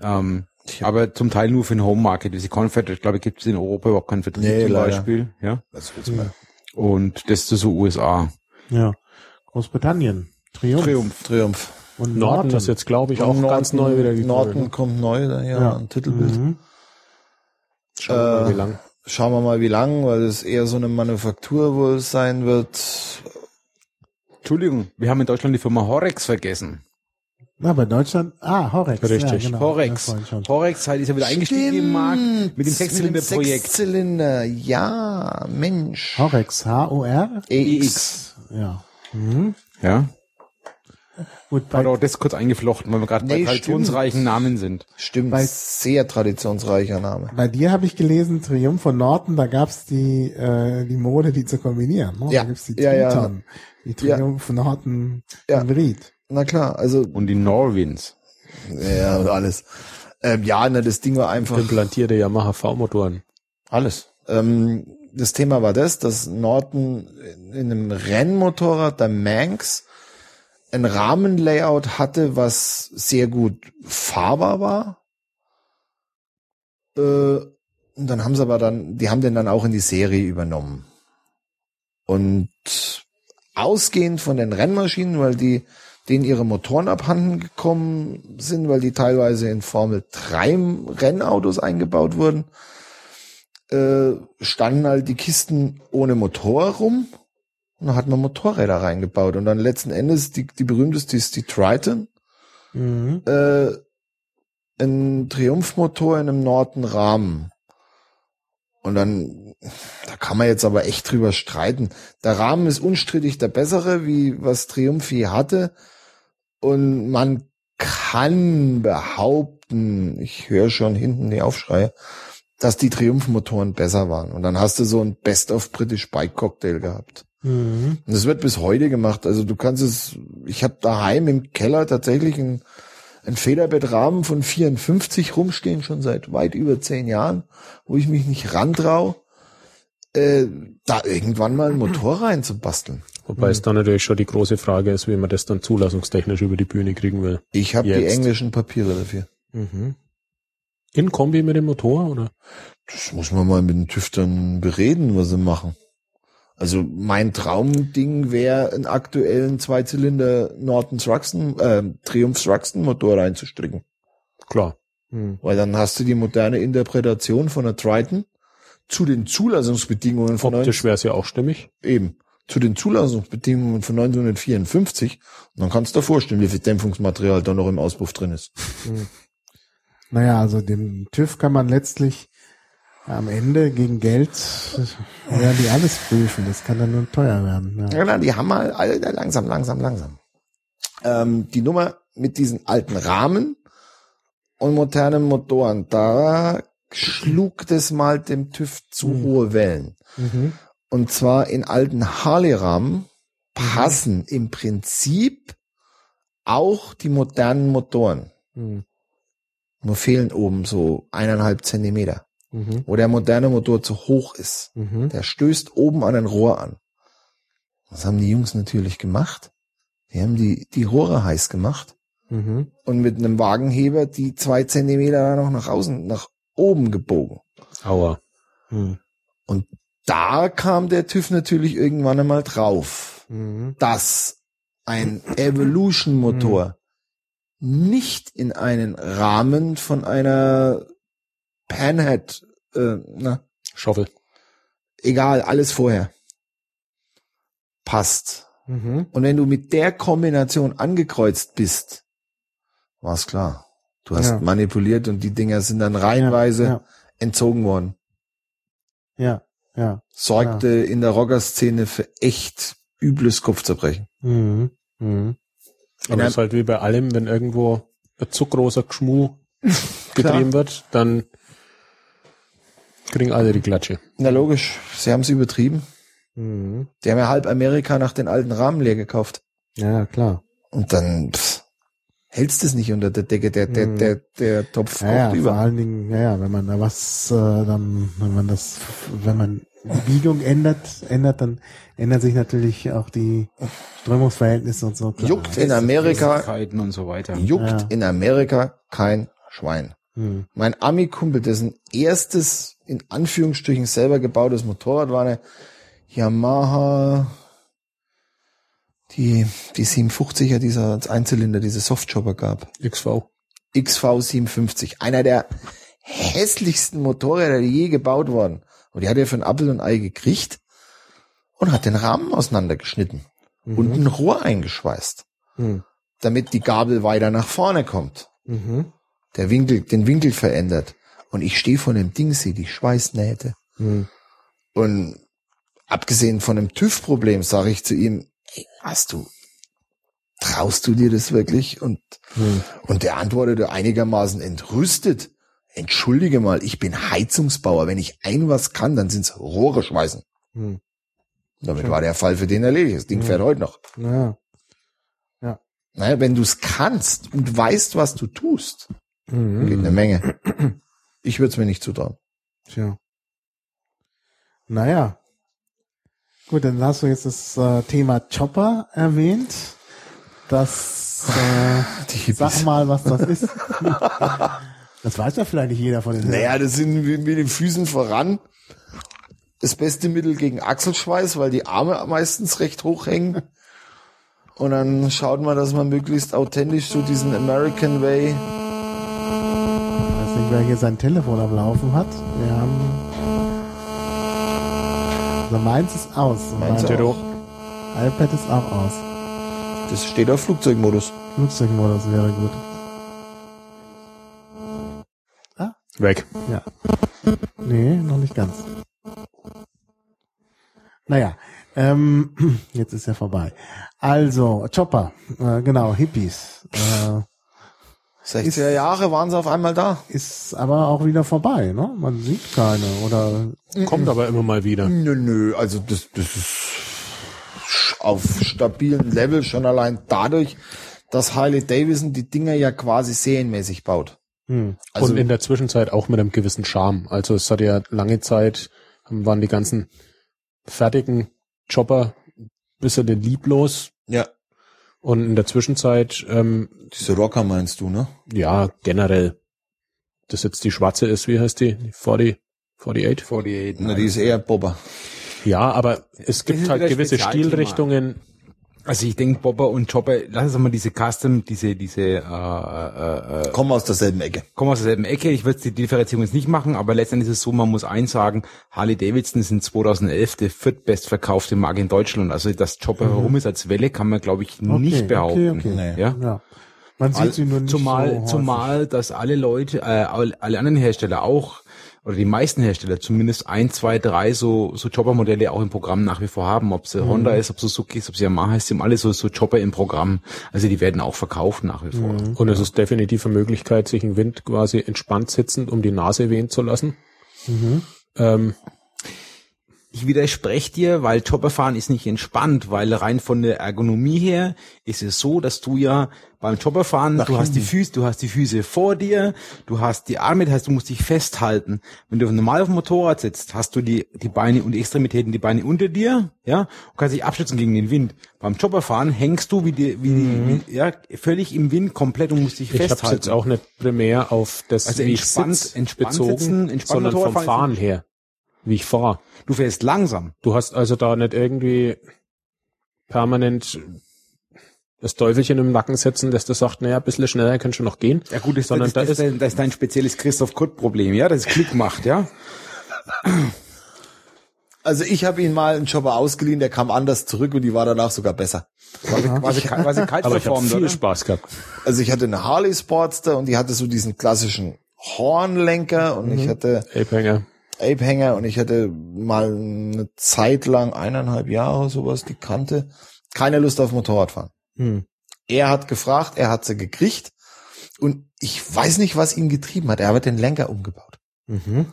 Ähm, aber zum Teil nur für den Home Market. Diese Confederate, glaube ich, gibt es in Europa überhaupt keinen Vertrieb Nee, zum leider. Beispiel. Ja. Du mal? Und das ist so USA. Ja. Großbritannien. Triumph. Triumph. Triumph. Und Norton ist jetzt, glaube ich, auch Und ganz neu wieder gekommen. Norton kommt neu, da, ja, Ja. ein Titelbild. Mhm. Schauen wir mal, äh, wie lang. Schauen wir mal, wie lang, weil es eher so eine Manufaktur wohl sein wird. Entschuldigung, wir haben in Deutschland die Firma Horex vergessen. Na, bei Deutschland, ah, Horex. Richtig. Ja, genau. Horex. Ja. Horex halt ist ja wieder eingestiegen im Markt mit dem Sechszylinder-Projekt. Sechszylinder, ja, Mensch. Horex, H-O-R? EX. Ja. Mhm. Ja. Gut, Hat bei, auch das kurz eingeflochten, weil wir gerade bei Nee, traditionsreichen Namen sind. Stimmt, Bei- sehr traditionsreicher Name. bei dir habe ich gelesen, Triumph von Norton, da gab's die, äh, die Mode, die zu kombinieren. Ne? Ja. Da gibt's die Ja, ja. Die Triumph Norton Ja. Hybrid. Na klar, also, Und die Norwins. ja, und alles. Ähm, ja, ne, das Ding war einfach Implantierte Yamaha V-Motoren. alles. Ähm, das Thema war das, dass Norton in einem Rennmotorrad, der Manx, ein Rahmenlayout hatte, was sehr gut fahrbar war, äh, Und dann haben sie aber dann, die haben den dann auch in die Serie übernommen. Und ausgehend von den Rennmaschinen, weil die, denen ihre Motoren abhanden gekommen sind, weil die teilweise in Formel 3 Rennautos eingebaut wurden, äh, standen halt die Kisten ohne Motor rum. Und dann hat man Motorräder reingebaut. Und dann letzten Endes, die, die berühmteste ist die Triton. Mhm. Äh, ein Triumphmotor in einem Norton Rahmen. Und dann, da kann man jetzt aber echt drüber streiten. Der Rahmen ist unstrittig der bessere, wie was Triumph hier hatte. Und man kann behaupten, ich höre schon hinten die Aufschreie, dass die Triumphmotoren besser waren. Und dann hast du so ein Best of British Bike Cocktail gehabt. Mhm. Und das wird bis heute gemacht. Also du kannst es, ich habe daheim im Keller tatsächlich ein, ein Federbettrahmen von 54 rumstehen, schon seit weit über zehn Jahren, wo ich mich nicht rantrau, äh, da irgendwann mal ein Motor reinzubasteln. Wobei es dann natürlich schon die große Frage ist, wie man das dann zulassungstechnisch über die Bühne kriegen will. Ich habe die englischen Papiere dafür. Mhm. In Kombi mit dem Motor, oder? Das muss man mal mit den Tüftern bereden, was sie machen. Also mein Traumding wäre, einen aktuellen Zweizylinder Norton Thruxton, äh, Triumph Thruxton Motor reinzustricken. Klar. Mhm. Weil dann hast du die moderne Interpretation von der Triton zu den Zulassungsbedingungen von Optisch wäre es ja auch stimmig. eben zu den Zulassungsbedingungen von 1954 und dann kannst du dir vorstellen, wie viel Dämpfungsmaterial da noch im Auspuff drin ist. Naja, also den TÜV kann man letztlich am Ende gegen Geld werden die alles prüfen. Das kann dann nur teuer werden. Ja. Ja, na, die haben mal Alter, langsam, langsam, langsam. Ähm, die Nummer mit diesen alten Rahmen und modernen Motoren, da schlug das mal dem TÜV zu Mhm. hohe Wellen. Mhm. Und zwar in alten Harley-Rahmen passen im Prinzip auch die modernen Motoren. Mhm. Nur fehlen oben so eineinhalb Zentimeter. Mhm. Wo der moderne Motor zu hoch ist. Mhm. Der stößt oben an ein Rohr an. Was haben die Jungs natürlich gemacht? Die haben die, die Rohre heiß gemacht Mhm. und mit einem Wagenheber die zwei Zentimeter noch nach außen, nach oben gebogen. Aua. Mhm. Da kam der TÜV natürlich irgendwann einmal drauf, Mhm. dass ein Evolution-Motor nicht in einen Rahmen von einer Panhead, äh, na, Schaufel. egal, alles vorher passt. Mhm. Und wenn du mit der Kombination angekreuzt bist, war's klar. Du hast Ja. manipuliert und die Dinger sind dann reihenweise Ja, entzogen worden. ja, ja. Sorgte in der Rockerszene für echt übles Kopfzerbrechen. Mhm. Mhm. Aber das ist halt wie bei allem, wenn irgendwo ein zu großer Geschmuh *laughs* getrieben wird, dann kriegen alle die Klatsche. Na logisch, sie haben es übertrieben. Mhm. Die haben ja halb Amerika nach den alten Rahmen leer gekauft. Ja, klar. Und dann pff, hältst es nicht unter der Decke, der, der, Mhm. der, der Topf Ja, ja, kocht vor über. allen Dingen, ja, ja, wenn man da was, äh, dann, wenn man das, wenn man die Biegung ändert, ändert, dann ändern sich natürlich auch die Strömungsverhältnisse und so. klar. Juckt in Amerika, und so weiter. juckt Ja. in Amerika kein Schwein. Hm. Mein Ami-Kumpel, dessen erstes, in Anführungsstrichen, selber gebautes Motorrad war eine Yamaha, die, die 750er, dieser Einzylinder, diese Softjobber gab. XV. XV 57. Einer der hässlichsten Motorräder, die je gebaut wurden. Und die hat er für ein Apfel und Ei gekriegt und hat den Rahmen auseinandergeschnitten und ein Rohr eingeschweißt, Mhm. damit die Gabel weiter nach vorne kommt. Mhm. Der Winkel, den Winkel verändert. Und ich stehe vor dem Ding, sehe die Schweißnähte. Mhm. Und abgesehen von dem TÜV-Problem sage ich zu ihm, hast du, traust du dir das wirklich? Und, Mhm. und der antwortete einigermaßen entrüstet. Entschuldige mal, ich bin Heizungsbauer. Wenn ich ein was kann, dann sind's Rohre schweißen. Mhm. Damit war der Fall für den erledigt. Das Ding Ja. fährt heute noch. Ja. Naja, wenn du es kannst und weißt, was du tust, Mhm. geht eine Menge. Ich würde es mir nicht zutrauen. Tja. Naja. Gut, dann hast du jetzt das äh, Thema Chopper erwähnt. Das, äh, *laughs* Die sag mal, was das ist. *laughs* Das weiß ja vielleicht nicht jeder von den Naja, das sind mit, mit den Füßen voran das beste Mittel gegen Achselschweiß, weil die Arme meistens recht hoch hängen. Und dann schaut man, dass man möglichst authentisch so diesen American Way. Ich weiß nicht, wer hier sein Telefon am Laufen hat. Wir haben. Also meins ist aus. Meins mein auch. iPad ist auch aus. Das steht auf Flugzeugmodus. Flugzeugmodus wäre gut. Weg. Ja. Nee, noch nicht ganz. Naja, ähm, *clears throat* jetzt ist er vorbei. Also, Chopper, äh, genau, Hippies. Äh, 60er Jahre waren sie auf einmal da. ist aber auch wieder vorbei, ne? Man sieht keine oder Kommt aber immer mal wieder. Nö, nö, also das, das ist auf stabilen Level schon allein dadurch, dass Harley Davidson die Dinger ja quasi serienmäßig baut. hm, Also und in der Zwischenzeit auch mit einem gewissen Charme. Also es hat ja lange Zeit, waren die ganzen fertigen Chopper bisschen lieblos. ja, Und in der Zwischenzeit, ähm, diese Rocker meinst du, ne? ja, generell, das jetzt die schwarze ist, wie heißt die? Die 40, 48? 48. Na, die ist eher Bobber. Ja, aber es gibt halt gewisse. Stilrichtungen. Also ich denke, Bobber und Chopper, lass uns mal diese Custom, diese, diese, äh, äh, äh, Kommen aus derselben Ecke. kommen aus derselben Ecke. Ich würde die Differenzierung jetzt nicht machen, aber letztendlich ist es so, man muss eins sagen, Harley Davidson sind 2011 die viertbestverkaufte Marke in Deutschland. Also dass Chopper herum ist als Welle, kann man glaube ich nicht behaupten. Okay, okay. Nee. Ja? Ja. Man sieht sie nur nicht zumal, so häufig. zumal, dass alle Leute, äh, alle alle anderen Hersteller auch, oder die meisten Hersteller zumindest ein, zwei, drei so, so Chopper-Modelle auch im Programm nach wie vor haben. Ob es Mhm. Honda ist, ob Suzuki ist, ob es Yamaha ist, die haben alle so, so Chopper im Programm. Also die werden auch verkauft nach wie vor. Mhm. Und es ist definitiv eine Möglichkeit, sich im Wind quasi entspannt sitzend um die Nase wehen zu lassen. Mhm. Ähm, Ich widerspreche dir, weil Chopperfahren ist nicht entspannt, weil rein von der Ergonomie her ist es so, dass du ja beim Chopperfahren, du hast die Füße, du hast die Füße vor dir, du hast die Arme, das heißt, du musst dich festhalten. Wenn du normal auf dem Motorrad sitzt, hast du die, die Beine und die Extremitäten, die Beine unter dir, ja, und kannst dich abstützen gegen den Wind. Beim Chopperfahren hängst du wie die, wie die, wie, ja, völlig im Wind komplett und musst dich ich habe es festhalten. jetzt auch nicht primär auf das, Also wie ich entspannt- entspannt bezogen, sitzen, entspannt sondern vom Fahren her, wie ich fahre. Du fährst langsam. Du hast also da nicht irgendwie permanent das Teufelchen im Nacken setzen, dass du sagt, naja, ein bisschen schneller kannst du noch gehen. Ja gut, das, Sondern das, da das, ist- das, das ist dein spezielles Christoph Kutt-Problem, ja, das Klick macht, ja. *clears throat* Also ich habe ihn mal einen Chopper ausgeliehen, der kam anders zurück und die war danach sogar besser. War sie, war sie *laughs* Aber ich habe viel oder? Spaß gehabt. Also ich hatte eine Harley Sportster und die hatte so diesen klassischen Hornlenker und ich hatte Apehanger. Ape-Hänger und ich hatte mal eine Zeit lang, eineinhalb Jahre sowas, die kannte, keine Lust auf Motorradfahren. Hm. Er hat gefragt, er hat sie gekriegt und ich weiß nicht, was ihn getrieben hat. Er hat den Lenker umgebaut. Mhm.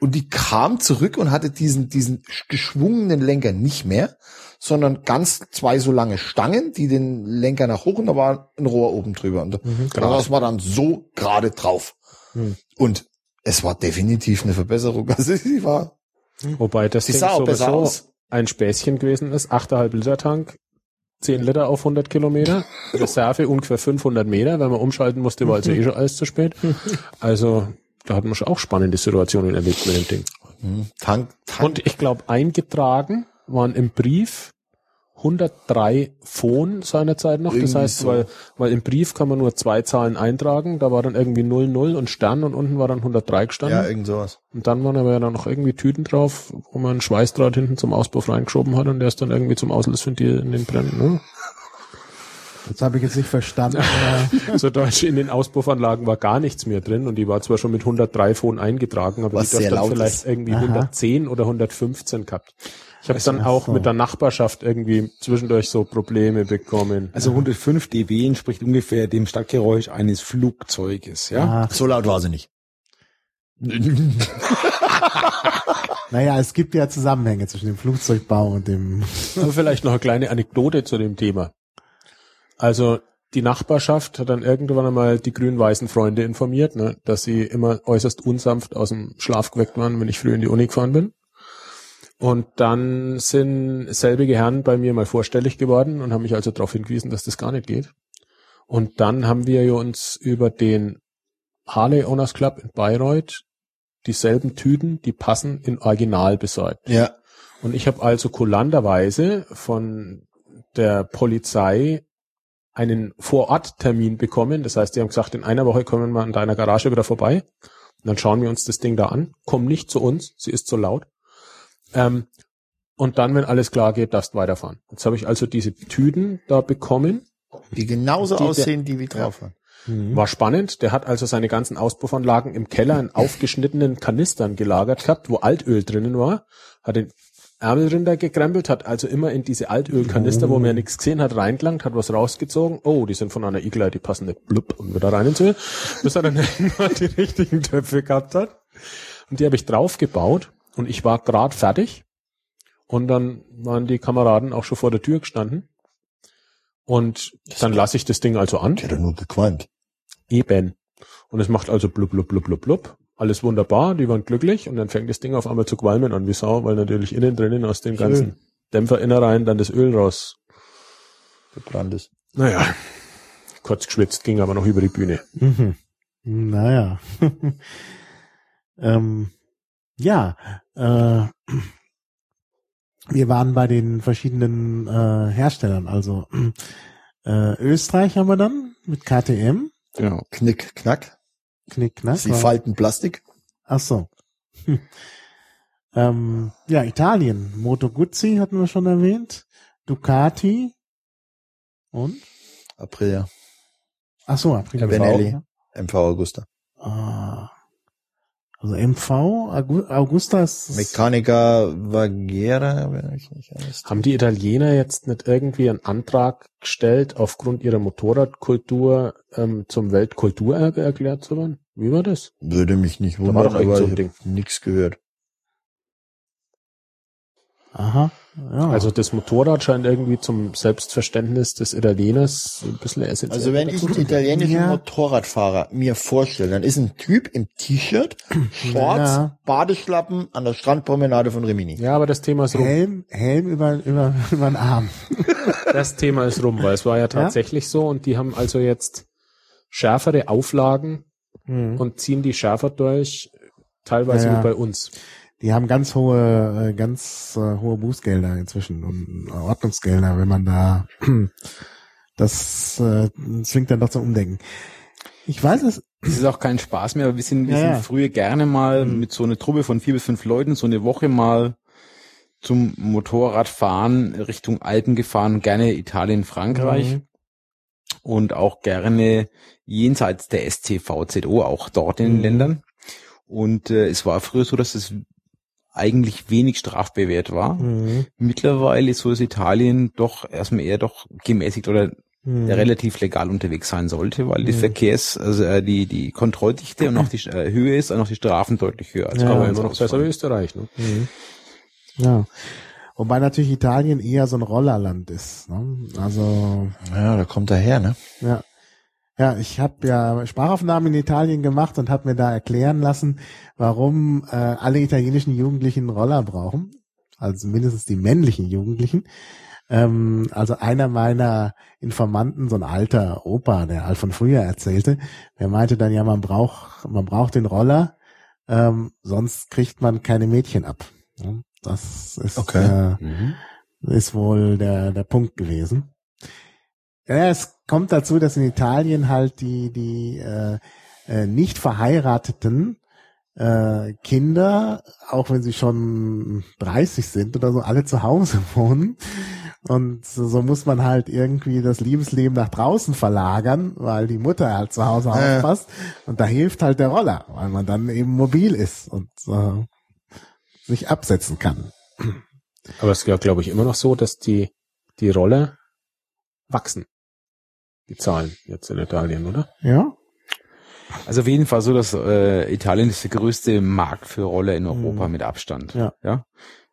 Und die kam zurück und hatte diesen, diesen geschwungenen Lenker nicht mehr, sondern ganz zwei so lange Stangen, die den Lenker nach hoch und da war ein Rohr oben drüber. Und daraus war dann so gerade drauf. Mhm. Und es war definitiv eine Verbesserung. *laughs* Also sie war, Wobei das Sie Ding sah auch besser sowieso aus. ein Späßchen gewesen ist. 8,5 Liter Tank, 10 Liter auf 100 Kilometer, *laughs* Reserve ungefähr 500 Meter, weil man umschalten musste, war also *laughs* eh schon alles zu spät. Also da hat man schon auch spannende Situationen erlebt mit dem Ding. hm, Tank, Tank. Und ich glaube, eingetragen waren im Brief 103 Phon seinerzeit noch. Das Irgendwie heißt, so. weil, weil im Brief kann man nur zwei Zahlen eintragen. Da war dann irgendwie 00 und Stern und unten war dann 103 gestanden. ja, irgend sowas. Und dann waren aber ja dann noch irgendwie Tüten drauf, wo man einen Schweißdraht hinten zum Auspuff reingeschoben hat und der ist dann irgendwie zum Auslassventil in den Brennen. Ne? Das habe ich jetzt nicht verstanden. *laughs* So deutsch in den Auspuffanlagen war gar nichts mehr drin und die war zwar schon mit 103 Phon eingetragen, aber Was die dürfte vielleicht ist. irgendwie Aha. 110 oder 115 gehabt. Ich habe dann ach auch so. mit der Nachbarschaft irgendwie zwischendurch so Probleme bekommen. Also 105 dB entspricht ungefähr dem Stadtgeräusch eines Flugzeuges, ja. ah, So laut war sie nicht. *laughs* naja, es gibt ja Zusammenhänge zwischen dem Flugzeugbau und dem. *laughs* Aber vielleicht noch eine kleine Anekdote zu dem Thema. Also die Nachbarschaft hat dann irgendwann einmal die grün-weißen Freunde informiert, ne, dass sie immer äußerst unsanft aus dem Schlaf geweckt waren, wenn ich früh in die Uni gefahren bin. Und dann sind selbige Herren bei mir mal vorstellig geworden und haben mich also darauf hingewiesen, dass das gar nicht geht. Und dann haben wir uns über den Harley Owners Club in Bayreuth dieselben Tüten, die passen in Original besorgt. Ja. Und ich habe also kulanterweise von der Polizei einen Vororttermin bekommen. Das heißt, die haben gesagt, in einer Woche kommen wir an deiner Garage wieder vorbei. Und dann schauen wir uns das Ding da an. Komm nicht zu uns, sie ist zu laut. Ähm, und dann, wenn alles klar geht, darfst du weiterfahren. Jetzt habe ich also diese Tüten da bekommen. Die genauso Die- aussehen, die wie drauf waren. Mhm. War spannend. Der hat also seine ganzen Auspuffanlagen im Keller in aufgeschnittenen Kanistern gelagert gehabt, wo Altöl drinnen war. Hat den Ärmel runter gekrempelt, hat also immer in diese Altölkanister, wo man ja nichts gesehen hat, reingelangt, hat was rausgezogen. Oh, die sind von einer Igler, die passen nicht blub und wieder rein ins Öl. Bis er *laughs* dann irgendwann die richtigen Töpfe gehabt hat. Und die habe ich draufgebaut und ich war grad fertig. Und dann waren die Kameraden auch schon vor der Tür gestanden. Und dann lasse ich das Ding also an. Hat ja nur gequalmt. Eben. Und es macht also blub, blub, blub, blub, blub. Alles wunderbar, die waren glücklich und dann fängt das Ding auf einmal zu qualmen an wie Sau, weil natürlich innen drinnen aus dem ganzen Dämpferinnereien dann das Öl raus. Gebrannt ist. Naja, kurz geschwitzt, ging aber noch über die Bühne. Mhm. Naja. *laughs* ähm, ja, äh, wir waren bei den verschiedenen äh, Herstellern. Also äh, Österreich haben wir dann mit KTM, Genau. Knick, knack. Knick, Knack. Sie falten Plastik. Ach so. Hm. *laughs* Ähm, ja, Italien. Moto Guzzi hatten wir schon erwähnt. Ducati und? Aprilia. Ach so, Aprilia. Benelli. MV Augusta. Ah. Also MV, Agu- Augusta ist Mechanica Vagera, wenn ich nicht alles. Haben die Italiener jetzt nicht irgendwie einen Antrag gestellt, aufgrund ihrer Motorradkultur ähm, zum Weltkulturerbe erklärt zu werden? Wie war das? Würde mich nicht wundern, aber so ich ein Ding. hab nix gehört. Aha. Ja. Also das Motorrad scheint irgendwie zum Selbstverständnis des Italieners ein bisschen essentiell. Also wenn ich einen italienischen Ja. Motorradfahrer mir vorstelle, dann ist ein Typ im T-Shirt, *clears throat* Shorts, Ja. Badeschlappen an der Strandpromenade von Rimini. ja, aber das Thema ist rum. Helm, Helm über, über, *laughs* über den Arm. Das Thema ist rum, weil es war ja tatsächlich so und die haben also jetzt schärfere Auflagen Mhm. und ziehen die schärfer durch, teilweise wie bei uns. Die haben ganz hohe, äh, ganz äh, hohe Bußgelder inzwischen und äh, Ordnungsgelder, wenn man da *clears throat* das äh, zwingt dann doch zum Umdenken. Ich weiß es. Es ist auch kein Spaß mehr. Wir sind, wir Ja, sind früher gerne mal Mhm. mit so einer Truppe von vier bis fünf Leuten so eine Woche mal zum Motorradfahren Richtung Alpen gefahren, gerne Italien, Frankreich Mhm. und auch gerne jenseits der STVZO, auch dort in den Mhm. Ländern. Und äh, es war früher so, dass es eigentlich wenig strafbewehrt war. Mhm. Mittlerweile ist so, dass Italien doch erstmal eher doch gemäßigt oder Mhm. relativ legal unterwegs sein sollte, weil die Mhm. Verkehrs, also äh, die die Kontrolldichte und auch die äh, Höhe ist und auch die Strafen deutlich höher als Ja, immer noch besser wie Österreich. Ne? Mhm. Ja. Wobei natürlich Italien eher so ein Rollerland ist. Ne? Also Ja, da kommt er her, ne? Ja. Ja, ich habe ja Sprachaufnahmen in Italien gemacht und habe mir da erklären lassen, warum äh, alle italienischen Jugendlichen einen Roller brauchen. Also mindestens die männlichen Jugendlichen. Ähm, also einer meiner Informanten, so ein alter Opa, der halt von früher erzählte, der meinte dann ja, man braucht, man braucht den Roller, ähm, sonst kriegt man keine Mädchen ab. Ja, das ist Okay. äh, Mhm. ist wohl der, der Punkt gewesen. Ja, es kommt dazu, dass in Italien halt die, die äh, äh, nicht verheirateten äh, Kinder, auch wenn sie schon 30 sind oder so, alle zu Hause *laughs* wohnen. Und so, muss man halt irgendwie das Liebesleben nach draußen verlagern, weil die Mutter halt zu Hause aufpasst. Und da hilft halt der Roller, weil man dann eben mobil ist und äh, sich absetzen kann. Aber es ist ja, glaube ich, immer noch so, dass die, die Roller wachsen. Die Zahlen jetzt in Italien, oder? Ja? Also auf jeden Fall so, dass äh, Italien ist der größte Markt für Roller in Europa Mhm. mit Abstand. Ja. ja?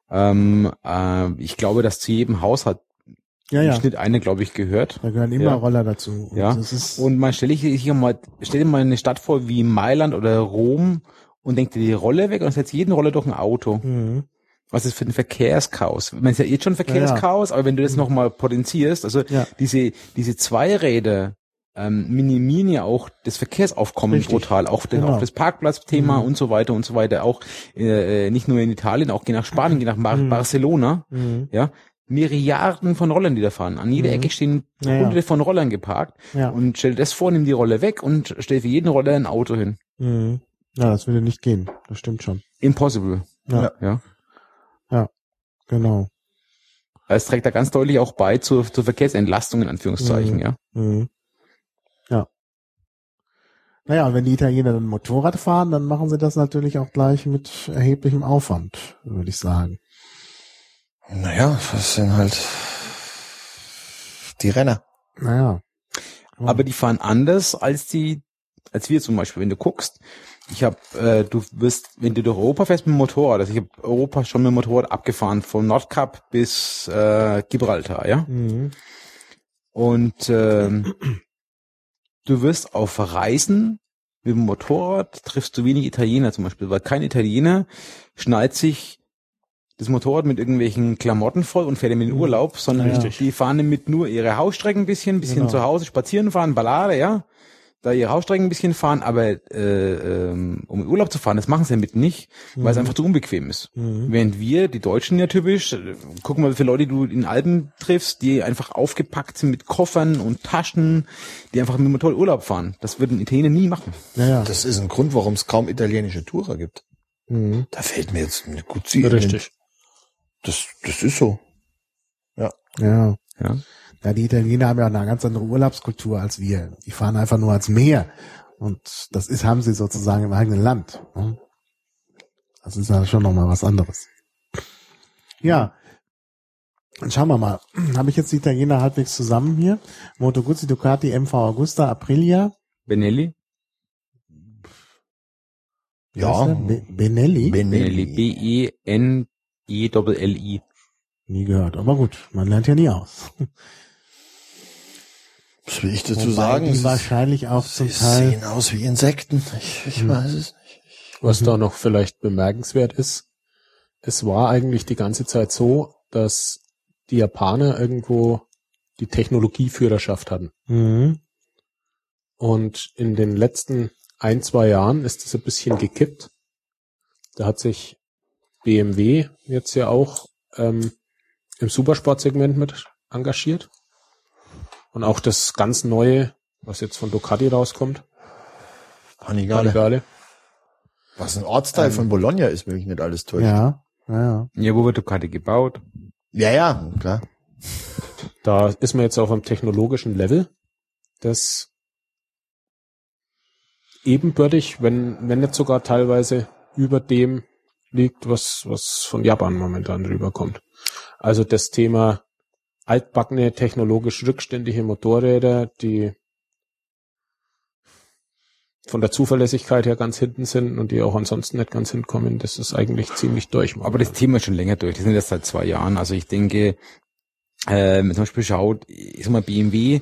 Ähm, äh, ich glaube, dass zu jedem Haushalt Ja, im ja. Schnitt eine, glaube ich, gehört. Da gehören immer Ja. Roller dazu. Und Ja. Das ist, Und man stelle ich hier mal, stell dir mal eine Stadt vor wie Mailand oder Rom und denkt dir die Rolle weg und setzt jeden Roller durch ein Auto. mhm. Was ist für ein Verkehrschaos? Man ist ja jetzt schon Verkehrschaos, aber wenn du das nochmal potenzierst, also Ja. diese, diese Zweiräder ähm, minimieren ja auch das Verkehrsaufkommen Richtig. brutal, auch, den, Genau. auch das Parkplatzthema Mhm. und so weiter und so weiter. Auch äh, nicht nur in Italien, auch geh nach Spanien, geh nach Bar Mhm. Barcelona, Mhm. ja, Milliarden von Rollern, die da fahren. An jeder Mhm. Ecke stehen Ja, ja. hunderte von Rollern geparkt. Ja. Und stell dir das vor, nimm die Rolle weg und stell für jeden Roller ein Auto hin. Mhm. Ja, das würde nicht gehen. Das stimmt schon. Impossible. Ja. Ja. Genau. Es trägt da ganz deutlich auch bei zur, zur Verkehrsentlastung in Anführungszeichen, Mhm. ja. Mhm. Ja. Naja, und wenn die Italiener dann Motorrad fahren, dann machen sie das natürlich auch gleich mit erheblichem Aufwand, würde ich sagen. Naja, das sind halt die Renner. Naja. Aber die fahren anders als die, als wir zum Beispiel. Wenn du guckst, ich habe, äh, du wirst, wenn du durch Europa fährst mit dem Motorrad, also ich habe Europa schon mit dem Motorrad abgefahren, vom Nordkap bis äh, Gibraltar, ja. Mhm. Und ähm, du wirst auf Reisen mit dem Motorrad triffst du wenig Italiener zum Beispiel, weil kein Italiener schnallt sich das Motorrad mit irgendwelchen Klamotten voll und fährt in den Mhm. Urlaub, sondern Ja. die fahren damit nur ihre Hausstrecken ein bisschen, ein bisschen Genau. zu Hause spazieren fahren, Ballade, ja. Da ihre Hausstrecken ein bisschen fahren, aber äh, ähm, um in Urlaub zu fahren, das machen sie damit nicht, weil es Mhm. einfach zu unbequem ist. Mhm. Während wir, die Deutschen ja typisch, äh, guck mal, wie viele Leute du in den Alpen triffst, die einfach aufgepackt sind mit Koffern und Taschen, die einfach mit dem Motorrad Urlaub fahren. Das würden Italiener nie machen. Naja. Das ist ein Grund, warum es kaum italienische Tourer gibt. Mhm. Da fällt mir jetzt eine gut sie Richtig. Das, das ist so. Ja. Ja. Ja, die Italiener haben ja eine ganz andere Urlaubskultur als wir. Die fahren einfach nur als Meer. Und das ist, haben sie sozusagen im eigenen Land. ne? Das ist ja schon nochmal was anderes. Ja. Dann schauen wir mal. *clears throat* Habe ich jetzt die Italiener halbwegs zusammen hier? Moto Guzzi, Ducati, MV Augusta, Aprilia. Benelli? Ja. Be Benelli? Benelli. E B-E-N-E-L-L-I. Nie gehört. Aber gut, man lernt ja nie aus. Was will ich dazu Wobei sagen? die wahrscheinlich auch zum Sie Teil. sehen aus wie Insekten. Ich, ich Hm. weiß es nicht. Was Mhm. da noch vielleicht bemerkenswert ist, es war eigentlich die ganze Zeit so, dass die Japaner irgendwo die Technologieführerschaft hatten. Mhm. Und in den letzten ein, zwei Jahren ist es ein bisschen gekippt. Da hat sich BMW jetzt ja auch ähm, im Supersportsegment mit engagiert. Und auch das ganz Neue, was jetzt von Ducati rauskommt, Panigale. Panigale. Was ein Ortsteil Ähm, von Bologna ist, wenn mich nicht alles täuscht. Ja, ja, ja. Ja, wo wird Ducati gebaut? ja, ja klar. Da ist man jetzt auf einem technologischen Level, das ebenbürtig, wenn, wenn nicht sogar teilweise über dem liegt, was, was von Japan momentan rüberkommt. Also das Thema altbackene, technologisch rückständige Motorräder, die von der Zuverlässigkeit her ganz hinten sind und die auch ansonsten nicht ganz hinkommen, das ist eigentlich ziemlich durch. Aber das Thema ist schon länger durch. Das sind jetzt seit zwei Jahren. Also ich denke, äh, wenn man zum Beispiel schaut, ich sag mal, BMW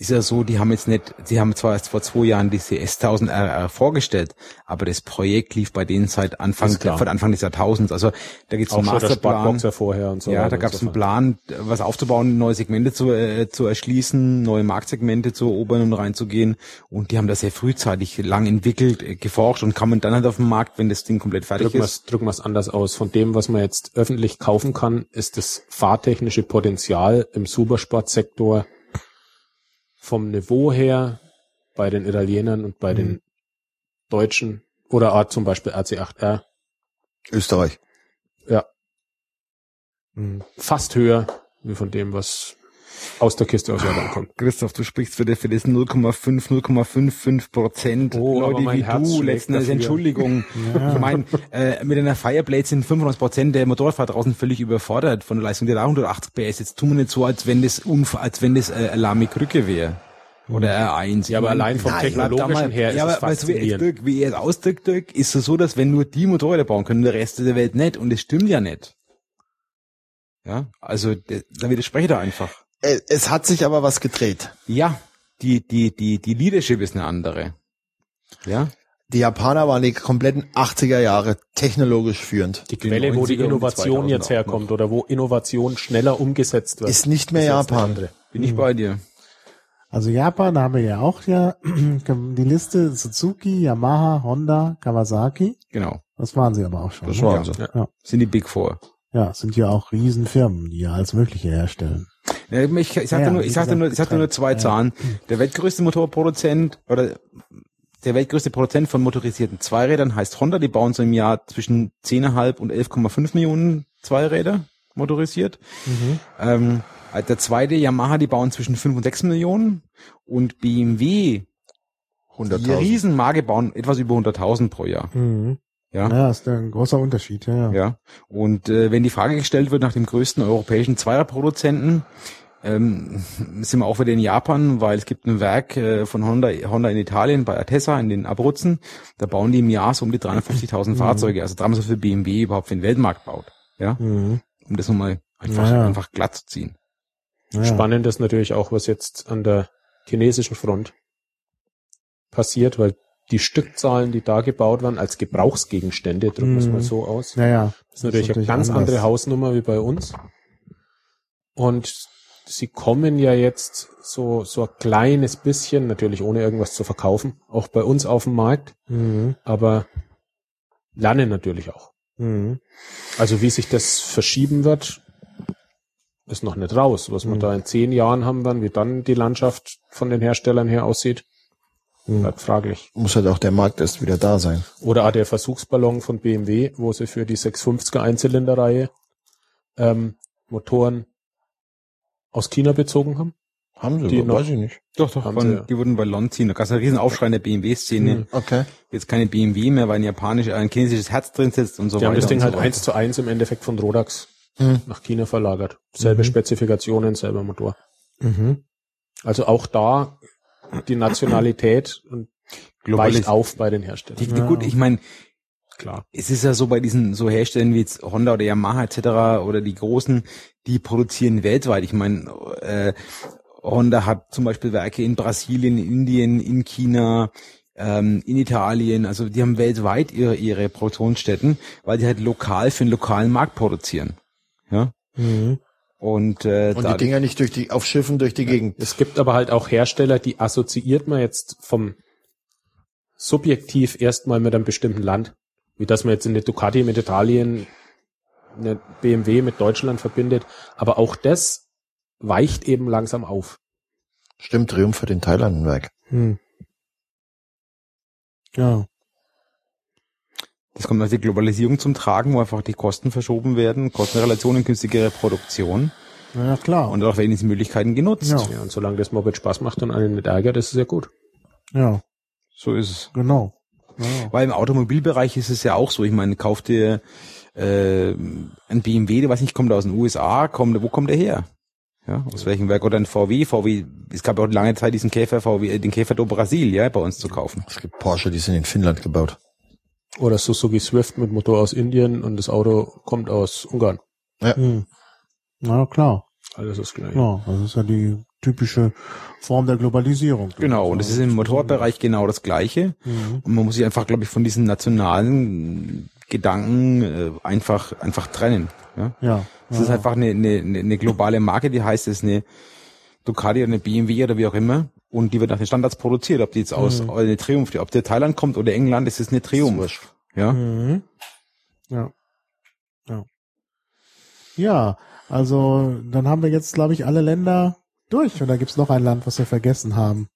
ist ja so, die haben jetzt nicht, sie haben zwar erst vor zwei Jahren diese S1000 RR vorgestellt, aber das Projekt lief bei denen seit Anfang, von Anfang des Jahrtausends. Also da schon der Masterplan. Sparkboxer vorher und so ja, da und gab es so einen. Plan, was aufzubauen, neue Segmente zu, äh, zu erschließen, neue Marktsegmente zu erobern und reinzugehen. Und die haben das sehr frühzeitig lang entwickelt, äh, geforscht und kamen dann halt auf den Markt, wenn das Ding komplett fertig drücken wir ist. es drücken wir's anders aus. Von dem, was man jetzt öffentlich kaufen kann, ist das fahrtechnische Potenzial im Supersportsektor vom Niveau her bei den Italienern und bei den Deutschen oder auch zum Beispiel RC8R Österreich. Mhm. fast höher wie von dem, was aus der Kiste aus Japan kommt. Christoph, du sprichst für, das- für das 0,5, 0,55 Prozent. Oh, aber Leute mein wie Herz du, schlägt letzten Endes. Entschuldigung. Ja. Ich meine, äh, mit einer Fireblade sind 95 Prozent der Motorradfahrer draußen völlig überfordert von der Leistung. Der hat auch 180 PS. Jetzt tun wir nicht so, als wenn das, Unf als wenn das äh, Alarme Krücke wäre. Oder R1. Ja, aber allein vom nein, technologischen mal- her ist ja, es aber weißt du, wie, faszinierend. Er es ausdrückt, Dirk, ist es so, dass wenn nur die Motorräder bauen können, der Rest der Welt nicht. Und das stimmt ja nicht. Ja, also da widerspreche ich da einfach. Äh, Es hat sich aber was gedreht. Ja, die, die, die, die Leadership ist eine andere. Ja, Die Japaner waren die kompletten 80er Jahre technologisch führend. Die Quelle, wo die 90er und die Innovation 2000er jetzt herkommt noch. oder wo Innovation schneller umgesetzt wird. Ist nicht mehr ist Japan. bin ich bei dir. Also Japan, da haben wir ja auch ja *clears throat* die Liste Suzuki, Yamaha, Honda, Kawasaki. Genau. Das waren sie aber auch schon. Das ne? waren sie. Sind die Big Four. Ja, sind ja auch Riesenfirmen, die ja alles Mögliche herstellen. Ja, ich, ich sagte Ja, nur, ich sagte gesagt, nur, ich sagte nur zwei ja. Zahlen. Der weltgrößte Motorproduzent oder der weltgrößte Produzent von motorisierten Zweirädern heißt Honda. Die bauen so im Jahr zwischen 10,5 und 11,5 Millionen Zweiräder motorisiert. Ähm, der zweite Yamaha, die bauen zwischen 5 und 6 Millionen und BMW, die 100.000. Riesenmarke bauen etwas über 100.000 pro Jahr. Mhm. Ja. Ja, ist ein großer Unterschied, ja, ja. Ja. Und äh, wenn die Frage gestellt wird nach dem größten europäischen Zweierproduzenten, ähm, sind wir auch wieder in Japan, weil es gibt ein Werk äh, von Honda, Honda in Italien bei Atessa in den Abruzzen. Da bauen die im Jahr so um die 350.000 Fahrzeuge, also dreimal so viel BMW überhaupt für den Weltmarkt baut. Ja, Mhm. um das nochmal einfach, Ja. einfach glatt zu ziehen. Ja. Spannend ist natürlich auch, was jetzt an der chinesischen Front passiert, weil die Stückzahlen, die da gebaut werden, als Gebrauchsgegenstände, drücken wir es Mhm. mal so aus, Ja, ja. das ist natürlich Das ist eine ganz natürlich andere anders. Hausnummer wie bei uns. Und sie kommen ja jetzt so, so ein kleines bisschen, natürlich ohne irgendwas zu verkaufen, auch bei uns auf dem Markt, Mhm. aber lernen natürlich auch. Mhm. Also wie sich das verschieben wird, ist noch nicht raus. Was wir Mhm. da in zehn Jahren haben werden, wie dann die Landschaft von den Herstellern her aussieht, Mhm. bleibt fraglich. Muss halt auch der Markt erst wieder da sein. Oder auch der Versuchsballon von BMW, wo sie für die 650er Einzylinderreihe ähm, Motoren aus China bezogen haben. Haben sie, Die noch- weiß ich nicht. Doch, doch. Haben Von, sie- die wurden bei Lon ziehen. Da gab es einen riesen Aufschrei in der BMW-Szene. Mhm. Okay. Jetzt keine BMW mehr, weil ein japanisches, ein chinesisches Herz drin sitzt und so Die weiter. haben das Ding halt eins zu eins im Endeffekt von Rodax Mhm. nach China verlagert. Selbe Mhm. Spezifikationen, selber Motor. Mhm. Also auch da die Nationalität und Globalis- weicht auf bei den Herstellern. Die, die, gut, ich meine, Klar. es ist ja so bei diesen so Herstellern wie jetzt Honda oder Yamaha etc. oder die großen, die produzieren weltweit. Ich meine, äh, Honda hat zum Beispiel Werke in Brasilien, in Indien, in China, ähm, in Italien. Also die haben weltweit ihre ihre Produktionsstätten, weil die halt lokal für den lokalen Markt produzieren. Ja. Mhm. Und, äh, Und die Dinger nicht durch die, auf Schiffen durch die Gegend. Es gibt aber halt auch Hersteller, die assoziiert man jetzt vom subjektiv erstmal mit einem bestimmten Land. Wie dass man jetzt eine Ducati mit Italien, eine BMW mit Deutschland verbindet. Aber auch das weicht eben langsam auf. Stimmt, Triumph hat in Thailand ein Werk. Mhm. Ja. Das kommt aus der Globalisierung zum Tragen, wo einfach die Kosten verschoben werden, Kostenrelationen, günstigere Produktion ja, klar. und auch werden diese Möglichkeiten genutzt. Ja. Ja, und solange das Moped Spaß macht und einen nicht ärgert, ist es ja gut. ja, So ist es. genau. Ja. Weil im Automobilbereich ist es ja auch so. Ich meine, kauf dir äh, ein BMW, der weiß nicht, kommt er aus den USA, kommt, wo kommt er her? Ja, aus welchem Werk? Oder ein VW, VW, es gab ja auch lange Zeit diesen Käfer VW, äh, den Käfer do Brasil, ja, bei uns zu kaufen. Es gibt Porsche, die sind in Finnland gebaut. Oder Suzuki Swift mit Motor aus Indien und das Auto kommt aus Ungarn. Mhm. Na klar. Alles ist gleich. Ja, das ist ja die typische Form der Globalisierung. Genau, und das ist im Motorbereich genau das Gleiche. Mhm. Und man muss sich einfach, glaube ich, von diesen nationalen Gedanken äh, einfach einfach trennen. Ja? Ja. Es ja, ist einfach eine, eine, eine globale Marke, die heißt es eine Ducati oder eine BMW oder wie auch immer. Und die wird nach den Standards produziert. Ob die jetzt aus Mhm. eine Triumph, ob der Thailand kommt oder England, das ist eine Triumph. Ja. Mhm. Ja. Ja. Ja, also dann haben wir jetzt, glaube ich, alle Länder durch. Oder gibt's noch ein Land, was wir vergessen haben,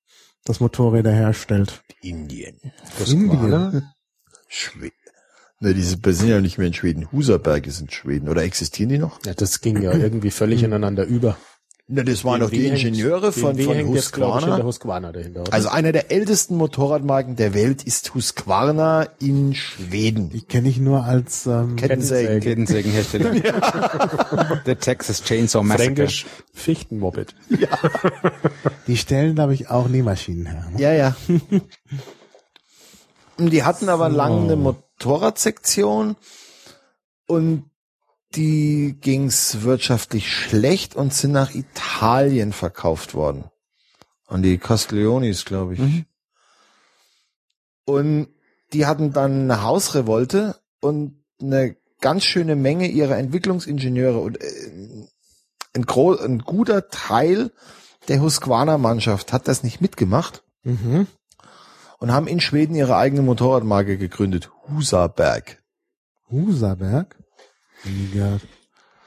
das Motorräder herstellt? Indien. Indien. Schweden. Ne, diese wir sind ja nicht mehr in Schweden. Huserberg ist in Schweden. Oder existieren die noch? Ja, das ging ja irgendwie völlig *clears throat* ineinander über. Ne, das waren doch die BMW hängt- Ingenieure von, von hängt jetzt, Husqvarna. Husqvarna dahinter. Also einer der ältesten Motorradmarken der Welt ist Husqvarna in Schweden. Die kenne ich nur als ähm, Kettensägen. Kettensägenhersteller. *laughs* Der Texas Chainsaw Massacre. Fränkisch Fichtenmoped. *laughs* die stellen, glaube ich, auch Nähmaschinen her. Ne? Ja, ja. Die hatten aber lange eine Motorradsektion und die ging's wirtschaftlich schlecht und sind nach Italien verkauft worden. An die Castiglionis, glaube ich. Mhm. Und die hatten dann eine Hausrevolte und eine ganz schöne Menge ihrer Entwicklungsingenieure und äh, ein, gro ein guter Teil der Husqvarna-Mannschaft hat das nicht mitgemacht Mhm. und haben in Schweden ihre eigene Motorradmarke gegründet. Husaberg. Husaberg? Nie gehört.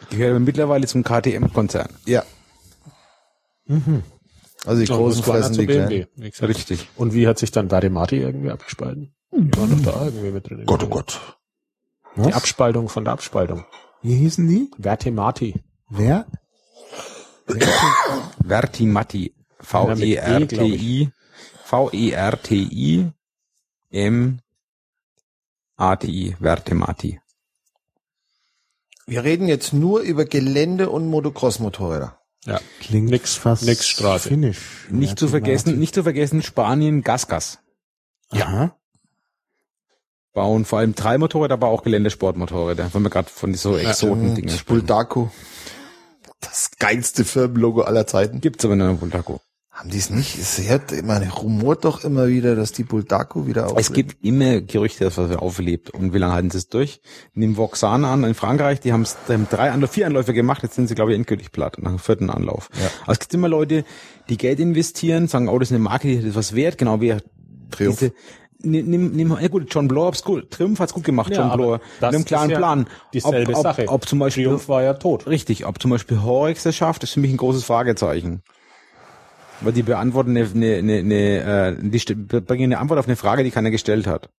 Gehört aber mittlerweile zum KTM-Konzern. Ja. Mhm. Also die großen fressen die kleinen. BMW. gesagt. Richtig. Und wie hat sich dann Varimati irgendwie abgespalten? Die waren doch da irgendwie mit drin. Gott, oh Gott. Die Was? Abspaltung von der Abspaltung. Wie hießen die? Vertemati. Wer? Vertimati. E, V-E-R-T-I. V-E-R-T-I. M-A-T-I. Vertimati. Wir reden jetzt nur über Gelände- und Motocross-Motorräder. Ja. Klingt Nix- fast nix Straße. Finnisch. Nicht zu vergessen, nicht zu vergessen, Spanien, Gasgas. Ja. Bauen vor allem drei Motorräder, aber auch Geländesportmotorräder, wenn wir gerade von so Exoten-Dingen Und sprechen. Buldaco. Das geilste Firmenlogo aller Zeiten. Gibt's aber nur in Bultaco. Haben die es nicht? Es hört, man rumort doch immer wieder, dass die Buldaco wieder auflebt. Es gibt immer Gerüchte, dass was auflebt. Und wie lange halten sie es durch? Nehmen Voxan an in Frankreich, die, haben drei Anläufe, vier Anläufe gemacht, jetzt sind sie, glaube ich, endgültig platt nach dem vierten Anlauf. Ja. Aber es gibt immer Leute, die Geld investieren, sagen, oh, das ist eine Marke, die hat was wert, genau wie Triumph. diese Nimm, nimm, nimm, ja gut, John Blow hat's gut, Triumph hat's gut gemacht, John aber Blow. das Mit einem klaren ist ja Plan. Dieselbe ob, ob, Sache. Ob zum Beispiel, Triumph war ja tot. richtig, ob zum Beispiel Horix das schafft, ist für mich ein großes Fragezeichen. Weil die beantworten eine, eine, eine, eine äh, die bringen eine Antwort auf eine Frage, die keiner gestellt hat.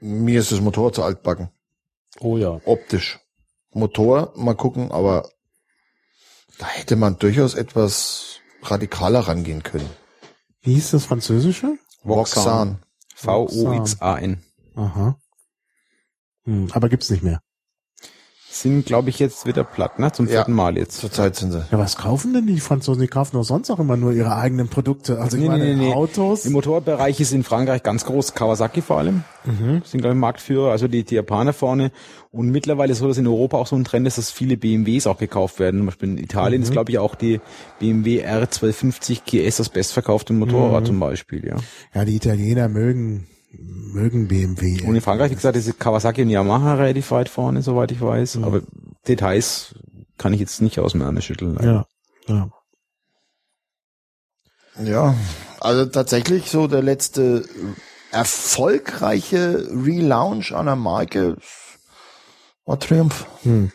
Mir ist das Motorrad zu altbacken. Oh ja. Optisch. Motor, mal gucken, aber da hätte man durchaus etwas radikaler rangehen können. Wie hieß das Französische? Voxan. V-O-X-A-N. Aha. Hm, aber gibt's nicht mehr. Sind, glaube ich, jetzt wieder platt, ne? Zum Ja. vierten Mal jetzt. Zurzeit sind sie. Ja, was kaufen denn die Franzosen? Die kaufen doch sonst auch immer nur ihre eigenen Produkte. Also ich Nee, meine, nee, nee. Autos. Im Motorradbereich ist in Frankreich ganz groß Kawasaki vor allem. Mhm. Sind, glaube ich, Marktführer, also die, die Japaner vorne. Und mittlerweile so, dass in Europa auch so ein Trend ist, dass viele BMWs auch gekauft werden. Zum Beispiel in Italien Mhm. ist, glaube ich, auch die BMW R1250 GS das bestverkaufte Motorrad Mhm. zum Beispiel, ja. Ja, die Italiener mögen, mögen BMW. Und in Frankreich, wie gesagt, ist Kawasaki und Yamaha relativ weit vorne, soweit ich weiß. Mhm. Aber Details kann ich jetzt nicht aus dem Ärmel schütteln. ja, ja. Ja, also tatsächlich so der letzte erfolgreiche Relaunch einer Marke war Triumph. Hm.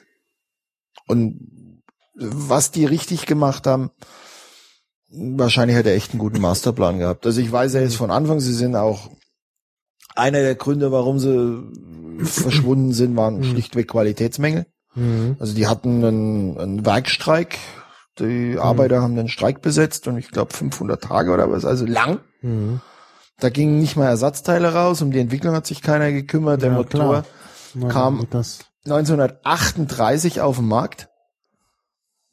Und was die richtig gemacht haben, wahrscheinlich hat er echt einen guten Masterplan gehabt. Also ich weiß ja jetzt von Anfang, sie sind auch einer der Gründe, warum sie verschwunden sind, waren schlichtweg Qualitätsmängel. Mhm. Also die hatten einen, einen Werkstreik, die Arbeiter haben den Streik besetzt und ich glaube 500 Tage oder was, also lang. Mhm. Da gingen nicht mal Ersatzteile raus, um die Entwicklung hat sich keiner gekümmert. Der Ja, Motor. Na, Kam- wird Das, 1938 auf den Markt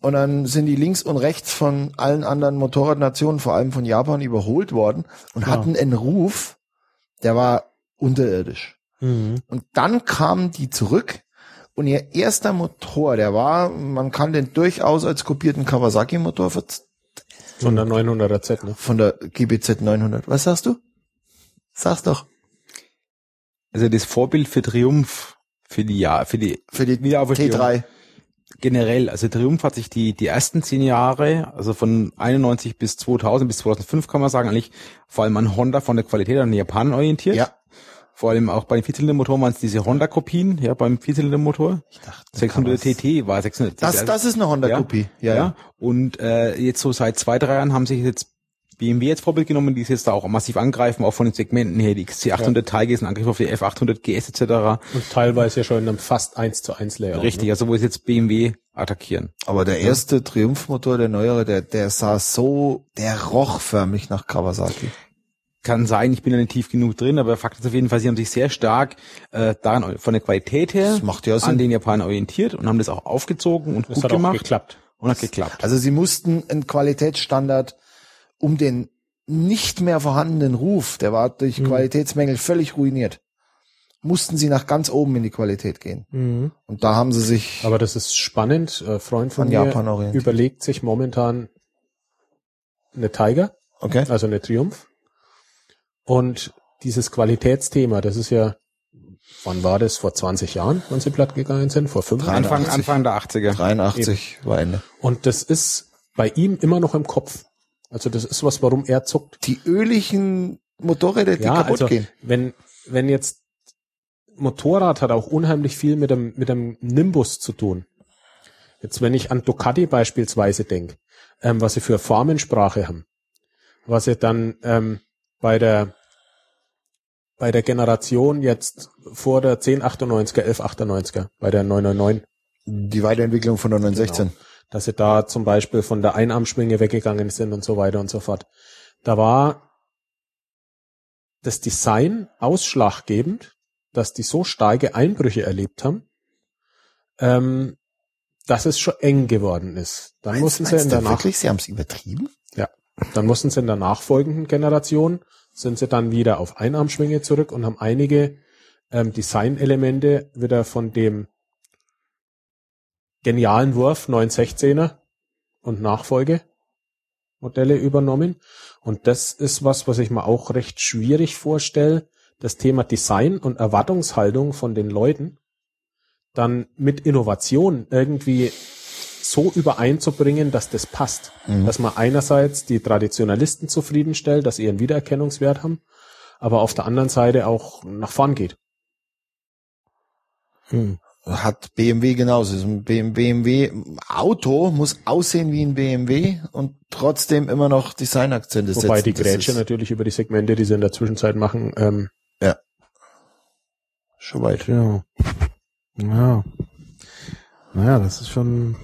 und dann sind die links und rechts von allen anderen Motorradnationen, vor allem von Japan, überholt worden und Ja. hatten einen Ruf, der war unterirdisch. mhm. Und dann kamen die zurück und ihr erster Motor, der war, man kann den durchaus als kopierten Kawasaki-Motor ver- Von der 900er Z, ne? von der GBZ 900. Was sagst du? Sag's doch. Also das Vorbild für Triumph, für die, ja, für die Für die Wiederauferstehung. T3. generell, also Triumph hat sich die, die ersten zehn Jahre, also von 91 bis 2000 bis 2005 kann man sagen, eigentlich vor allem an Honda von der Qualität an den Japanern orientiert. Ja. Vor allem auch bei den Vierzylindermotoren waren es diese Honda-Kopien, ja, beim Vierzylindermotor. Ich dachte, 600 kann TT war 600. Das, das ist eine Honda-Kopie. Ja, ja. Und äh, jetzt so seit zwei, drei Jahren haben sich jetzt BMW jetzt Vorbild genommen, die es jetzt da auch massiv angreifen, auch von den Segmenten her, die XC800 Tigers, ein Angriff auf die F800 GS etc. Und teilweise ja schon in einem fast 1 zu 1 Layout. Richtig, also wo es jetzt BMW attackieren. Aber der erste Triumph-Motor, der neuere, der, der sah so, der roch förmlich nach Kawasaki. Kann sein, ich bin da nicht tief genug drin, aber Fakt ist auf jeden Fall, sie haben sich sehr stark äh, daran von der Qualität her Das macht ja an den Japanern orientiert und haben das auch aufgezogen und Das gut hat auch gemacht geklappt. und hat geklappt. Also sie mussten einen Qualitätsstandard um den nicht mehr vorhandenen Ruf, der war durch Mhm. Qualitätsmängel völlig ruiniert, mussten sie nach ganz oben in die Qualität gehen. Mhm. Und da haben sie sich Aber das ist spannend. Ein Freund von An mir Japan orientiert. überlegt sich momentan eine Tiger, okay. also eine Triumph. Und dieses Qualitätsthema, das ist ja, wann war das? Vor 20 Jahren, wann sie platt gegangen sind? Vor 5 Jahren? Anfang, 83. Anfang der 80er. 83 war Ende. Und das ist bei ihm immer noch im Kopf. Also das ist was, warum er zuckt. Die öligen Motorräder, die ja, kaputt also gehen. wenn wenn jetzt Motorrad hat auch unheimlich viel mit dem mit dem Nimbus zu tun. Jetzt wenn ich an Ducati beispielsweise denke, ähm, was sie für Formensprache haben, was sie dann ähm, bei der bei der Generation jetzt vor der 1098er, 1198er, bei der 999, Die Weiterentwicklung von der 916. dass sie da zum Beispiel von der Einarmschwinge weggegangen sind und so weiter und so fort. Da war das Design ausschlaggebend, dass die so starke Einbrüche erlebt haben, ähm, dass es schon eng geworden ist. Dann mussten sie in der du Nach wirklich? Sie haben es übertrieben? Dann mussten sie in der nachfolgenden Generation, sind sie dann wieder auf Einarmschwinge zurück und haben einige ähm, Designelemente wieder von dem genialen Wurf 916er und Nachfolge Modelle übernommen. Und das ist was, was ich mir auch recht schwierig vorstelle, das Thema Design und Erwartungshaltung von den Leuten dann mit Innovation irgendwie so übereinzubringen, dass das passt. Dass man einerseits die Traditionalisten zufriedenstellt, dass sie ihren Wiedererkennungswert haben, aber auf der anderen Seite auch nach vorn geht. Hm. Hat BMW genauso. So Ein BMW Auto muss aussehen wie ein BMW und trotzdem immer noch Designakzente setzen. Wobei die Grätsche natürlich über die Segmente, die sie in der Zwischenzeit machen, ähm, schon weit. Ja. Ja. Naja, das ist schon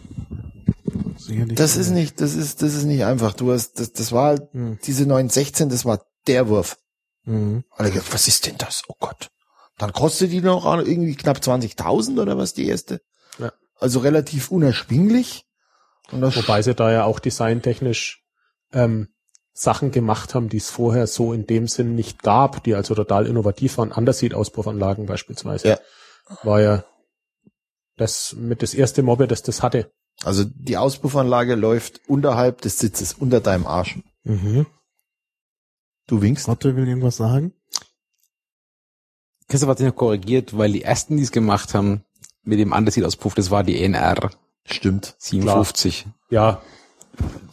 sicherlich. Das ist nicht, das ist, das ist nicht einfach. Du hast, das, das war halt, Hm. diese 916, das war der Wurf. Mhm. Alle gedacht, was ist denn das? Oh Gott. Dann kostet die noch irgendwie knapp 20.000 oder was die erste? Ja. Also relativ unerschwinglich. Und das wobei sie da ja auch designtechnisch ähm, Sachen gemacht haben, die es vorher so in dem Sinn nicht gab, die also total innovativ waren. Underseat-Auspuffanlagen beispielsweise. Ja. War ja das mit das erste Mobile, das das hatte. also die Auspuffanlage läuft unterhalb des Sitzes, unter deinem Arsch. Mhm. Du winkst? Otto will irgendwas sagen? Christoph hat sich noch korrigiert, weil die ersten, die es gemacht haben, mit dem Underseat-Auspuff, das war die NR Stimmt. 57. Ja,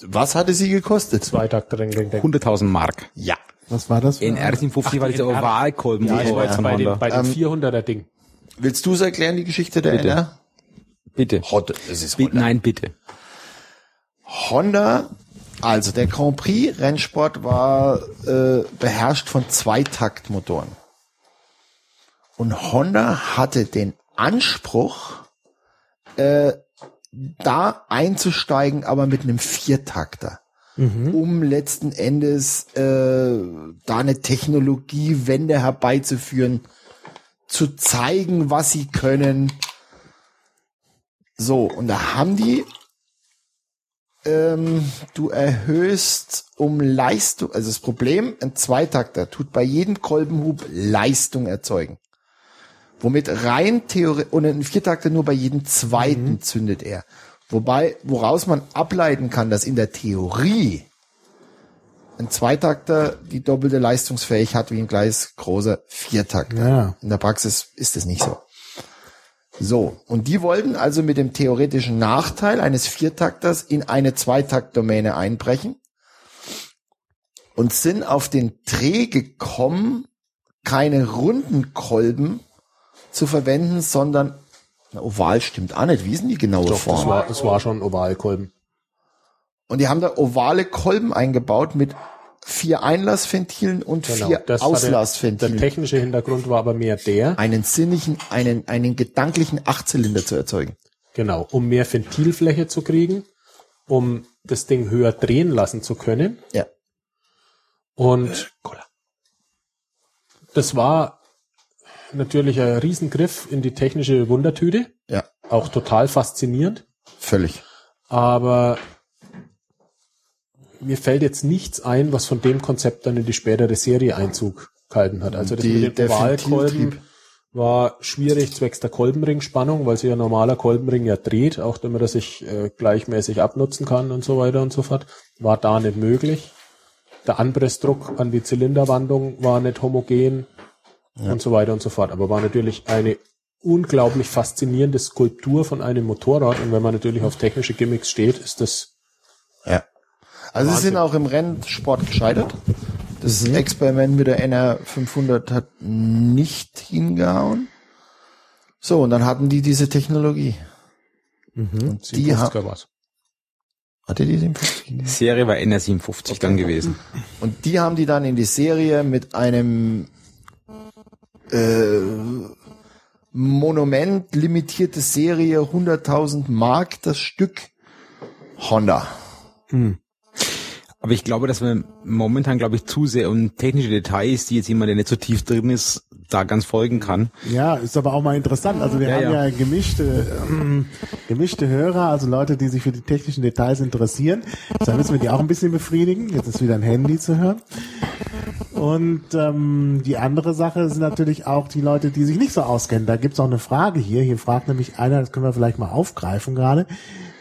Was hatte sie gekostet? Ding, ding. 100.000 Mark. Ja. Was war das? für NR eine? 57 war dieser. Ovalkolben Ja, ich weiß, bei, den, bei dem Ähm, 400er Ding. Willst du es erklären, die Geschichte der Bitte. NR? Bitte. Honda. Es ist Bi- Nein, bitte. Honda, also der Grand Prix Rennsport war äh, beherrscht von Zweitaktmotoren. Und Honda hatte den Anspruch, äh, da einzusteigen, aber mit einem Viertakter. Um letzten Endes äh, da eine Technologiewende herbeizuführen, zu zeigen, was sie können. So, und da haben die ähm, du erhöhst um Leistung, also das Problem, ein Zweitakter tut bei jedem Kolbenhub Leistung erzeugen. Womit rein Theorie, und ein Viertakter nur bei jedem zweiten zündet er. Wobei, woraus man ableiten kann, dass in der Theorie ein Zweitakter die doppelte Leistungsfähigkeit hat wie ein gleich großer Viertakter. Ja. In der Praxis ist es nicht so. So, und die wollten also mit dem theoretischen Nachteil eines Viertakters in eine Zweitaktdomäne einbrechen und sind auf den Dreh gekommen, keine runden Kolben zu verwenden, sondern na, oval stimmt auch nicht. Wie ist denn die genaue Doch, das Form? war, das war schon Ovalkolben. Und die haben da ovale Kolben eingebaut mit vier Einlassventilen und vier Genau, Das hatte, der Auslassventilen. technische Hintergrund war aber mehr der, einen sinnigen, einen, einen gedanklichen Achtzylinder zu erzeugen. genau, um mehr Ventilfläche zu kriegen, um das Ding höher drehen lassen zu können. Ja. Und das war natürlich ein Riesengriff in die technische Wundertüte. Ja, Auch total faszinierend. völlig. Aber mir fällt jetzt nichts ein, was von dem Konzept dann in die spätere Serie Einzug gehalten hat. Also das Die- mit den Ovalkolben Ventiltrieb. war schwierig zwecks der Kolbenringspannung, weil sich ein normaler Kolbenring ja dreht, auch damit er sich äh, gleichmäßig abnutzen kann und so weiter und so fort. War da nicht möglich. Der Anpressdruck an die Zylinderwandung war nicht homogen und so weiter und so fort. Aber war natürlich eine unglaublich faszinierende Skulptur von einem Motorrad. Und wenn man natürlich auf technische Gimmicks steht, ist das Also sie sind auch im Rennsport gescheitert. Das Experiment mit der NR500 hat nicht hingehauen. So, und dann hatten die diese Technologie. Und die 57er ha war's. hatte die 57? Die Serie war NR57 dann gewesen. Und die haben die dann in die Serie mit einem äh, Monument, limitierte Serie, 100.000 Mark das Stück Honda. Aber ich glaube, dass wir momentan, glaube ich, zu sehr um technische Details, die jetzt jemand, der nicht so tief drin ist, da ganz folgen kann. Ja, ist aber auch mal interessant. Also wir Ja, haben ja. ja, gemischte, ähm, gemischte Hörer, also Leute, die sich für die technischen Details interessieren. Da müssen wir die auch ein bisschen befriedigen. Jetzt ist wieder ein Handy zu hören. Und ähm, die andere Sache sind natürlich auch die Leute, die sich nicht so auskennen. Da gibt's auch eine Frage hier. Hier fragt nämlich einer, das können wir vielleicht mal aufgreifen gerade.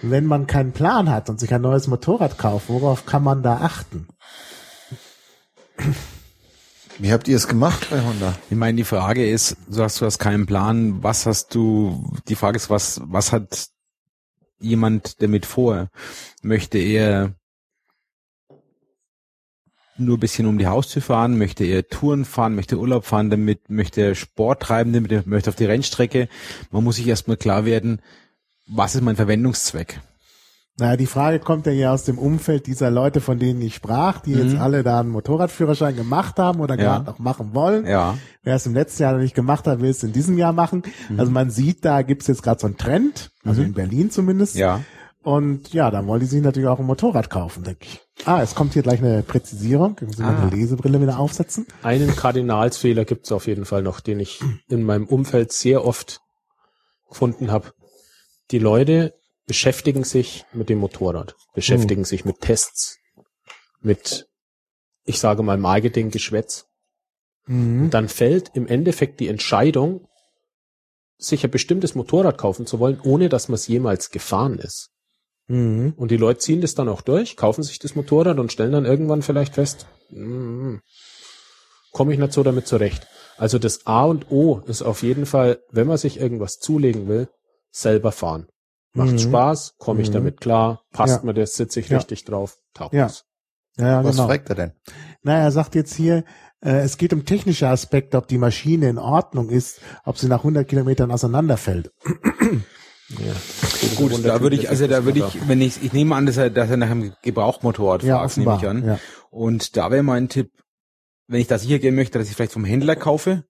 Wenn man keinen Plan hat und sich ein neues Motorrad kauft, worauf kann man da achten? Wie habt ihr es gemacht bei Honda? Ich meine, die Frage ist, du hast, du hast keinen Plan, was hast du, die Frage ist, was, was hat jemand damit vor? Möchte er nur ein bisschen um die Haustür fahren? Möchte er Touren fahren? Möchte er Urlaub fahren damit? Möchte er Sport treiben damit? Möchte er auf die Rennstrecke? Man muss sich erstmal klar werden, was ist mein Verwendungszweck? Naja, die Frage kommt ja hier aus dem Umfeld dieser Leute, von denen ich sprach, die jetzt alle da einen Motorradführerschein gemacht haben oder Mhm. Ja. gerade noch machen wollen. Ja. Wer es im letzten Jahr noch nicht gemacht hat, will es in diesem Jahr machen. Mhm. Also man sieht, da gibt's jetzt gerade so einen Trend, also in Berlin zumindest. Ja. Und ja, dann wollen die sich natürlich auch ein Motorrad kaufen, denke ich. Ah, es kommt hier gleich eine Präzisierung. Können Sie mal Ah. eine Lesebrille wieder aufsetzen? Einen Kardinalsfehler gibt's auf jeden Fall noch, den ich in meinem Umfeld sehr oft gefunden habe. Die Leute beschäftigen sich mit dem Motorrad, beschäftigen sich mit Tests, mit, ich sage mal, Marketing-Geschwätz. Mhm. Dann fällt im Endeffekt die Entscheidung, sich ein bestimmtes Motorrad kaufen zu wollen, ohne dass man es jemals gefahren ist. Mhm. Und die Leute ziehen das dann auch durch, kaufen sich das Motorrad und stellen dann irgendwann vielleicht fest, mm, komme ich nicht so damit zurecht. Also das A und O ist auf jeden Fall, wenn man sich irgendwas zulegen will, selber fahren. Macht Mhm. Spaß, komme ich Mhm. damit klar, passt Ja. mir das, sitze ich Ja. richtig drauf, taugt Ja. es. Ja, ja, Was genau. fragt er denn? Na, er sagt jetzt hier, äh, es geht um technische Aspekte, ob die Maschine in Ordnung ist, ob sie nach 100 Kilometern auseinanderfällt. *clears throat* Gut, da würde ich, also da würde ich, wenn ich, ich nehme an, dass er, dass er nach einem Gebrauchmotorrad Ja, fragt, nehme ich an. Ja. Und da wäre mein Tipp, wenn ich da sicher gehen möchte, dass ich vielleicht vom Händler kaufe,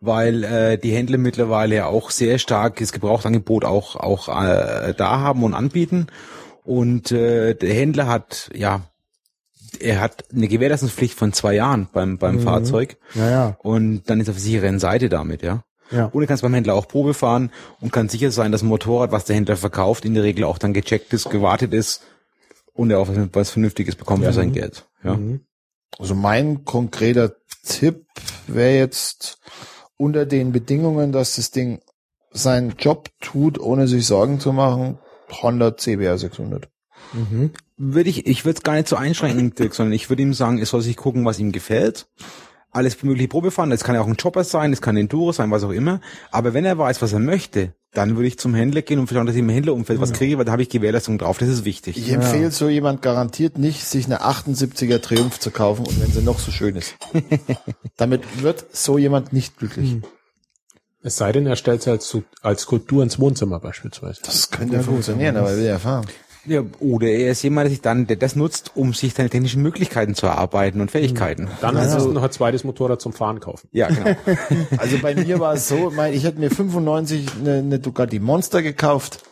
weil äh, die Händler mittlerweile ja auch sehr stark das Gebrauchsangebot auch auch äh, da haben und anbieten. Und äh, der Händler hat ja, er hat eine Gewährleistungspflicht von zwei Jahren beim beim Mhm. Fahrzeug Ja, ja, und dann ist er auf der sicheren Seite damit, ja. ja. Und du kannst beim Händler auch Probe fahren und kann sicher sein, dass ein Motorrad, was der Händler verkauft, in der Regel auch dann gecheckt ist, gewartet ist und er auch was, was Vernünftiges bekommt für sein Geld. Ja. Mhm. Also mein konkreter Tipp wäre jetzt unter den Bedingungen, dass das Ding seinen Job tut, ohne sich Sorgen zu machen, Honda CBR 600. Mhm. Würde ich, ich würde es gar nicht so einschränken, Dirk, sondern ich würde ihm sagen, er soll sich gucken, was ihm gefällt. Alles mögliche Probe fahren, das kann ja auch ein Chopper sein, das kann ein Enduro sein, was auch immer. Aber wenn er weiß, was er möchte, dann würde ich zum Händler gehen und schauen, dass ich im Händlerumfeld was kriege, weil da habe ich Gewährleistung drauf. Das ist wichtig. Ich empfehle so jemand garantiert nicht, sich eine 78er Triumph zu kaufen und wenn sie noch so schön ist. *laughs* Damit wird so jemand nicht glücklich. Es sei denn, er stellt sie als, als Skulptur ins Wohnzimmer beispielsweise. Das könnte funktionieren, aber er will ja fahren. Ja, oder er ist jemand, der sich dann, der das nutzt, um sich seine technischen Möglichkeiten zu erarbeiten und Fähigkeiten. Dann also, noch ein zweites Motorrad zum Fahren kaufen. Ja, genau. *laughs* Also bei mir war es so, mein, ich hätte mir 95 eine, eine Ducati Monster gekauft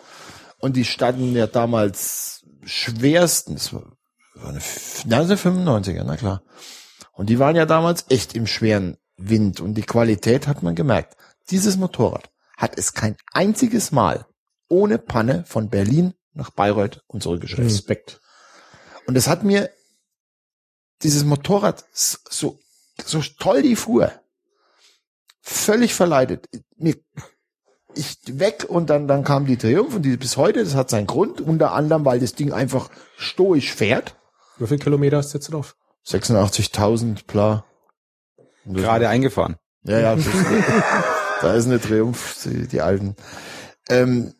und die standen ja damals schwerstens, war war eine, ist eine 95er, na klar. Und die waren ja damals echt im schweren Wind und die Qualität hat man gemerkt. Dieses Motorrad hat es kein einziges Mal ohne Panne von Berlin nach Bayreuth und zurückgeschafft. Respekt. Und es hat mir dieses Motorrad so, so toll die fuhr, völlig verleidet. Mir, ich weg und dann, dann kam die Triumph und die bis heute, das hat seinen Grund, unter anderem, weil das Ding einfach stoisch fährt. Wie viele Kilometer hast du jetzt drauf? 86.000, bla. Das- Gerade eingefahren. ja, ja, das ist, *laughs* da ist eine Triumph, die, die alten. Ähm,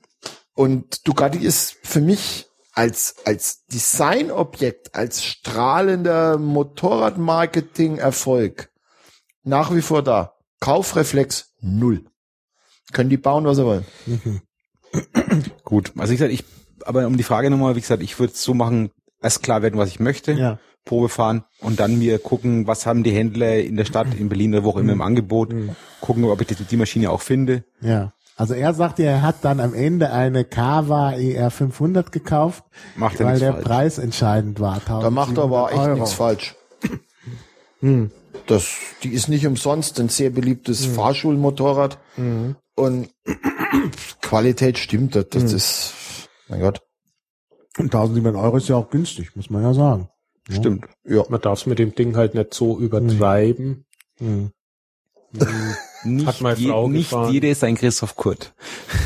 und Ducati ist für mich als, als Designobjekt, als strahlender Motorradmarketing-Erfolg nach wie vor da. Kaufreflex null. Können die bauen, was sie wollen. *clears throat* Gut, also ich sag, ich, aber um die Frage nochmal, wie gesagt, ich würde es so machen, erst klar werden, was ich möchte, Ja. Probe fahren und dann mir gucken, was haben die Händler in der Stadt, in Berlin oder wo auch immer im Angebot, gucken, ob ich die, die Maschine auch finde. Ja. Also er sagt ja, er hat dann am Ende eine Kawa ER 500 gekauft, Macht weil der falsch. Preis entscheidend war. Da macht er aber echt 1700 Euro. nichts falsch. Hm. Das, die ist nicht umsonst ein sehr beliebtes Fahrschulmotorrad Mhm. und *clears throat* Qualität stimmt. Das, das ist, mein Gott. Und 1700 Euro ist ja auch günstig, muss man ja sagen. Stimmt. Ja. Man darf es mit dem Ding halt nicht so übertreiben. *laughs* Nicht, Hat meine je, Frau nicht gefahren. jeder ist ein Christoph Kurt.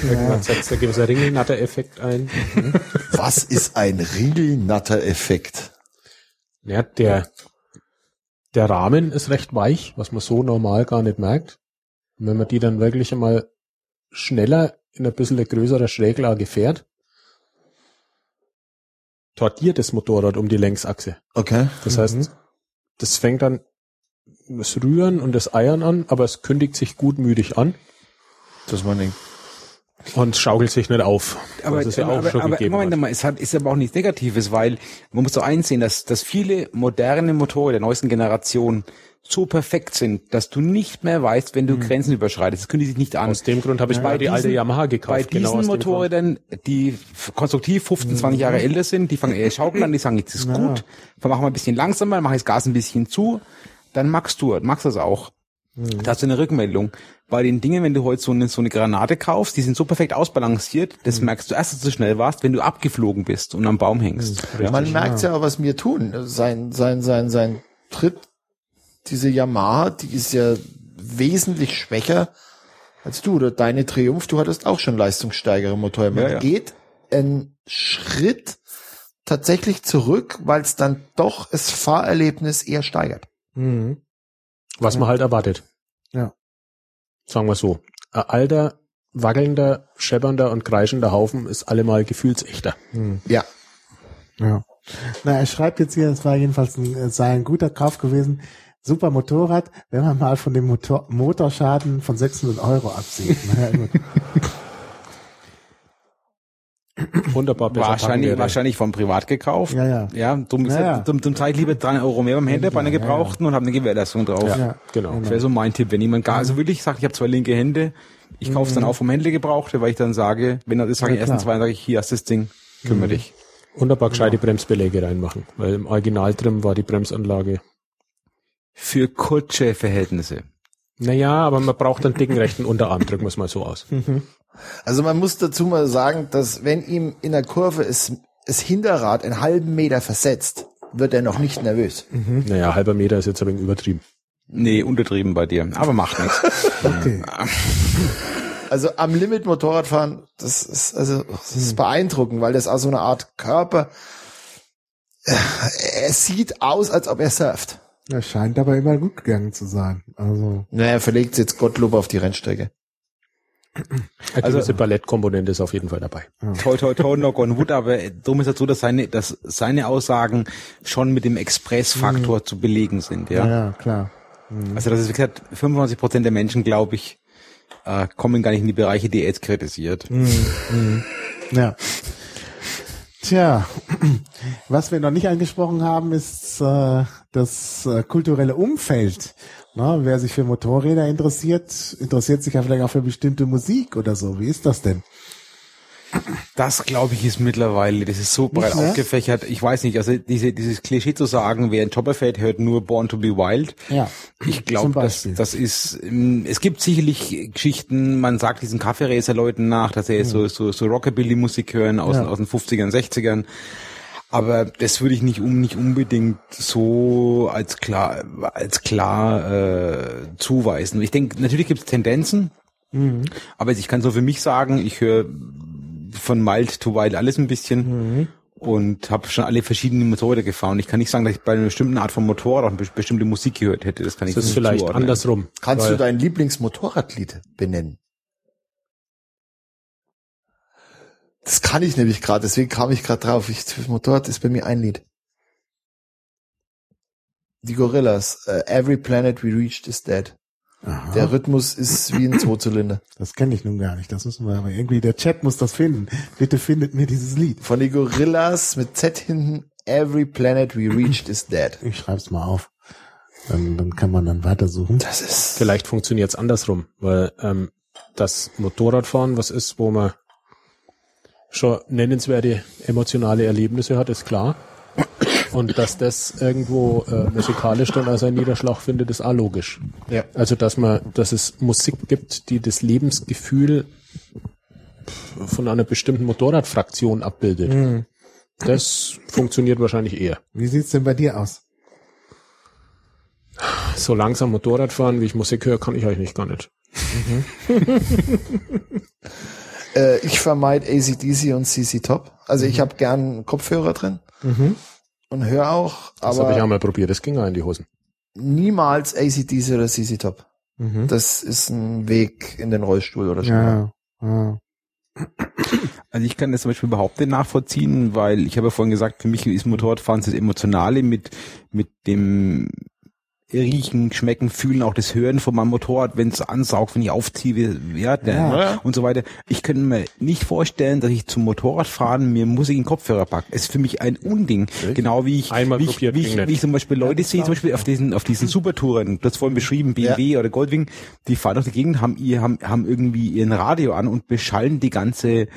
Irgendwann setzt der gewisser Ringelnatter-Effekt ein. Was ist ein Ringelnatter-Effekt? Ja, der, der Rahmen ist recht weich, was man so normal gar nicht merkt. Und wenn man die dann wirklich einmal schneller in ein bisschen größerer Schräglage fährt, tortiert das Motorrad um die Längsachse. Okay. Das heißt, das fängt dann das Rühren und das Eiern an, aber es kündigt sich gutmütig an Das war nicht. und schaukelt sich nicht auf. Aber, es ja auch aber, schon aber gegeben Moment mal, es hat, ist aber auch nichts Negatives, weil man muss doch einsehen, dass, dass viele moderne Motorräder der neuesten Generation so perfekt sind, dass du nicht mehr weißt, wenn du Grenzen überschreitest. Das kündigt sich nicht an. Aus dem Grund habe ich Bei mir die alte diesen- Yamaha gekauft. Bei genau diesen Grund. Motorrädern, die konstruktiv 15, 20 Jahre älter sind, die fangen eher schaukeln an, die sagen, jetzt ist gut, dann machen wir ein bisschen langsamer, dann mach ich das Gas ein bisschen zu, dann magst du, magst das auch. Da hast du eine Rückmeldung. Bei den Dingen, wenn du heute so eine, so eine Granate kaufst, die sind so perfekt ausbalanciert, das merkst du erst, dass du schnell warst, wenn du abgeflogen bist und am Baum hängst. Ja. Man merkt ja auch, was wir tun. Sein, sein, sein, sein Tritt, diese Yamaha, die ist ja wesentlich schwächer als du. Oder deine Triumph, du hattest auch schon leistungssteigere Motoren. Man Ja, ja. geht einen Schritt tatsächlich zurück, weil es dann doch das Fahrerlebnis eher steigert. Mhm. Was man halt erwartet. Ja. Sagen wir so. Ein alter, wackelnder, scheppernder und kreischender Haufen ist allemal gefühlsechter. Ja. Ja. Na, er schreibt jetzt hier, es war jedenfalls ein, es sei ein guter Kauf gewesen. Super Motorrad, wenn man mal von dem Motor, Motorschaden von 600 Euro absieht. *laughs* Naja, gut. Wunderbar. besser Wahrscheinlich, wahrscheinlich vom Privat gekauft. Ja, ja. Ja, dumm, Ja, ja. zahle ich lieber 3 Euro mehr beim Händler bei einer Ja, ja. gebrauchten und habe eine Gewährleistung drauf. Ja, Ja. genau. Das wäre so mein Tipp, wenn jemand gar, also wirklich sagt, ich habe zwei linke Hände, ich kaufe es dann auch vom Händler gebrauchte, weil ich dann sage, wenn er das sage Mhm. Ja, ich ersten zwei, sage ich, hier hast du das Ding, kümmere dich. Wunderbar gescheite Bremsbeläge reinmachen, weil im Originaltrim war die Bremsanlage. Für kutsche Verhältnisse. Naja, aber man braucht einen dicken rechten Unterarm, drücken wir es mal so aus. Also man muss dazu mal sagen, dass wenn ihm in der Kurve es, das Hinterrad einen halben Meter versetzt, wird er noch nicht nervös. Naja, halber Meter ist jetzt ein wenig übertrieben. Nee, untertrieben bei dir, aber macht nichts. *laughs* Okay. Also am Limit Motorradfahren, das ist also das ist beeindruckend, weil das auch so eine Art Körper. äh, Er sieht aus, als ob er surft. Das scheint aber immer gut gegangen zu sein. Also, Naja, er verlegt jetzt Gottlob auf die Rennstrecke. Eine Also- gewisse Ballettkomponente ist auf jeden Fall dabei. toi, toi, toi, knock on wood, aber drum ist es so, dass seine, dass seine Aussagen schon mit dem Expressfaktor zu belegen sind, ja, ja. klar. Also das ist, wie gesagt, 95 Prozent der Menschen, glaube ich, äh, kommen gar nicht in die Bereiche, die er jetzt kritisiert. Ja. Tja, was wir noch nicht angesprochen haben, ist äh, das äh, kulturelle Umfeld. Na, wer sich für Motorräder interessiert, interessiert sich ja vielleicht auch für bestimmte Musik oder so. Wie ist das denn? Das, glaube ich, ist mittlerweile, das ist so breit mehr? aufgefächert. Ich weiß nicht, also diese, dieses Klischee zu sagen, wer ein Chopper fährt, hört nur Born to be Wild. Ja. Ich glaube, das, das ist, ähm, es gibt sicherlich Geschichten, man sagt diesen Kaffeeracer-Leuten nach, dass sie so, so, so Rockabilly-Musik hören aus, Ja. aus den 50ern, 60ern. Aber das würde ich nicht um nicht unbedingt so als klar als klar äh, zuweisen. Ich denke, natürlich gibt es Tendenzen, aber ich kann so für mich sagen, ich höre von mild to wild alles ein bisschen und habe schon alle verschiedenen Motorräder gefahren. Ich kann nicht sagen, dass ich bei einer bestimmten Art von Motorrad auch eine be- bestimmte Musik gehört hätte. Das kann ich Das ist nicht vielleicht zuordnen. andersrum. Kannst du dein Lieblingsmotorradlied benennen? Das kann ich nämlich gerade, deswegen kam ich gerade drauf. Ich, das Motorrad ist bei mir ein Lied. Die Gorillas. Uh, every planet we reached is dead. Aha. Der Rhythmus ist wie ein *clears throat* Zweizylinder. Das kenne ich nun gar nicht. Das müssen wir aber irgendwie, der Chat muss das finden. Bitte findet mir dieses Lied. Von die Gorillas mit Z hinten. Every planet we reached is dead. *clears throat* Ich schreib's mal auf. Dann, dann kann man dann weitersuchen. Das ist. Vielleicht funktioniert's andersrum, weil ähm, das Motorradfahren was ist, wo man schon nennenswerte emotionale Erlebnisse hat, ist klar. Und dass das irgendwo äh, musikalisch dann als ein Niederschlag findet, ist auch logisch. Ja. Also dass man, dass es Musik gibt, die das Lebensgefühl von einer bestimmten Motorradfraktion abbildet. Hm. Das funktioniert wahrscheinlich eher. Wie sieht's denn bei dir aus? So langsam Motorrad fahren, wie ich Musik höre, kann ich eigentlich gar nicht. *laughs* Äh, ich vermeide ACDC und CC Top. Also Mhm. ich habe gern Kopfhörer drin Mhm. und höre auch, Das habe ich aber auch mal probiert, das ging auch in die Hosen. niemals ACDC oder CC Top. Mhm. Das ist ein Weg in den Rollstuhl oder schon. Ja, ja. Also ich kann das zum Beispiel überhaupt nicht nachvollziehen, weil ich habe ja vorhin gesagt, für mich ist Motorradfahren das Emotionale mit, mit dem Riechen, Schmecken, Fühlen, auch das Hören von meinem Motorrad, wenn es ansaugt, wenn ich aufziehe, ja, Ja. und so weiter. Ich könnte mir nicht vorstellen, dass ich zum Motorradfahren mir Musik in den Kopfhörer packe. Es ist für mich ein Unding. Genau wie ich, Einmal wie ich, wie ich, wie ich zum Beispiel Leute sehe, zum Beispiel auf diesen, auf diesen Supertouren, das vorhin beschrieben, BMW oder Goldwing, die fahren durch die Gegend, haben ihr, haben, haben irgendwie ihren Radio an und beschallen die ganze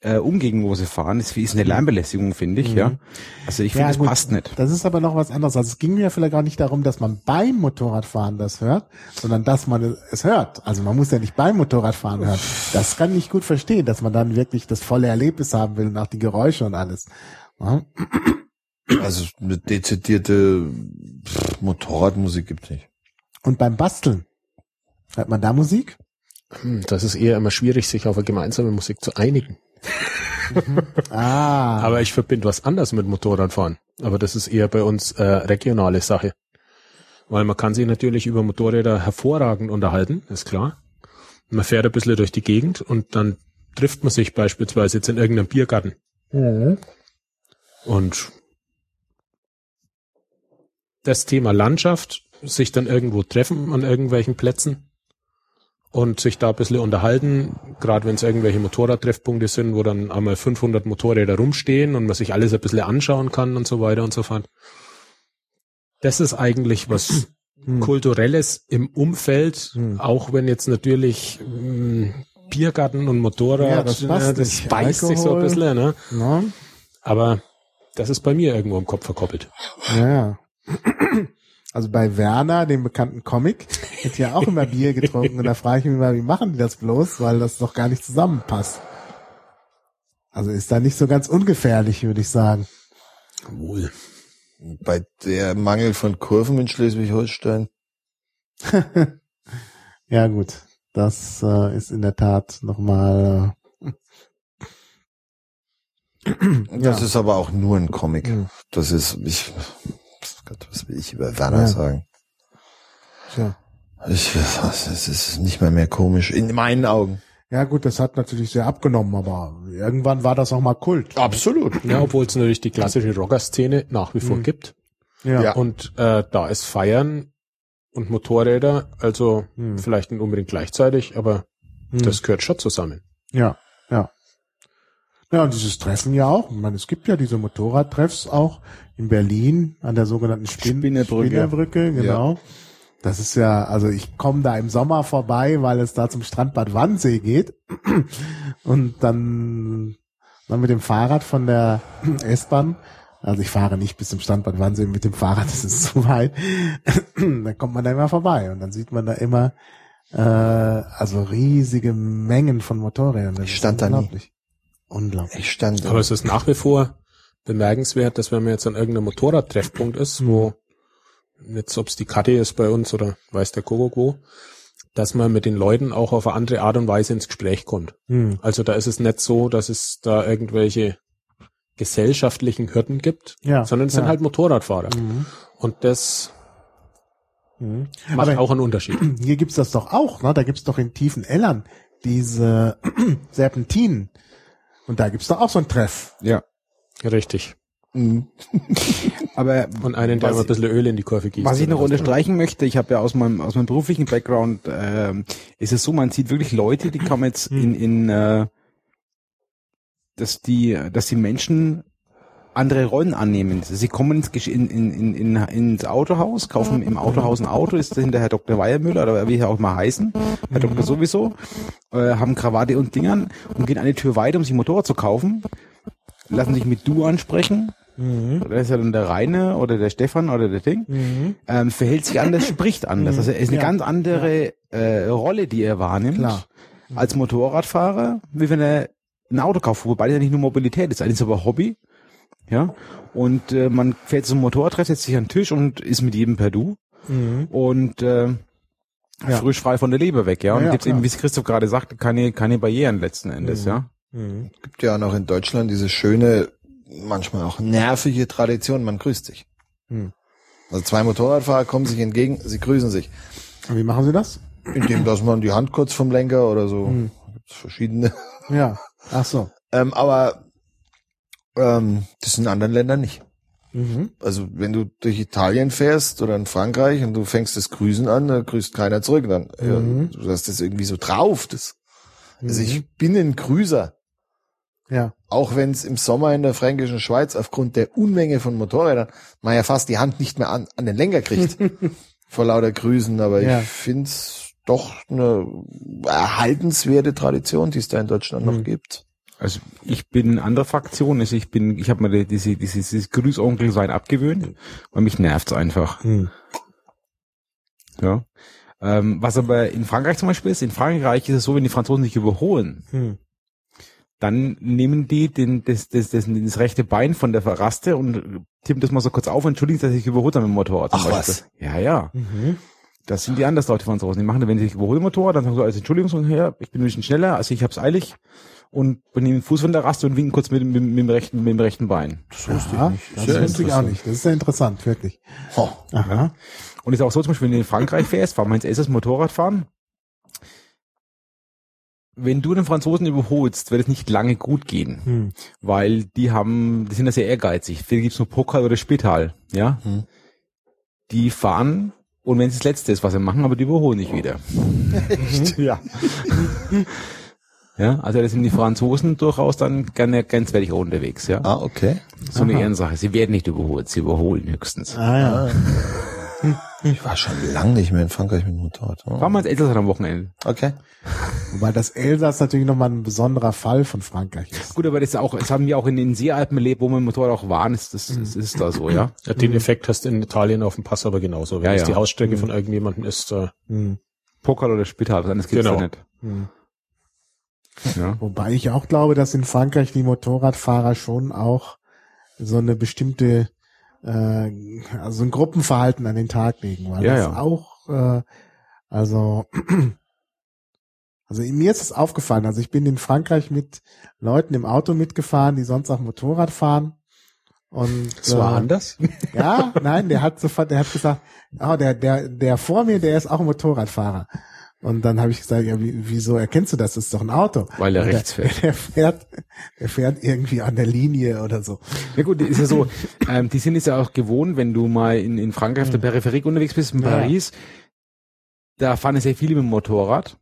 äh, Umgegend, wo sie fahren. Das ist eine Lärmbelästigung, finde ich, ja. Also ich finde, Ja, das gut. passt nicht. Das ist aber noch was anderes. Also es ging mir vielleicht auch nicht darum, dass man beim Motorradfahren das hört, sondern dass man es hört. Also man muss ja nicht beim Motorradfahren hören. Das kann ich gut verstehen, dass man dann wirklich das volle Erlebnis haben will und auch die Geräusche und alles. Ja. Also eine dezidierte Motorradmusik gibt's nicht. Und beim Basteln, hört man da Musik? Hm, Das ist eher immer schwierig, sich auf eine gemeinsame Musik zu einigen. *laughs* Ah, Aber ich verbinde was anderes mit Motorradfahren. Aber das ist eher bei uns äh, regionale Sache. Weil man kann sich natürlich über Motorräder hervorragend unterhalten, ist klar. Man fährt ein bisschen durch die Gegend und dann trifft man sich beispielsweise jetzt in irgendeinem Biergarten. Mhm. Und das Thema Landschaft, sich dann irgendwo treffen an irgendwelchen Plätzen und sich da ein bisschen unterhalten, gerade wenn es irgendwelche Motorradtreffpunkte sind, wo dann einmal 500 Motorräder rumstehen und man sich alles ein bisschen anschauen kann und so weiter und so fort. Das ist eigentlich was *clears throat* Hm. Kulturelles im Umfeld, Hm. auch wenn jetzt natürlich mh, Biergarten und Motorrad, Ja, das passt äh, das beißt sich so ein Alkohol. bisschen, ne? Aber das ist bei mir irgendwo im Kopf verkoppelt. ja. Also bei Werner, dem bekannten Comic, wird ja auch immer Bier getrunken und da frage ich mich mal, wie machen die das bloß, weil das doch gar nicht zusammenpasst. Also ist da nicht so ganz ungefährlich, würde ich sagen. Wohl. Bei der Mangel von Kurven in Schleswig-Holstein. *laughs* Ja gut, das äh, ist in der Tat nochmal. Äh, *clears throat* Das Ja. ist aber auch nur ein Comic. Hm. Das ist, ich, Gott, was will ich über Werner Ja. sagen? tja. Ich, es ist nicht mehr mehr komisch. In meinen Augen. Ja gut, das hat natürlich sehr abgenommen, aber irgendwann war das auch mal Kult. Absolut. Ja, obwohl es natürlich die klassische Rocker-Szene nach wie vor Mhm. gibt. Ja. Ja. Und äh, da ist Feiern und Motorräder, also Hm. vielleicht nicht unbedingt gleichzeitig, aber Hm. das gehört schon zusammen. Ja, ja. Ja, und dieses Treffen ja auch. Ich meine, es gibt ja diese Motorradtreffs auch in Berlin an der sogenannten Spin Spinnerbrücke. Spinnerbrücke, genau. Das ist ja, also ich komme da im Sommer vorbei, weil es da zum Strandbad Wannsee geht. *clears throat* Und dann, dann mit dem Fahrrad von der *clears throat* S-Bahn. Also ich fahre nicht bis zum Strandbad Wannsee mit dem Fahrrad, *laughs* das ist zu weit. *clears throat* dann kommt man da immer vorbei und dann sieht man da immer äh, also riesige Mengen von Motorrädern. Das Ich stand da nie. Unglaublich. Unglaublich. Ich stand. Aber es ist nach wie vor bemerkenswert, dass wenn man jetzt an irgendeinem Motorradtreffpunkt ist, wo jetzt ob es die Karte ist bei uns oder weiß der Kuckuck wo, dass man mit den Leuten auch auf eine andere Art und Weise ins Gespräch kommt. Hm. Also da ist es nicht so, dass es da irgendwelche gesellschaftlichen Hürden gibt, Ja, sondern es sind ja. halt Motorradfahrer. Mhm. Und das Mhm. macht Aber auch einen Unterschied. hier gibt's das doch auch, ne? Da gibt's doch in tiefen Ellern diese *clears throat* Serpentinen. Und da gibt's doch auch so einen Treff. Ja. Richtig. Mhm. *laughs* Aber Und einen, der mal ein bisschen Öl in die Kurve gießt. Was ich noch unterstreichen möchte, ich habe ja aus meinem aus meinem beruflichen Background ähm, ist es so, man sieht wirklich Leute, die kommen jetzt in in äh, dass die dass die Menschen andere Rollen annehmen. Sie kommen ins, in, in, in, in, ins Autohaus, kaufen im Autohaus ein Auto, ist dahinter Herr Dr. Weiermüller oder wie er auch mal heißen, Herr Doktor sowieso, äh, haben Krawatte und Dingern und gehen eine Tür weiter, um sich ein Motorrad zu kaufen, lassen sich mit Du ansprechen, da ist ja dann der Rainer oder der Stefan oder der Ding, ähm, verhält sich anders, spricht anders. Also er ist eine Ja. ganz andere äh, Rolle, die er wahrnimmt Klar. als Motorradfahrer, wie wenn er ein Auto kauft, wobei das ja nicht nur Mobilität ist, eines ist aber Hobby. Ja. Und äh, man fährt zum Motorradtreff, setzt sich an den Tisch und ist mit jedem per Du und äh, Ja. frisch frei von der Leber weg, ja. Und Ja, gibt's eben, wie es Christoph gerade sagte, keine, keine Barrieren letzten Endes, ja. Gibt ja noch in Deutschland diese schöne, manchmal auch nervige Tradition, man grüßt sich. Hm. Also zwei Motorradfahrer kommen sich entgegen, sie grüßen sich. Und wie machen Sie das? Indem, dass man die Hand kurz vom Lenker oder so. Hm. Gibt's verschiedene. Ja. Ach so. Ähm, aber ähm, das ist in anderen Ländern nicht. Mhm. Also wenn du durch Italien fährst oder in Frankreich und du fängst das Grüßen an, dann grüßt keiner zurück. Dann Mhm. ja, du hast das irgendwie so drauf. Das, also ich bin ein Grüßer. Ja. Auch wenn es im Sommer in der fränkischen Schweiz aufgrund der Unmenge von Motorrädern man ja fast die Hand nicht mehr an, an den Lenker kriegt *laughs* vor lauter Grüßen. Aber Ja. ich find's doch eine erhaltenswerte Tradition, die es da in Deutschland noch Mhm. gibt. Also ich bin eine andere Fraktion, also ich bin, ich habe mir die- diese, dieses, dieses Grüßonkel sein abgewöhnt, weil mich nervt's einfach. Hm. Ja. Ähm, was aber in Frankreich zum Beispiel ist, in Frankreich ist es so, wenn die Franzosen sich überholen, Hm. dann nehmen die den, das, das, das, das rechte Bein von der Raste und tippen das mal so kurz auf und entschuldigen, dass sich überholt haben im Motorrad. zum Ach, Beispiel. was? Ja, ja. Mhm. Das sind die anders Leute von Franzosen. Die machen, wenn sie sich überholen im Motorrad, dann sagen sie als Entschuldigung, ja, ich bin ein bisschen schneller, also ich hab's eilig und nehmen den Fuß von der Raste und winken kurz mit, mit, mit, dem rechten, mit dem rechten Bein. Das wusste Ja, ich nicht. das wusste ich auch nicht. Das ist sehr interessant, wirklich. Oh. Aha. Und ist auch so, zum Beispiel, wenn du in Frankreich fährst, fahren wir ins erstes Motorradfahren. Wenn du den Franzosen überholst, wird es nicht lange gut gehen, Hm. weil die haben, die sind ja sehr ehrgeizig. Für die gibt's nur Pokal oder Spital, ja. Hm. Die fahren und wenn es das Letzte ist, was sie machen, aber die überholen nicht wieder. *laughs* Ja. *laughs* Ja, also da sind die Franzosen durchaus dann gerne grenzwertig unterwegs, ja. Ah, okay. So eine Aha. Ehrensache. Sie werden nicht überholt, sie überholen höchstens. Ah ja. *laughs* Ich war schon lange nicht mehr in Frankreich mit dem Motorrad. Oh. Fahren wir ins Elsass am Wochenende. Okay. Wobei das Elsass natürlich nochmal ein besonderer Fall von Frankreich ist. Gut, aber das ist auch, das haben wir auch in den Seealpen erlebt, wo wir mit dem Motorrad auch waren, ist das, das ist da so, ja. Ja, den Effekt hast du in Italien auf dem Pass aber genauso. Wenn Ja, es ja. die Hausstrecke von irgendjemandem ist, äh, Hm. Pokal oder Spital, was anderes gibt's Genau. da nicht. Hm. Ja. Wobei ich auch glaube, dass in Frankreich die Motorradfahrer schon auch so eine bestimmte, äh, also ein Gruppenverhalten an den Tag legen, weil Ja, das ja. auch, äh, also, *clears throat* also mir ist es aufgefallen, also ich bin in Frankreich mit Leuten im Auto mitgefahren, die sonst auch Motorrad fahren. Und es war äh, anders. *laughs* ja, nein, der hat sofort, der hat gesagt, oh, der, der, der vor mir, der ist auch ein Motorradfahrer. Und dann habe ich gesagt, ja, wie, wieso erkennst du das? Das ist doch ein Auto. Weil er Und rechts der, fährt. *laughs* Der fährt, der fährt irgendwie an der Linie oder so. Ja gut, ist ja so, ähm, die sind es ja auch gewohnt, wenn du mal in, in Frankreich auf der Peripherie unterwegs bist, in Ja. Paris, da fahren ja sehr viele mit dem Motorrad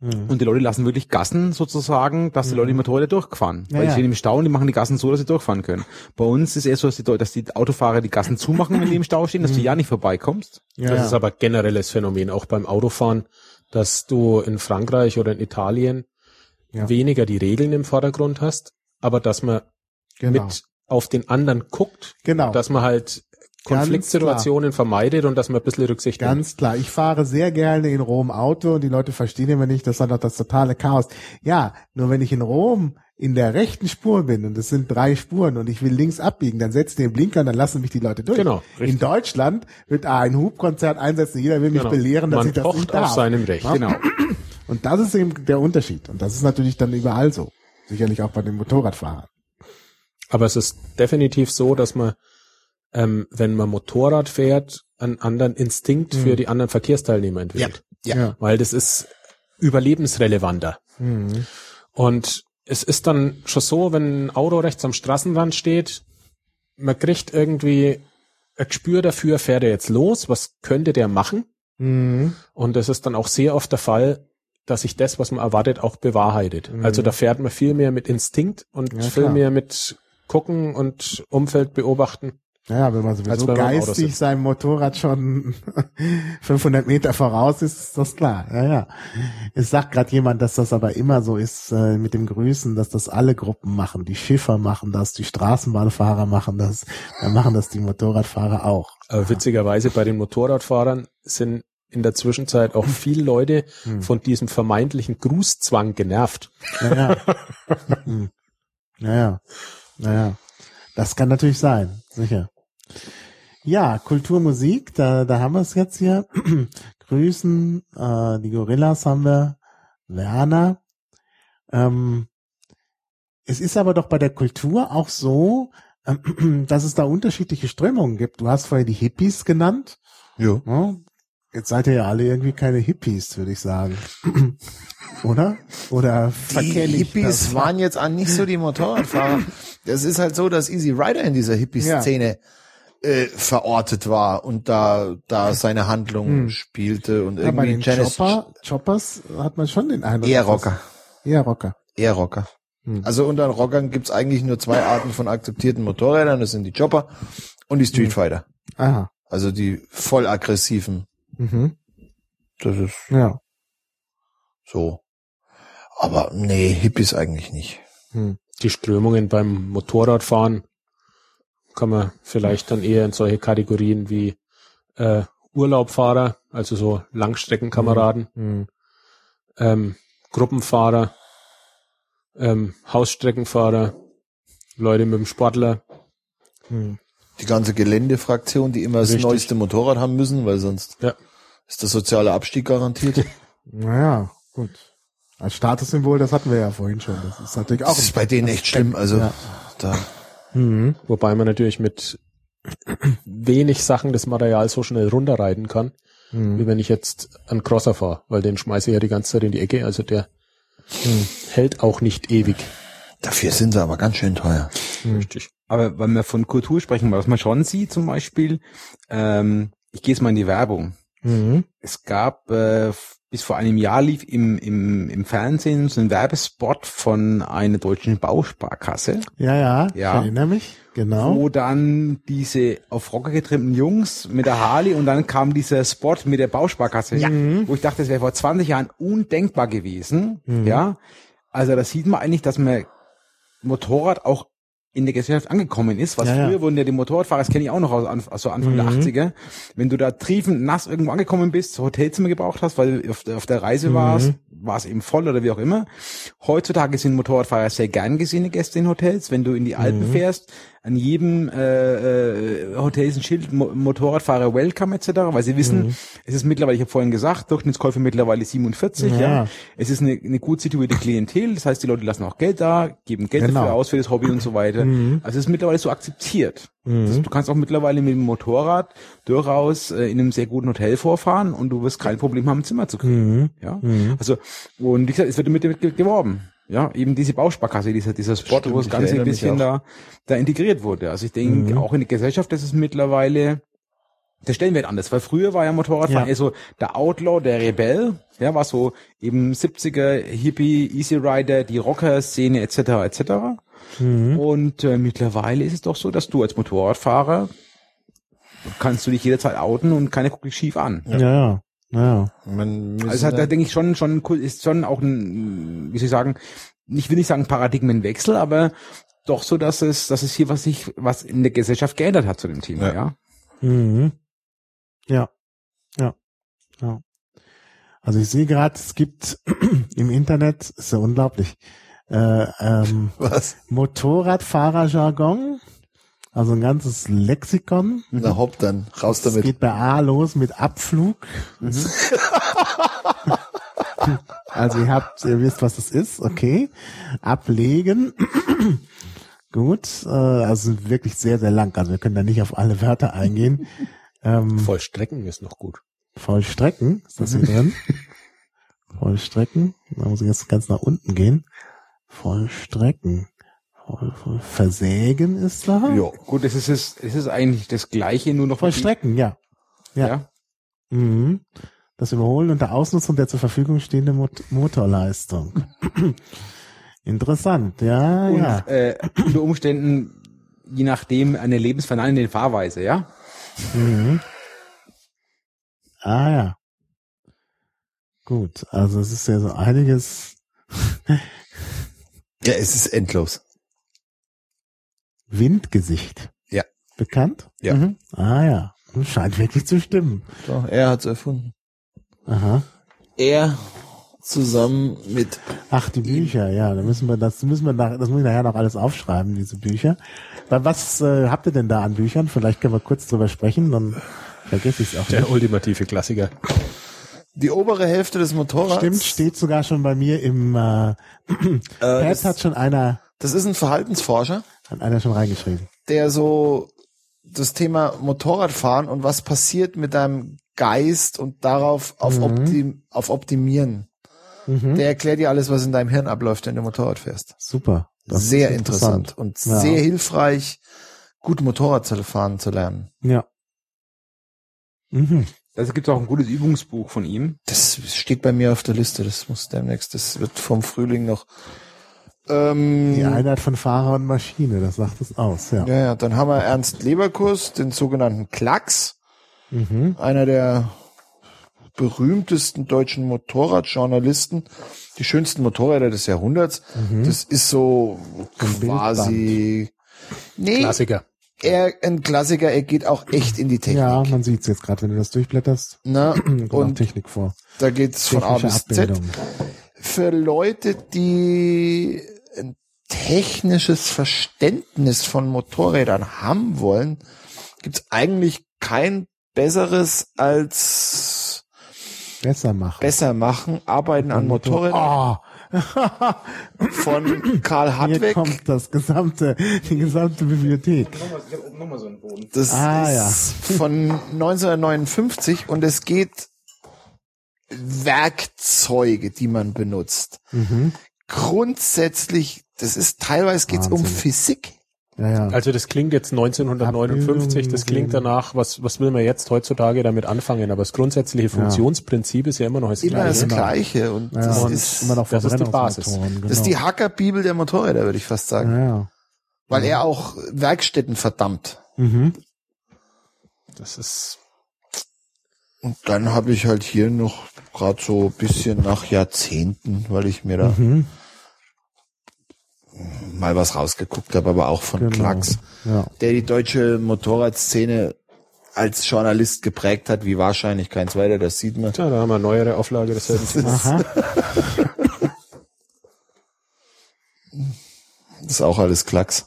und die Leute lassen wirklich Gassen sozusagen, dass die Leute die Motorräder durchfahren. Ja, Weil die ja. stehen im Stau und die machen die Gassen so, dass sie durchfahren können. Bei uns ist es so, dass die, dass die Autofahrer die Gassen zumachen, wenn die im Stau stehen, dass du ja nicht vorbeikommst. Ja, das ja. ist aber generelles Phänomen, auch beim Autofahren, dass du in Frankreich oder in Italien Ja. weniger die Regeln im Vordergrund hast, aber dass man genau. mit auf den anderen guckt, genau. dass man halt Konfliktsituationen vermeidet und dass man ein bisschen Rücksicht nimmt. Ganz klar. Ich fahre sehr gerne in Rom Auto und die Leute verstehen immer nicht, das war doch das totale Chaos. Ja, nur wenn ich in Rom in der rechten Spur bin und es sind drei Spuren und ich will links abbiegen, dann setzt den Blinker und dann lassen mich die Leute durch. Genau, richtig. In Deutschland wird ein Hubkonzert einsetzen, jeder will mich Genau. belehren, dass Man ich das nicht auf darf. seinem Recht. Ja? Genau. Und das ist eben der Unterschied. Und das ist natürlich dann überall so. Sicherlich auch bei den Motorradfahrern. Aber es ist definitiv so, dass man, ähm, wenn man Motorrad fährt, einen anderen Instinkt für die anderen Verkehrsteilnehmer entwickelt. Ja. Weil das ist überlebensrelevanter. Mhm. Und es ist dann schon so, wenn ein Auto rechts am Straßenrand steht, man kriegt irgendwie ein Gespür dafür, fährt er jetzt los, was könnte der machen? Mhm. Und das ist dann auch sehr oft der Fall, dass sich das, was man erwartet, auch bewahrheitet. Mhm. Also da fährt man viel mehr mit Instinkt und Ja, viel klar. mehr mit gucken und Umfeld beobachten. Ja, wenn man sowieso geistig seinem Motorrad schon *laughs* 500 Meter voraus ist, ist das klar. Ja, ja. Es sagt gerade jemand, dass das aber immer so ist äh, mit dem Grüßen, dass das alle Gruppen machen. Die Schiffer machen das, die Straßenbahnfahrer machen das, dann machen das die Motorradfahrer auch. Aber witzigerweise bei den Motorradfahrern sind in der Zwischenzeit auch viele Leute Hm. von diesem vermeintlichen Grußzwang genervt. Ja, ja. *laughs* Hm. ja, ja. Ja, ja. Das kann natürlich sein, sicher. Ja, Kulturmusik, da, da haben wir es jetzt hier. *clears throat* Grüßen, äh, die Gorillas haben wir, Werner. Ähm, es ist aber doch bei der Kultur auch so, ähm, *clears throat* dass es da unterschiedliche Strömungen gibt. Du hast vorher die Hippies genannt. Jo. Ja, jetzt seid ihr ja alle irgendwie keine Hippies, würde ich sagen. *clears throat* Oder? Oder Die Hippies waren jetzt an nicht so die Motorradfahrer. Das ist halt so, dass Easy Rider in dieser Hippie-Szene äh, verortet war und da da seine Handlung Hm. spielte und irgendwie den Janis Chopper, Choppers hat man schon den Eindruck. eher Rocker, Eher Rocker. eher Rocker. Hm. Also unter den Rockern gibt's eigentlich nur zwei Arten von akzeptierten Motorrädern, das sind die Chopper und die Hm. Street Fighter. Aha. Also die voll aggressiven. Mhm. Das ist Ja. so. Aber nee, Hippies eigentlich nicht. Hm. Die Strömungen beim Motorradfahren kann man vielleicht dann eher in solche Kategorien wie äh, Urlaubfahrer, also so Langstreckenkameraden, Hm. ähm, Gruppenfahrer, ähm, Hausstreckenfahrer, Leute mit dem Sportler. Hm. Die ganze Geländefraktion, die immer das Richtig. neueste Motorrad haben müssen, weil sonst Ja. ist der soziale Abstieg garantiert. *laughs* Naja, gut. Als Statussymbol, das hatten wir ja vorhin schon. Das ist natürlich auch. Das ist bei denen echt schlimm. Also Ja. da Mhm. Wobei man natürlich mit wenig Sachen das Material so schnell runterreiten kann, wie Mhm. wenn ich jetzt einen Crosser fahre, weil den schmeiße ich ja die ganze Zeit in die Ecke, also der hält auch nicht ewig. dafür sind sie aber ganz schön teuer. Richtig. Aber wenn wir von Kultur sprechen, was man schon sieht zum Beispiel, ähm, ich gehe jetzt mal in die Werbung. Mhm. Es gab äh, bis vor einem Jahr lief im, im, im Fernsehen so ein Werbespot von einer deutschen Bausparkasse, Ja, ja, Ja. Ich erinnere mich. Genau. wo dann diese auf Rocker getrimmten Jungs mit der Harley und dann kam dieser Spot mit der Bausparkasse, Ja. wo ich dachte, das wäre vor 20 Jahren undenkbar gewesen. Ja, also da sieht man eigentlich, dass man Motorrad auch in der Gesellschaft angekommen ist, was Ja, ja. früher wurden ja die Motorradfahrer, das kenne ich auch noch aus, aus so Anfang der 80er, wenn du da triefend nass irgendwo angekommen bist, Hotelzimmer gebraucht hast, weil du auf auf der Reise warst, war es eben voll oder wie auch immer. Heutzutage sind Motorradfahrer sehr gern gesehene Gäste in Hotels. Wenn du in die Alpen fährst, an jedem äh, äh, Hotel ist ein Schild Mo Motorradfahrer Welcome etc., weil sie wissen, es ist mittlerweile, ich habe vorhin gesagt, Durchschnittskäufe mittlerweile 47, ja. Ja. Es ist eine, eine gut situierte Klientel, das heißt, die Leute lassen auch Geld da, geben Geld Genau. dafür aus für das Hobby und so weiter. Also es ist mittlerweile so akzeptiert. Das, du kannst auch mittlerweile mit dem Motorrad durchaus äh, in einem sehr guten Hotel vorfahren und du wirst kein Problem haben, ein Zimmer zu kriegen. Ja, also und wie gesagt, es wird damit, damit ge- geworben. Ja, eben diese Bausparkasse, dieser, dieser Spot, Stimmt, wo das Ganze ein bisschen da, da integriert wurde. Also ich denke, auch in der Gesellschaft ist es mittlerweile der Stellenwert anders, weil früher war ja Motorradfahren Ja. eher so der Outlaw, der Rebell, ja, war so eben 70er Hippie, Easy Rider, die Rocker-Szene etc. etc. Und äh, mittlerweile ist es doch so, dass du als Motorradfahrer kannst du dich jederzeit outen und keiner guckt dich schief an. Ja, ja. Ja. Man Also hat, da- denke ich schon, schon cool, ist schon auch ein, wie soll ich sagen, ich will nicht sagen Paradigmenwechsel, aber doch so, dass es, dass es hier was sich, was in der Gesellschaft geändert hat zu dem Thema, Ja. ja. Mhm. Ja. Ja. Ja. Also ich sehe gerade, es gibt *clears throat* im Internet, ist ja unglaublich, äh, ähm, was? Motorradfahrerjargon, also ein ganzes Lexikon. Na hopp, dann raus Es damit. geht bei A los mit Abflug. also ihr habt, ihr wisst, was das ist, okay. Ablegen. *clears throat* Gut, äh, also wirklich sehr, sehr lang. Also wir können da nicht auf alle Wörter eingehen. Ähm, Vollstrecken ist noch gut. Vollstrecken, ist das hier drin? Vollstrecken. Da muss ich jetzt ganz nach unten gehen. Vollstrecken. Versägen ist da? Jo. Gut, es ist, es ist eigentlich das Gleiche, nur noch Vollstrecken, ja. Ja. Ja. Mhm. Das Überholen unter Ausnutzung der zur Verfügung stehenden Mot Motorleistung. *clears throat* Interessant, ja, Und ja. äh, unter Umständen, je nachdem, eine lebensverneinende Fahrweise, ja? Mhm. Ah ja. Gut, also es ist ja so einiges Ja, es ist endlos. Windgesicht. Ja. Bekannt? Ja. Mhm. Ah ja. Scheint wirklich zu stimmen. So, er hat's erfunden. Aha. Er zusammen mit Ach, die Bücher, ja, da müssen wir, das müssen wir nach, das muss ich nachher noch alles aufschreiben, diese Bücher. Weil Was äh, habt ihr denn da an Büchern? Vielleicht können wir kurz drüber sprechen, dann vergesse ich es auch Der nicht. ultimative Klassiker. die obere Hälfte des Motorrads. Stimmt, steht sogar schon bei mir im äh, *clears throat* Äh, Pad das, hat schon einer, das ist ein Verhaltensforscher, hat einer schon reingeschrieben. der so das Thema Motorradfahren und was passiert mit deinem Geist und darauf auf, Mhm. Optim, auf Optimieren. Mhm. Der erklärt dir alles, was in deinem Hirn abläuft, wenn du Motorrad fährst. Super. Das ist sehr interessant. und Ja. sehr hilfreich, gut Motorrad zu fahren zu lernen. Ja. Mhm. Also gibt es auch ein gutes Übungsbuch von ihm. Das steht bei mir auf der Liste. Das muss demnächst. Das wird vom Frühling noch. Ähm, Die Einheit von Fahrer und Maschine, das sagt es aus, ja. ja, ja, dann haben wir Ernst Leberkurs, den sogenannten Klacks, Mhm. einer der berühmtesten deutschen Motorradjournalisten, die schönsten Motorräder des Jahrhunderts. Mhm. Das ist so Ein quasi, nee, Klassiker. er ein Klassiker. Er geht auch echt in die Technik. Ja, man sieht es jetzt gerade, wenn du das durchblätterst. Na, *clears throat* auch und Technik vor. da geht's von A Technische bis Z. Abbildung. für Leute, die ein technisches Verständnis von Motorrädern haben wollen, gibt's eigentlich kein besseres als Besser machen. besser machen, arbeiten an Motorrädern Oh, *laughs* von Karl hier Hartweg. kommt das gesamte, die gesamte Bibliothek. Ich habe oben nochmal so einen Boden. Das Ah, ist von 1959 und es geht Werkzeuge, die man benutzt. Mhm. Grundsätzlich, das ist teilweise geht's um Wahnsinn. Physik. Ja, ja. Also das klingt jetzt 1959, das klingt danach, was, was will man jetzt heutzutage damit anfangen? Aber das grundsätzliche Funktionsprinzip ist ja immer noch das Immer das gleiche. Gleiche und ja, das und ist immer noch das ist die Verbrennungsmotoren, Genau. Das ist die Hackerbibel der Motorräder, würde ich fast sagen. ja, ja. Weil er auch Werkstätten verdammt. Mhm. Das ist Und dann habe ich halt hier noch gerade so ein bisschen nach Jahrzehnten, weil ich mir da Mhm. Mal was rausgeguckt habe, aber auch von Genau. Klacks, Ja. der die deutsche Motorradszene als Journalist geprägt hat, wie wahrscheinlich kein zweiter, das sieht man. Tja, da haben wir eine neuere Auflage desselben. Aha. *laughs* Das ist auch alles Klacks.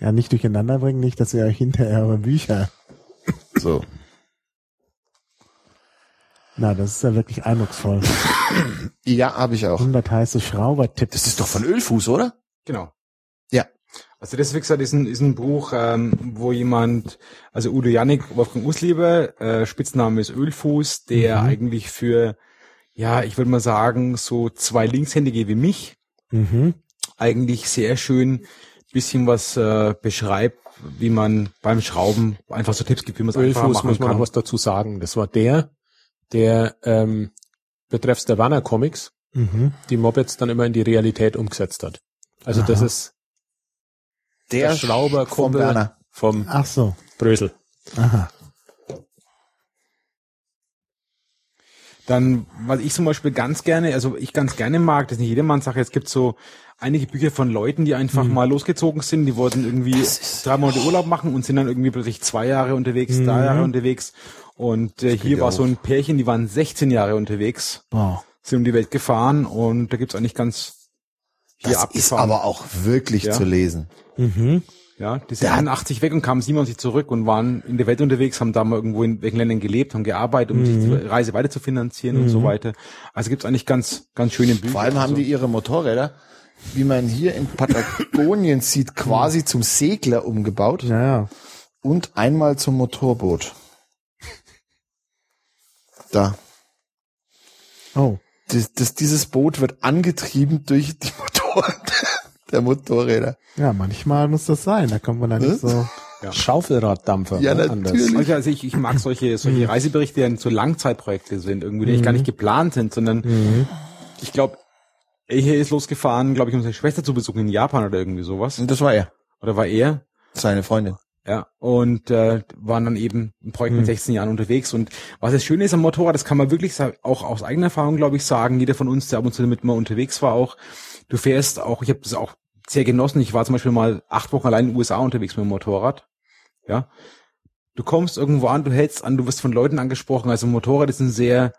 Ja, nicht durcheinander bringen, nicht, dass ihr euch hinterher eure Bücher. So. Na, das ist ja wirklich eindrucksvoll. *coughs* Ja, habe ich auch. 100 heiße Schraubertipps. Das ist doch von Ölfuß, oder? Genau. Ja. Also das, wie gesagt, ist ein, ist ein Buch, ähm, wo jemand, also Udo Jannik, Wolfgang Usleber, äh, Spitzname ist Ölfuß, der Mhm. eigentlich für, ja, ich würde mal sagen, so zwei Linkshändige wie mich, Mhm. eigentlich sehr schön bisschen was äh, beschreibt, wie man beim Schrauben einfach so Tipps gibt, wie man es einfach Ölfuß machen muss man kann. noch was dazu sagen. Das war der, der ähm, betreffs der Warner Comics Mhm. die Mopeds dann immer in die Realität umgesetzt hat. Also das Aha. ist Der, Der Schlauber vom Kumpel. Werner. vom Ach so. Brösel. Aha. Dann, was ich zum Beispiel ganz gerne, also ich ganz gerne mag, das ist nicht jedermanns Sache, es gibt so einige Bücher von Leuten, die einfach mal losgezogen sind, die wollten irgendwie drei Monate Urlaub machen und sind dann irgendwie plötzlich zwei Jahre unterwegs, drei Jahre unterwegs. Und äh, hier war auch. so ein Pärchen, die waren 16 Jahre unterwegs, Wow. sind um die Welt gefahren und da gibt's eigentlich ganz hier Das ist abgefahren. aber auch wirklich Ja. zu lesen. Mhm. Ja, die sind 81 weg und kamen 97 zurück und waren in der Welt unterwegs, haben da mal irgendwo in welchen Ländern gelebt, haben gearbeitet, um sich die Reise weiter zu finanzieren und so weiter. Also gibt's eigentlich ganz, ganz schöne Bücher. Vor allem haben also, die ihre Motorräder, wie man hier in Patagonien *laughs* sieht, quasi zum Segler umgebaut Ja, ja. und einmal zum Motorboot. Da. Oh. Das, das, dieses Boot wird angetrieben durch die *laughs* der Motorräder. Ja, manchmal muss das sein. Da kommt man dann nicht Was? so. Schaufelraddampfer. Ja, ne? natürlich. Also, also ich, ich mag solche, solche Reiseberichte, die dann so Langzeitprojekte sind, irgendwie, die eigentlich gar nicht geplant sind, sondern Mhm. ich glaube, hier ist losgefahren, glaube ich, um seine Schwester zu besuchen in Japan oder irgendwie sowas. Und das war er. Oder war er? Seine Freundin. Ja, und äh, waren dann eben ein Projekt mit 16 Jahren unterwegs. Und was das Schöne ist am Motorrad, das kann man wirklich auch aus eigener Erfahrung, glaube ich, sagen, jeder von uns, der ab und zu damit mal unterwegs war, auch, du fährst auch, ich habe das auch sehr genossen, ich war zum Beispiel mal acht Wochen allein in den USA unterwegs mit dem Motorrad. Ja. Du kommst irgendwo an, du hältst an, du wirst von Leuten angesprochen. Also Motorrad ist ein sehr,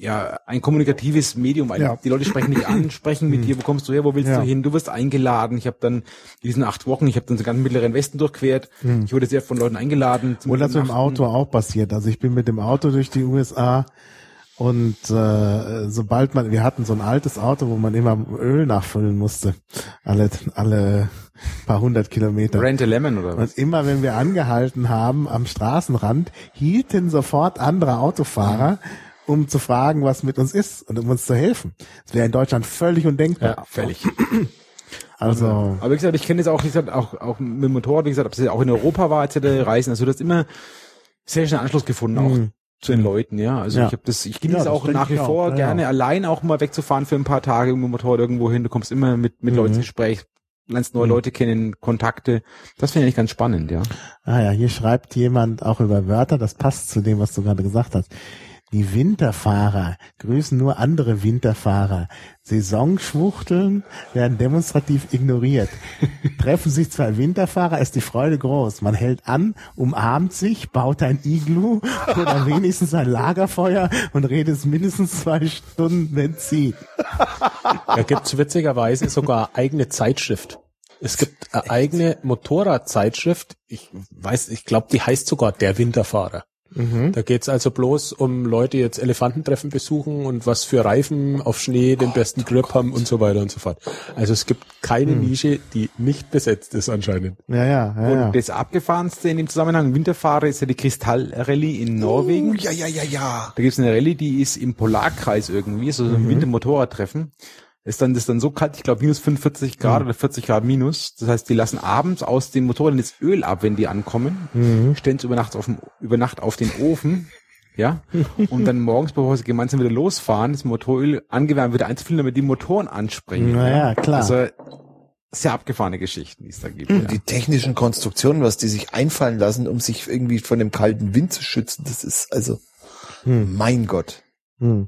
ja, ein kommunikatives Medium. Ein- Ja. Die Leute sprechen dich an, sprechen mit dir, wo kommst du her, wo willst Ja. du hin? Du wirst eingeladen. Ich habe dann in diesen acht Wochen, ich habe dann den ganzen mittleren Westen durchquert. Ich wurde sehr von Leuten eingeladen. Oder das mit dem. Auto auch passiert. Also ich bin mit dem Auto durch die USA und äh, sobald man, wir hatten so ein altes Auto, wo man immer Öl nachfüllen musste, alle alle paar hundert Kilometer. Rent a Lemon oder was? Und immer wenn wir angehalten haben am Straßenrand, hielten sofort andere Autofahrer, um zu fragen, was mit uns ist und um uns zu helfen. Das wäre in Deutschland völlig undenkbar. Ja, völlig. *clears throat* Also Aber wie gesagt, ich kenne jetzt auch, wie gesagt, auch, auch mit dem Motorrad, wie gesagt, ob es auch in Europa war, etc. Reisen, also du hast immer sehr schnell Anschluss gefunden, auch Mhm. zu den Leuten, ja. Also Ja. ich habe das, ich Ja, genieße das auch nach wie auch, vor ja, gerne ja. allein auch mal wegzufahren für ein paar Tage mit dem Motorrad irgendwo hin. Du kommst immer mit, mit Mhm. Leuten ins Gespräch, lernst neue Mhm. Leute kennen, Kontakte. Das finde ich ganz spannend, ja. Ah ja, hier schreibt jemand auch über Wörter, das passt zu dem, was du gerade gesagt hast. Die Winterfahrer grüßen nur andere Winterfahrer. Saisonschwuchteln werden demonstrativ ignoriert. *laughs* Treffen sich zwei Winterfahrer, ist die Freude groß. Man hält an, umarmt sich, baut ein Iglu oder *laughs* wenigstens ein Lagerfeuer und redet mindestens zwei Stunden Benzin. Da gibt's witzigerweise sogar eigene Zeitschrift. Es gibt eine eigene Motorradzeitschrift. Ich weiß, ich glaube, die heißt sogar Der Winterfahrer. Da geht's also bloß um Leute, die jetzt Elefantentreffen besuchen und was für Reifen auf Schnee den besten Grip haben und so weiter und so fort. Also es gibt keine Nische, die nicht besetzt ist anscheinend. Ja, ja, ja. Und ja. das abgefahrenste in dem Zusammenhang, Winterfahrer, ist ja die Kristallrallye in Norwegen. ja, ja, ja, ja. Da gibt's eine Rallye, die ist im Polarkreis irgendwie, so ein Wintermotorradtreffen. Ist dann, das ist dann so kalt, ich glaube minus 45 Grad oder 40 Grad minus. Das heißt, die lassen abends aus den Motorrädern das Öl ab, wenn die ankommen, stellen es über Nacht auf, dem, über Nacht auf den Ofen, ja, und dann morgens, bevor sie gemeinsam wieder losfahren, das Motoröl angewärmt wieder einzufüllen, damit die Motoren anspringen. Naja, klar. Also, sehr abgefahrene Geschichten, die es da gibt. Und Ja. die technischen Konstruktionen, was die sich einfallen lassen, um sich irgendwie von dem kalten Wind zu schützen, das ist also, Hm. mein Gott. Hm.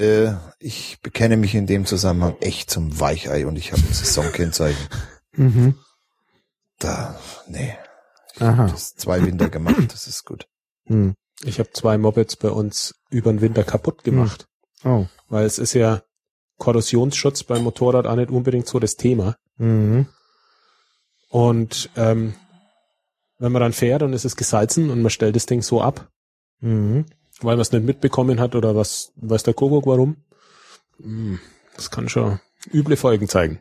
Äh, ich bekenne mich in dem Zusammenhang echt zum Weichei und ich habe ein Saisonkennzeichen. *laughs* Mhm. Da, nee. Aha. Das zwei Winter gemacht, das ist gut. Hm. Ich habe zwei Mopeds bei uns über den Winter kaputt gemacht, Oh. weil es ist ja Korrosionsschutz beim Motorrad auch nicht unbedingt so das Thema. Mhm. Und ähm, wenn man dann fährt und es ist gesalzen und man stellt das Ding so ab, Mhm. Weil man es nicht mitbekommen hat oder was weiß der Kuckuck warum, hm, das kann schon üble Folgen zeigen.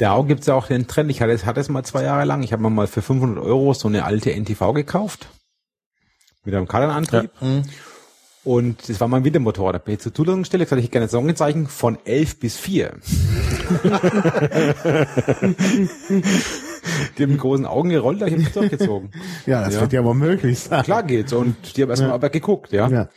Der Au gibt's ja auch den Trend. Ich hatte es, hatte es mal zwei Jahre lang. Ich habe mir mal für 500 Euro so eine alte NTV gekauft. Mit einem Kardanantrieb. Hm. Und das war mein Wintermotorrad. Da bin ich zur Zulassungsstelle gesagt, ich hätte gerne ein Songenzeichen von 11 bis 4. *laughs* die haben mit großen Augen gerollt, aber ich habe mich durchgezogen. *laughs* Ja, das Ja. wird ja wohl möglich sein. Klar geht's. Und die haben erstmal Ja. aber geguckt, ja. Ja.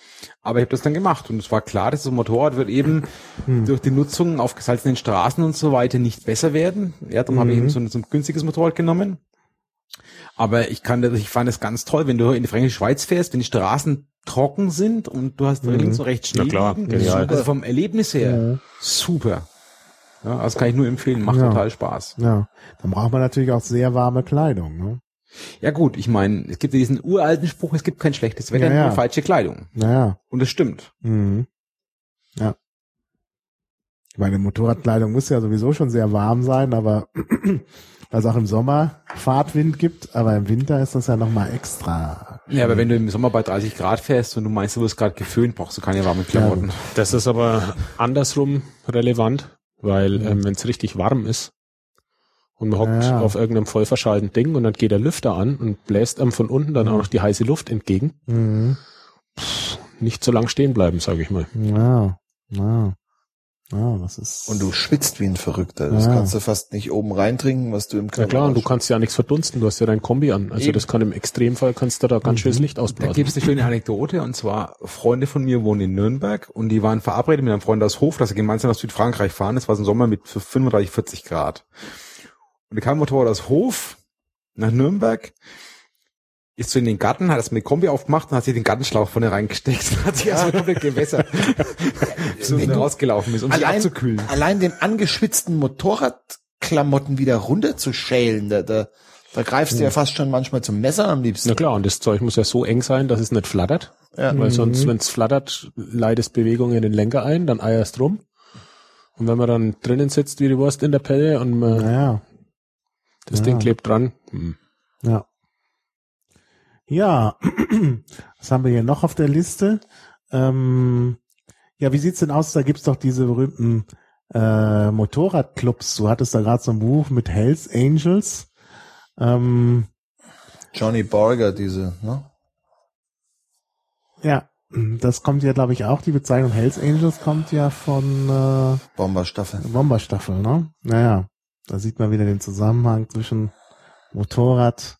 Aber ich habe das dann gemacht und es war klar, dass das Motorrad wird eben durch die Nutzung auf gesalzenen Straßen und so weiter nicht besser werden. Ja, darum habe ich eben so ein, so ein günstiges Motorrad genommen. Aber ich kann, das- ich fand es ganz toll, wenn du in die Fränkische Schweiz fährst, wenn die Straßen trocken sind und du hast links und rechts Schnee. Na klar, liegen. Also vom Erlebnis her Mhm. super. Ja, das kann ich nur empfehlen, macht Ja. total Spaß. Ja, dann braucht man natürlich auch sehr warme Kleidung. Ne? Ja gut, ich meine, es gibt ja diesen uralten Spruch, es gibt kein schlechtes Wetter, Ja, ja. nur falsche Kleidung. Naja. Und das stimmt. Mhm. Ja. Ich meine, Motorradkleidung muss ja sowieso schon sehr warm sein, aber *clears throat* weil es auch im Sommer Fahrtwind gibt, aber im Winter ist das ja nochmal extra. Ja, aber wenn du im Sommer bei 30 Grad fährst und du meinst, du wirst gerade geföhnt, brauchst du keine warmen Klamotten. Das ist aber andersrum relevant, weil ähm, wenn es richtig warm ist und man hockt Ja. auf irgendeinem vollverschallten Ding und dann geht der Lüfter an und bläst einem von unten dann auch noch die heiße Luft entgegen, Mhm. nicht so lang stehen bleiben, sage ich mal. Ja. ja. Ah, das ist. Und du schwitzt wie ein Verrückter. Das Ja. kannst du fast nicht oben reintrinken, was du im Ja Körper klar, und du kannst ja nichts verdunsten, du hast ja dein Kombi an. Also Eben. das kann im Extremfall kannst du da ganz schönes Licht Da ausblasen. gibt es eine schöne Anekdote und zwar Freunde von mir wohnen in Nürnberg und die waren verabredet mit einem Freund aus Hof, dass sie gemeinsam nach Südfrankreich fahren. Das war so ein Sommer mit 35, 40 Grad. Und da kam ein Motorrad aus Hof nach Nürnberg, ist so in den Garten, hat erstmal die Kombi aufgemacht und hat sich den Gartenschlauch vorne reingesteckt und *laughs* hat sich erstmal komplett gewässert, *laughs* so Wenn du rausgelaufen ist, um sich allein, abzukühlen. allein den angeschwitzten Motorradklamotten wieder runterzuschälen, da, da, da greifst du ja fast schon manchmal zum Messer am liebsten. Na klar, und das Zeug muss ja so eng sein, dass es nicht flattert. Ja. Weil sonst, wenn es flattert, leidest Bewegung in den Lenker ein, dann eierst rum. Und wenn man dann drinnen sitzt wie die Wurst in der Pelle und man, Naja, das Ja. Ding klebt dran, hm. ja. Ja, *clears throat* was haben wir hier noch auf der Liste? Ähm, ja, wie sieht's denn aus? Da gibt's doch diese berühmten äh, Motorradclubs. Du hattest da gerade so ein Buch mit Hells Angels. Ähm, Johnny Borger, diese, ne? ja, das kommt ja, glaube ich, auch. Die Bezeichnung Hells Angels kommt ja von äh, Bomberstaffel. Bomberstaffel, ne? Naja, da sieht man wieder den Zusammenhang zwischen Motorrad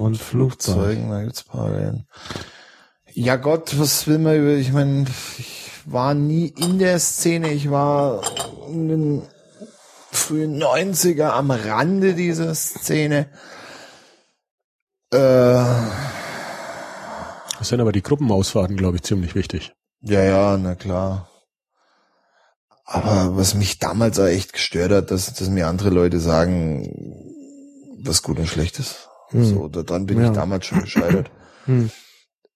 und Flugzeug. Zeugen, da gibt's Parallelen. Ja Gott, was will man über, ich meine, ich war nie in der Szene, ich war in den frühen 90er am Rande dieser Szene. Äh, Das sind aber die Gruppenausfahrten, glaube ich, ziemlich wichtig. ja, ja, na klar. Aber was mich damals auch echt gestört hat, dass, dass mir andere Leute sagen, was gut und schlecht ist. Hm. So, daran bin Ja. ich damals schon gescheitert. *clears throat* Hm.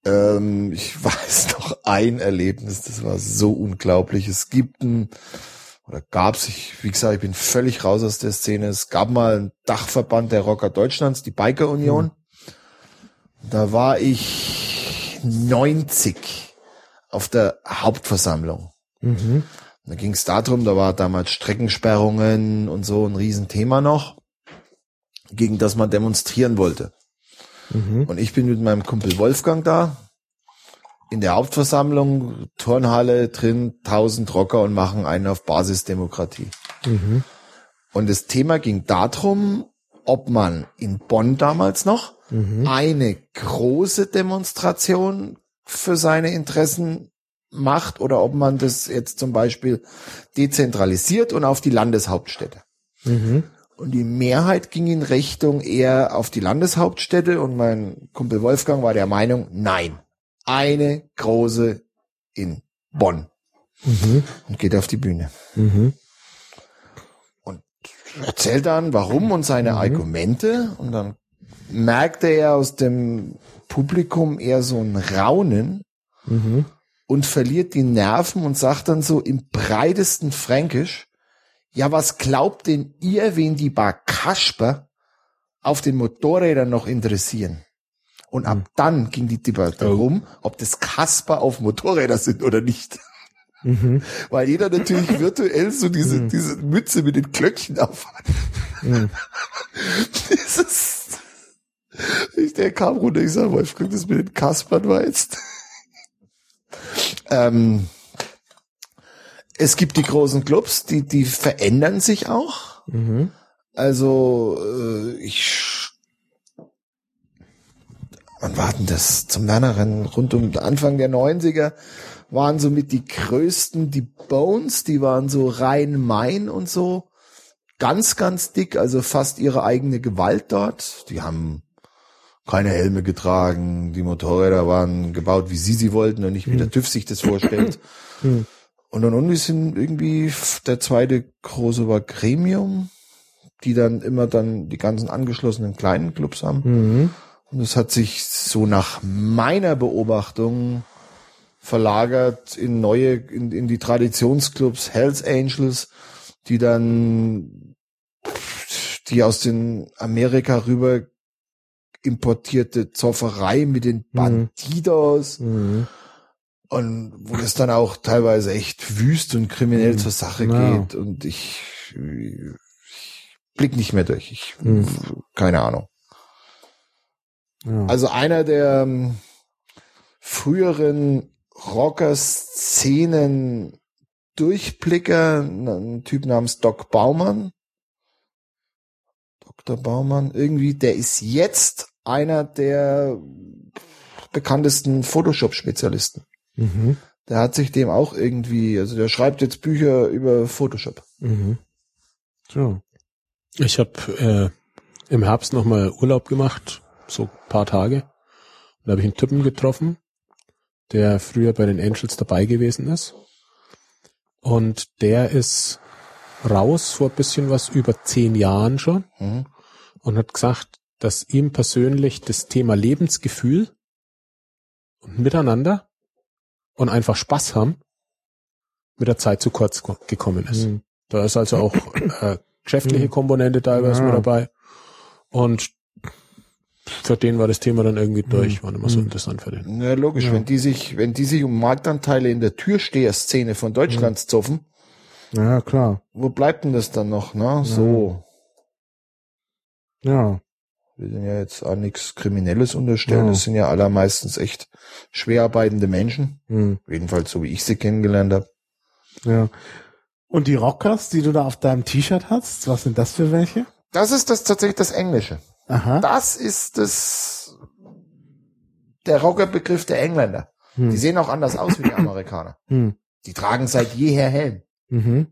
Ähm, ich *laughs* weiß noch ein Erlebnis, das war so unglaublich. Es gibt ein, oder gab's, ich, wie gesagt, ich bin völlig raus aus der Szene. Es gab mal einen Dachverband der Rocker Deutschlands, die Biker Union. Da war ich 90 auf der Hauptversammlung. Mhm. Da ging es darum, da war damals Streckensperrungen und so ein Riesenthema noch, gegen das man demonstrieren wollte. Mhm. Und ich bin mit meinem Kumpel Wolfgang da in der Hauptversammlung, Turnhalle drin, 1000 Rocker und machen einen auf Basisdemokratie. Mhm. Und das Thema ging darum, ob man in Bonn damals noch Mhm. eine große Demonstration für seine Interessen macht oder ob man das jetzt zum Beispiel dezentralisiert und auf die Landeshauptstädte. Mhm. Und die Mehrheit ging in Richtung eher auf die Landeshauptstädte und mein Kumpel Wolfgang war der Meinung, nein, eine große in Bonn Mhm. und geht auf die Bühne. Mhm. Erzählt dann, warum und seine Argumente und dann merkte er aus dem Publikum eher so ein Raunen Mhm. und verliert die Nerven und sagt dann so im breitesten Fränkisch, ja, was glaubt denn ihr, wen die Bar Kasper auf den Motorrädern noch interessieren? Und ab dann ging die Debatte Oh. rum, ob das Kasper auf Motorräder sind oder nicht. Mhm. *laughs* Weil jeder natürlich *laughs* virtuell so diese, diese Mütze mit den Glöckchen aufhat. *laughs* Mhm. Dieses, ich, der kam runter, ich sag, Wolfgang, das mit den Kaspern war jetzt. ähm, es gibt die großen Clubs, die, die verändern sich auch. Mhm. Also, äh, ich, wann war denn das? Zum Wernerrennen rund um Anfang der 90er waren somit die größten, die Bones, die waren so rein Main und so. Ganz, ganz dick, also fast ihre eigene Gewalt dort. Die haben keine Helme getragen, die Motorräder waren gebaut, wie sie sie wollten und nicht wie der TÜV sich das vorstellt. Und dann irgendwie sind irgendwie der zweite große war Gremium, die dann immer dann die ganzen angeschlossenen kleinen Clubs haben. Mhm. Und es hat sich so nach meiner Beobachtung verlagert in neue, in, in die Traditionsclubs, Hells Angels, die dann, die aus den Amerika rüber importierte Zofferei mit den Bandidos Mhm. Und wo das dann auch teilweise echt wüst und kriminell Mhm. zur Sache Ja. geht und ich, ich blick nicht mehr durch. Ich, Mhm. keine Ahnung. Ja. Also einer der ähm, früheren Rocker-Szenen Durchblicker, ein Typ namens Doc Baumann. Dr. Baumann, irgendwie, der ist jetzt einer der bekanntesten Photoshop-Spezialisten. Mhm. Der hat sich dem auch irgendwie, also der schreibt jetzt Bücher über Photoshop. Mhm. So. Ich habe äh, im Herbst nochmal Urlaub gemacht, so ein paar Tage. Und da habe ich einen Typen getroffen, der früher bei den Angels dabei gewesen ist. Und der ist raus vor ein bisschen was über zehn Jahren schon Mhm. und hat gesagt, dass ihm persönlich das Thema Lebensgefühl und Miteinander und einfach Spaß haben mit der Zeit zu kurz ko- gekommen ist. Mhm. Da ist also auch äh, geschäftliche Mhm. Komponente teilweise Ja. mit dabei. Und für den war das Thema dann irgendwie durch, war mehr so Mhm. interessant für den. Ja, logisch, Ja. wenn die sich, wenn die sich um Marktanteile in der Türsteher-Szene von Deutschlands zoffen, Ja, klar. wo bleibt denn das dann noch, ne? So. Ja. Wir sind ja jetzt auch nichts Kriminelles unterstellen. Das sind ja allermeistens echt schwer arbeitende Menschen. Mhm. Jedenfalls so wie ich sie kennengelernt habe. Ja. Und die Rockers, die du da auf deinem T-Shirt hast, was sind das für welche? Das ist das tatsächlich das Englische. Aha. Das ist das der Rockerbegriff der Engländer. Hm. Die sehen auch anders aus wie die Amerikaner. Hm. Die tragen seit jeher Helm. Mhm.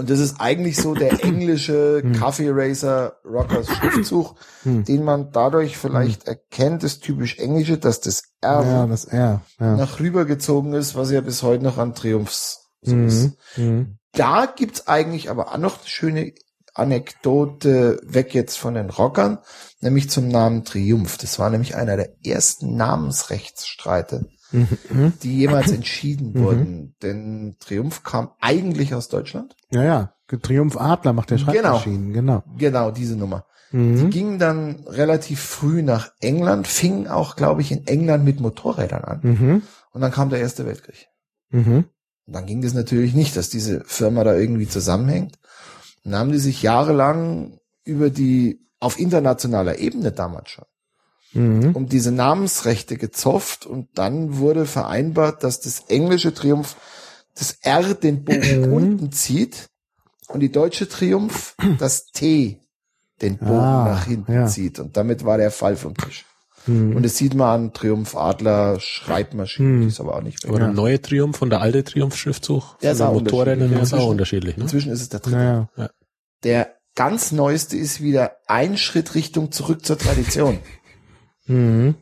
Und das ist eigentlich so der *clears throat* englische Hm. Coffee Racer Rockers *clears throat* Schriftzug, Hm. den man dadurch vielleicht erkennt, das typisch englische, dass das R Ja, das R. Ja. nach rüber gezogen ist, was ja bis heute noch an Triumphs so ist. Mhm. Mhm. Da gibt's eigentlich aber auch noch eine schöne Anekdote weg jetzt von den Rockern, nämlich zum Namen Triumph. Das war nämlich einer der ersten Namensrechtsstreite, Mhm. die jemals entschieden Mhm. wurden. Denn Triumph kam eigentlich aus Deutschland. Ja, ja. Triumph Adler macht der Genau. Schreibmaschinen, genau. Genau, diese Nummer. Die Mhm. gingen dann relativ früh nach England, fingen auch, glaube ich, in England mit Motorrädern an. Mhm. Und dann kam der Erste Weltkrieg. Mhm. Und dann ging es natürlich nicht, dass diese Firma da irgendwie zusammenhängt. Und dann haben die sich jahrelang über die, auf internationaler Ebene damals schon, Mhm. um diese Namensrechte gezofft und dann wurde vereinbart, dass das englische Triumph das R den Bogen Mhm. unten zieht und die deutsche Triumph das T den Bogen Ah, nach hinten ja. zieht. Und damit war der Fall vom Tisch. Mhm. Und das sieht man an Triumph Adler Schreibmaschinen, Hm. die ist aber auch nicht mehr. Aber der neue Triumph und der alte Triumph-Schriftzug Der von ist auch Motorrädern unterschiedlich. der ist auch Inzwischen- unterschiedlich. Ne? Inzwischen ist es der dritte. Naja. Der ganz neueste ist wieder ein Schritt Richtung zurück zur Tradition. Mhm.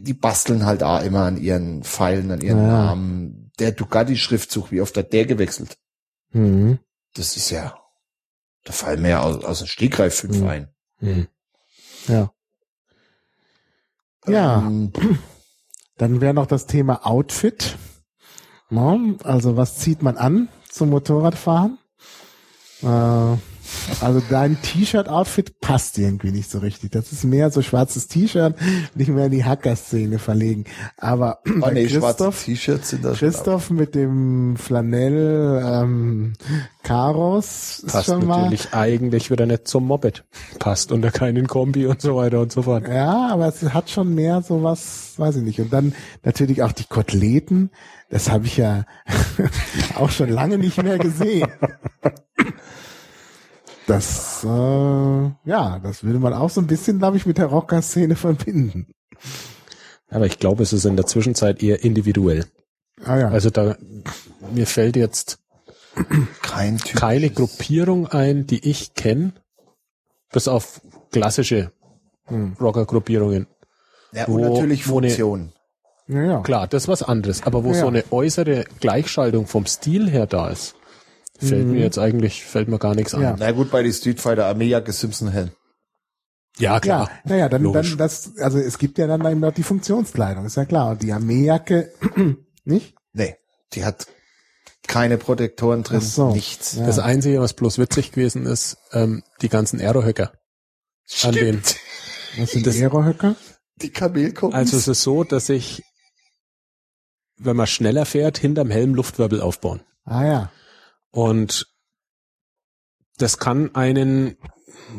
Die basteln halt auch immer an ihren Pfeilen, an ihren Ja. Namen. Der Ducati-Schriftzug, wie oft hat der gewechselt? Mhm. Das ist ja, da fallen mir ja aus, aus dem Stegreif fünf Mhm. ein. Hm. Ja. Ja. Ähm, *clears throat* Dann wäre noch das Thema Outfit. Also was zieht man an zum Motorradfahren? Äh, also dein T-Shirt-Outfit passt irgendwie nicht so richtig. Das ist mehr so schwarzes T-Shirt, nicht mehr in die Hacker-Szene verlegen. Aber oh nee, Christoph, T-Shirts sind das. schon Christoph mit dem Flanell ähm, Karos ist Passt schon mal. natürlich eigentlich wieder nicht zum Moped. Passt unter keinen Kombi und so weiter und so fort. Ja, aber es hat schon mehr sowas, weiß ich nicht. Und dann natürlich auch die Koteletten. Das habe ich ja *laughs* auch schon lange nicht mehr gesehen. *laughs* Das, äh, ja, das würde man auch so ein bisschen, glaube ich, mit der Rocker-Szene verbinden. Aber ich glaube, es ist in der Zwischenzeit eher individuell. Ah ja. Also da, mir fällt jetzt Kein keine Gruppierung ein, die ich kenne, bis auf klassische Hm. Rocker-Gruppierungen. Ja, und wo- natürlich wo Funktion. ja, ja. Klar, das ist was anderes. Aber wo Ja. so eine äußere Gleichschaltung vom Stil her da ist, fällt mir jetzt eigentlich, fällt mir gar nichts Mhm. Ja. an. Na gut, bei die Street Fighter Armeejacke Simpson Helm. Ja, Ja, klar. naja, dann, Logisch. dann das, also es gibt ja dann eben noch die Funktionskleidung, ist ja klar. Und die Armeejacke, *clears throat* nicht? Nee, die hat keine Protektoren drin, so. nichts. Ja. Das Einzige, was bloß witzig gewesen ist, ähm, die ganzen Aerohöcker. An den, Was sind Das- Aerohöcker? Die Kamelkombis. also es ist so, dass ich, wenn man schneller fährt, hinterm Helm Luftwirbel aufbauen. Ah ja. Und das kann einen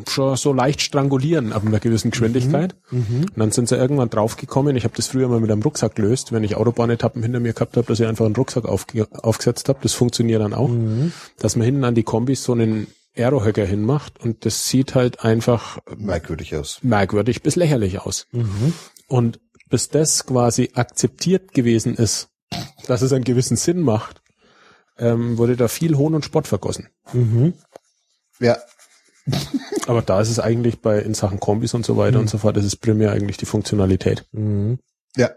schon so leicht strangulieren ab einer gewissen Geschwindigkeit. Mhm. Und dann sind sie irgendwann draufgekommen. Ich habe das früher mal mit einem Rucksack gelöst, wenn ich Autobahnetappen hinter mir gehabt habe, dass ich einfach einen Rucksack aufge aufgesetzt habe. Das funktioniert dann auch. Mhm. Dass man hinten an die Kombis so einen Aerohöcker hinmacht und das sieht halt einfach Merkwürdig aus. merkwürdig bis lächerlich aus. Mhm. Und bis das quasi akzeptiert gewesen ist, dass es einen gewissen Sinn macht, ähm, wurde da viel Hohn und Spott vergossen. Mhm. Ja, *laughs* Aber da ist es eigentlich bei in Sachen Kombis und so weiter und so fort, das ist primär eigentlich die Funktionalität. Mhm. ja.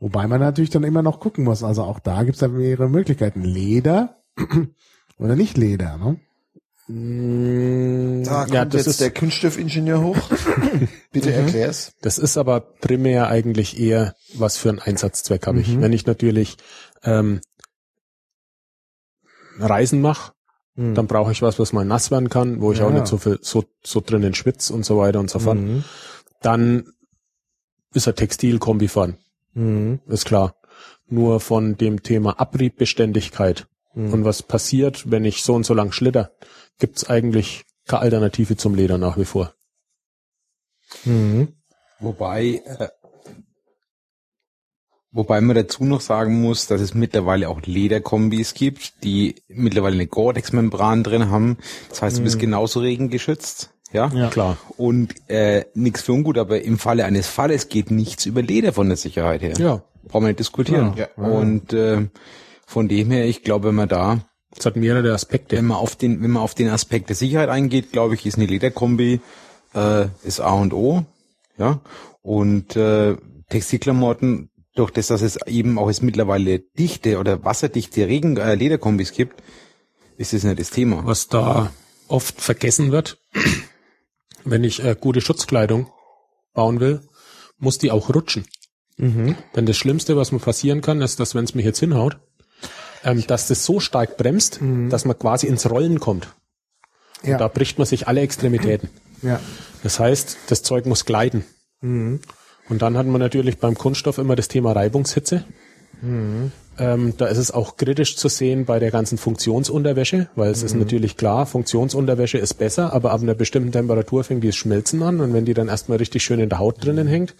Wobei man natürlich dann immer noch gucken muss. Also auch da gibt's ja mehrere Möglichkeiten. Leder *clears throat* oder nicht Leder, ne? Da kommt ja, das jetzt ist, der Kunststoffingenieur hoch. *laughs* Bitte erklär's. das ist aber primär eigentlich eher, was für einen Einsatzzweck habe ich. Mhm. Wenn ich natürlich ähm, Reisen mache, Mhm. dann brauche ich was, was mal nass werden kann, wo ich Ja. auch nicht so viel so, so drinnen schwitze und so weiter und so fort. Mhm. Dann ist er Textilkombi fahren, Mhm. ist klar. Nur von dem Thema Abriebbeständigkeit Mhm. und was passiert, wenn ich so und so lang schlitter, gibt's eigentlich keine Alternative zum Leder nach wie vor. Mhm. Wobei, äh, wobei man dazu noch sagen muss, dass es mittlerweile auch Lederkombis gibt, die mittlerweile eine Gore-Tex-Membran drin haben. Das heißt, du bist genauso regengeschützt. Ja. Ja. Klar. Und äh, nichts für ungut, aber im Falle eines Falles geht nichts über Leder von der Sicherheit her. Ja. Brauchen wir nicht diskutieren. Ja. Und äh, von dem her, ich glaube, wenn man da Es hat mehrere Aspekte. wenn man auf den, wenn man auf den Aspekt der Sicherheit eingeht, glaube ich, ist eine Lederkombi äh, ist A und O, ja. Und äh, Textilklamotten, durch das, dass es eben auch jetzt mittlerweile dichte oder wasserdichte Regen äh, Lederkombis gibt, ist das nicht das Thema. Was da oft vergessen wird, *clears throat* wenn ich äh, gute Schutzkleidung bauen will, muss die auch rutschen. Mhm. Denn das Schlimmste, was mir passieren kann, ist, dass wenn es mich jetzt hinhaut, ähm, dass das so stark bremst, dass man quasi ins Rollen kommt. Ja. Da bricht man sich alle Extremitäten. ja. Das heißt, das Zeug muss gleiten. Mhm. Und dann hat man natürlich beim Kunststoff immer das Thema Reibungshitze. Ähm, da ist es auch kritisch zu sehen bei der ganzen Funktionsunterwäsche, weil es ist natürlich klar, Funktionsunterwäsche ist besser, aber ab einer bestimmten Temperatur fängt die das Schmelzen an und wenn die dann erstmal richtig schön in der Haut drinnen hängt,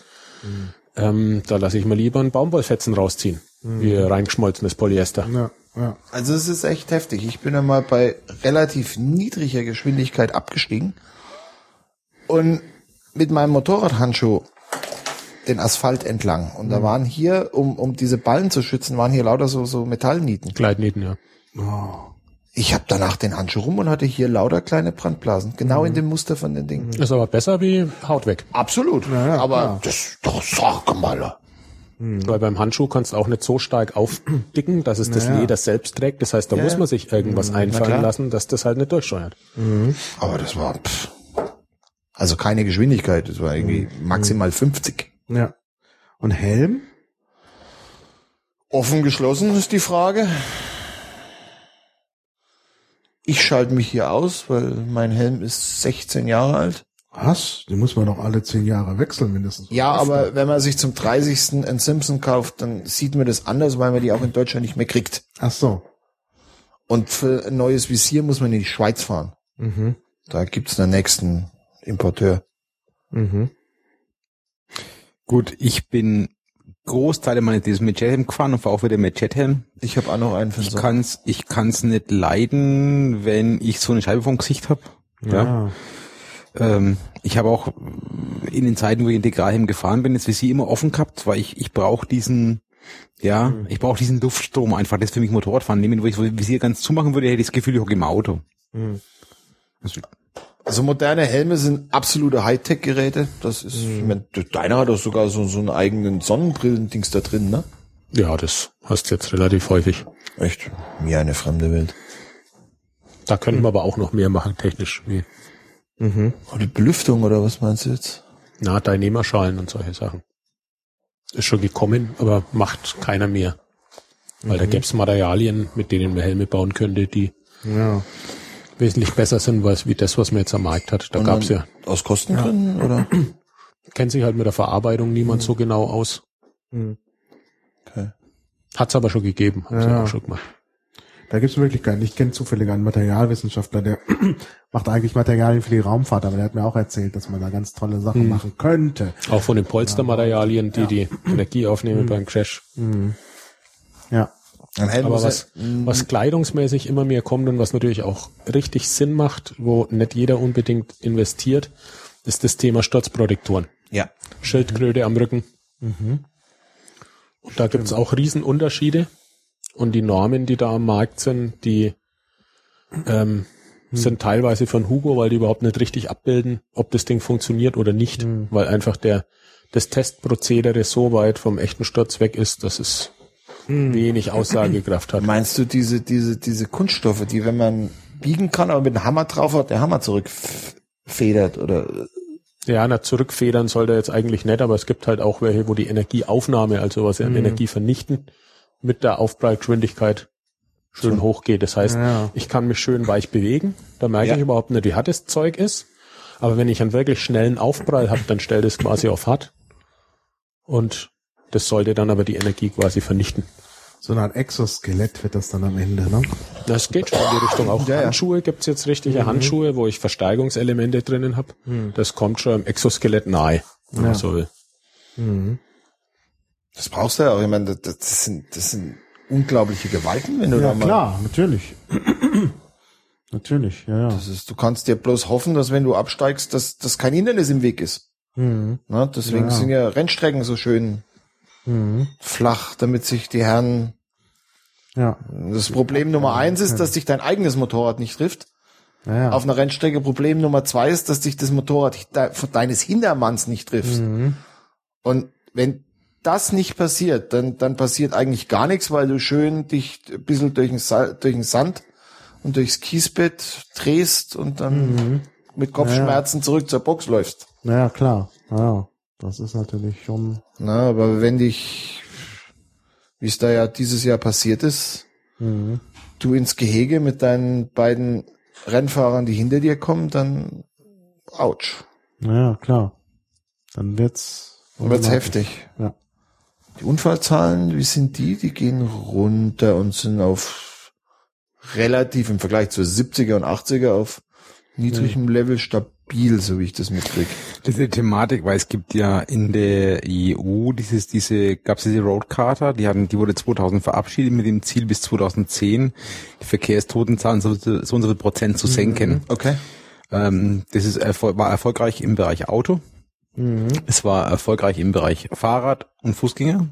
ähm, da lasse ich mal lieber einen Baumwollfetzen rausziehen, wie reingeschmolzenes Polyester. Ja. Ja. Also es ist echt heftig. Ich bin einmal bei relativ niedriger Geschwindigkeit abgestiegen und mit meinem Motorradhandschuh den Asphalt entlang. Und da waren hier, um, um diese Ballen zu schützen, waren hier lauter so, so Metallnieten. Gleitnieten, ja. Ich habe danach den Handschuh rum und hatte hier lauter kleine Brandblasen. Genau in dem Muster von den Dingen. Ist aber besser wie Haut weg. Absolut. ja, Aber klar. das doch sag mal. Weil beim Handschuh kannst du auch nicht so stark aufdicken, dass es das. Leder selbst trägt. Das heißt, da Ja, muss ja. man sich irgendwas einfallen klar. lassen, dass das halt nicht durchsteuert. Aber das war pff. also keine Geschwindigkeit. Das war irgendwie maximal 50. ja. Und Helm? Offen geschlossen ist die Frage. Ich schalte mich hier aus, weil mein Helm ist 16 Jahre alt. Was? Den muss man doch alle zehn Jahre wechseln mindestens. Ja, aber wenn man sich zum 30. einen Simpson kauft, dann sieht man das anders, weil man die auch in Deutschland nicht mehr kriegt. Ach so. Und für ein neues Visier muss man in die Schweiz fahren. Mhm. Da gibt's einen nächsten Importeur. Mhm. Gut, ich bin Großteile meines Lebens mit Jethelm gefahren und fahre auch wieder mit Jethelm. Ich habe auch noch einen den Ich kann's, ich kann's nicht leiden, wenn ich so eine Scheibe vom Gesicht habe. Ja. Ähm, ich habe auch in den Zeiten, wo ich Integralhelm gefahren bin, das Visier immer offen gehabt, weil ich, ich brauche diesen, ja, ich brauche diesen Luftstrom einfach. Das ist für mich Motorradfahren. Nehmen, wo ich das Visier ganz zumachen würde, hätte ich das Gefühl, ich hocke im Auto. Also, Also moderne Helme sind absolute Hightech-Geräte. Das ist, ich mein, deiner hat doch sogar so, so einen eigenen Sonnenbrillendings da drin, ne? Ja, das hast du jetzt relativ häufig. Echt? Mir eine fremde Welt. Da könnten wir aber auch noch mehr machen, technisch. Wie, Oh, die Belüftung oder was meinst du jetzt? na, Teilnehmerschalen und solche Sachen. Ist schon gekommen, aber macht keiner mehr. Weil da gäbe es Materialien, mit denen man Helme bauen könnte, die Ja. Wesentlich besser sind, als wie das, was man jetzt am Markt hat. Da gab's ja, Aus Kostengründen, oder? kennt sich halt mit der Verarbeitung niemand so genau aus. Mhm. Okay. Hat's aber schon gegeben, haben sie Ja. auch schon gemacht. Da gibt's Möglichkeiten. Ich kenne zufällig einen Materialwissenschaftler, der *clears throat* macht eigentlich Materialien für die Raumfahrt, aber der hat mir auch erzählt, dass man da ganz tolle Sachen Hm. machen könnte. Auch von den Polstermaterialien, die die Energie aufnehmen beim Crash. Ja. Ein Helm Aber was, was kleidungsmäßig immer mehr kommt und was natürlich auch richtig Sinn macht, wo nicht jeder unbedingt investiert, ist das Thema Sturzprotektoren. ja. Schildkröte am Rücken. Und da gibt's auch Riesenunterschiede. Und die Normen, die da am Markt sind, die ähm, sind teilweise von Hugo, weil die überhaupt nicht richtig abbilden, ob das Ding funktioniert oder nicht, weil einfach der das Testprozedere so weit vom echten Sturz weg ist, dass es wenig Aussagekraft hat. Meinst du diese, diese, diese Kunststoffe, die, wenn man biegen kann, aber mit einem Hammer drauf hat, der Hammer zurückfedert oder Ja, na, zurückfedern soll der jetzt eigentlich nicht, aber es gibt halt auch welche, wo die Energieaufnahme, also was ja Energie vernichten, mit der Aufprallgeschwindigkeit schön hochgeht. Das heißt, Ja. ich kann mich schön weich bewegen, da merke Ja. ich überhaupt nicht, wie hart das Zeug ist. Aber wenn ich einen wirklich schnellen Aufprall habe, dann stellt es quasi auf hart. Und das sollte dann aber die Energie quasi vernichten. So eine Art Exoskelett wird das dann am Ende, ne? Das geht schon in die Richtung. Auch Ja, ja. Handschuhe gibt's jetzt richtige Handschuhe, wo ich Versteigerungselemente drinnen habe. Das kommt schon im Exoskelett nahe, wenn man Ja. so will. das brauchst du ja auch. Ich meine, das, sind, das sind unglaubliche Gewalten, wenn du Ja, da mal. klar, natürlich. *clears throat* natürlich, ja, ja. Das ist, du kannst dir bloß hoffen, dass wenn du absteigst, dass, dass kein Hindernis im Weg ist. Mhm. Ne? Deswegen Ja. sind ja Rennstrecken so schön Mhm. flach, damit sich die Herren. Ja, Das Problem Nummer eins ist, dass dich dein eigenes Motorrad nicht trifft. ja, ja. Auf einer Rennstrecke Problem Nummer zwei ist, dass dich das Motorrad de- deines Hintermanns nicht trifft. Mhm. Und wenn das nicht passiert, dann, dann passiert eigentlich gar nichts, weil du schön dich ein bisschen durch den, Sa durch den Sand und durchs Kiesbett drehst und dann mit Kopfschmerzen zurück zur Box läufst. Naja, klar. Ja, das ist natürlich schon. Na, aber wenn dich, wie es da ja dieses Jahr passiert ist, Mhm. du ins Gehege mit deinen beiden Rennfahrern, die hinter dir kommen, dann ouch. Naja, klar. Dann wird's. Dann wird's heftig. Ja. Die Unfallzahlen, wie sind die? Die gehen runter und sind auf relativ im Vergleich zu 70er und 80er auf niedrigem Level stabil, so wie ich das mitkriege. Diese Thematik, weil es gibt ja in der EU dieses, diese, gab es diese Road Charter, die hatten, die wurde 2000 verabschiedet mit dem Ziel bis 2010 die Verkehrstotenzahlen so, so und so viel Prozent zu senken. Okay. Ähm, das ist erfol war erfolgreich im Bereich Auto. Es war erfolgreich im Bereich Fahrrad und Fußgänger.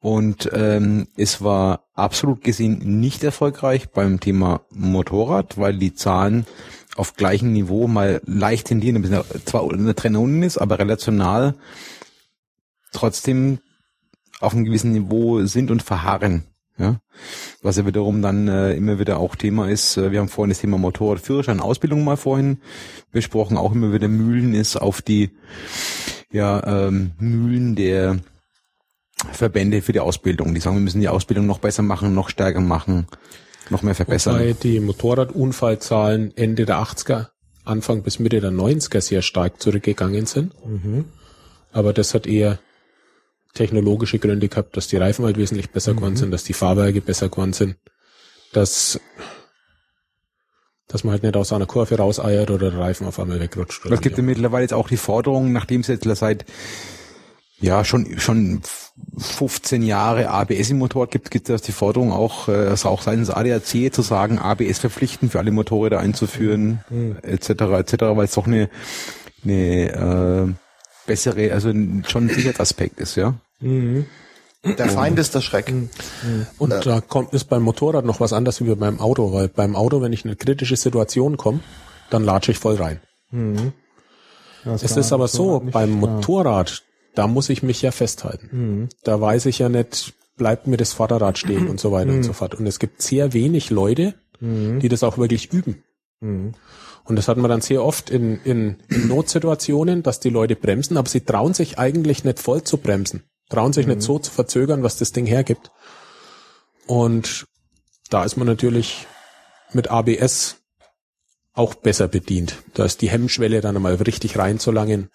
Und ähm, es war absolut gesehen nicht erfolgreich beim Thema Motorrad, weil die Zahlen auf gleichem Niveau mal leicht tendieren, ein bisschen zwar eine Trennung unten ist, aber relational trotzdem auf einem gewissen Niveau sind und verharren. Ja, was ja wiederum dann äh, immer wieder auch Thema ist. Äh, wir haben vorhin das Thema Motorradführerschein Ausbildung mal vorhin besprochen. Auch immer wieder Mühlen ist auf die ja ähm, Mühlen der Verbände für die Ausbildung. Die sagen, wir müssen die Ausbildung noch besser machen, noch stärker machen, noch mehr verbessern. Wobei die Motorradunfallzahlen Ende der 80er, Anfang bis Mitte der 90er sehr stark zurückgegangen sind. Aber das hat eher technologische Gründe gehabt, dass die Reifen halt wesentlich besser geworden sind, dass die Fahrwerke besser geworden sind, dass, dass man halt nicht aus einer Kurve rauseiert oder der Reifen auf einmal wegrutscht. Es gibt ja mittlerweile jetzt auch die Forderung, nachdem es jetzt seit ja schon schon 15 Jahre ABS im Motorrad gibt, gibt es die Forderung auch, äh, also auch seitens ADAC zu sagen, ABS verpflichtend für alle Motorräder einzuführen, etc. etc., weil es doch eine eine äh, bessere, also schon ein Sicherheitsaspekt ist, ja. Der Feind ist der Schreck. Und da kommt ist beim Motorrad noch was anderes wie beim Auto, weil beim Auto, wenn ich in eine kritische Situation komme, dann latsche ich voll rein. Das Es war ist aber so, beim klar. Motorrad, da muss ich mich ja festhalten. Da weiß ich ja nicht, bleibt mir das Vorderrad stehen und so weiter und so fort. Und es gibt sehr wenig Leute, die das auch wirklich üben. Und das hat man dann sehr oft in, in, in Notsituationen, dass die Leute bremsen, aber sie trauen sich eigentlich nicht voll zu bremsen. Trauen sich nicht so zu verzögern, was das Ding hergibt. Und da ist man natürlich mit ABS auch besser bedient. Da ist die Hemmschwelle dann einmal richtig reinzulangen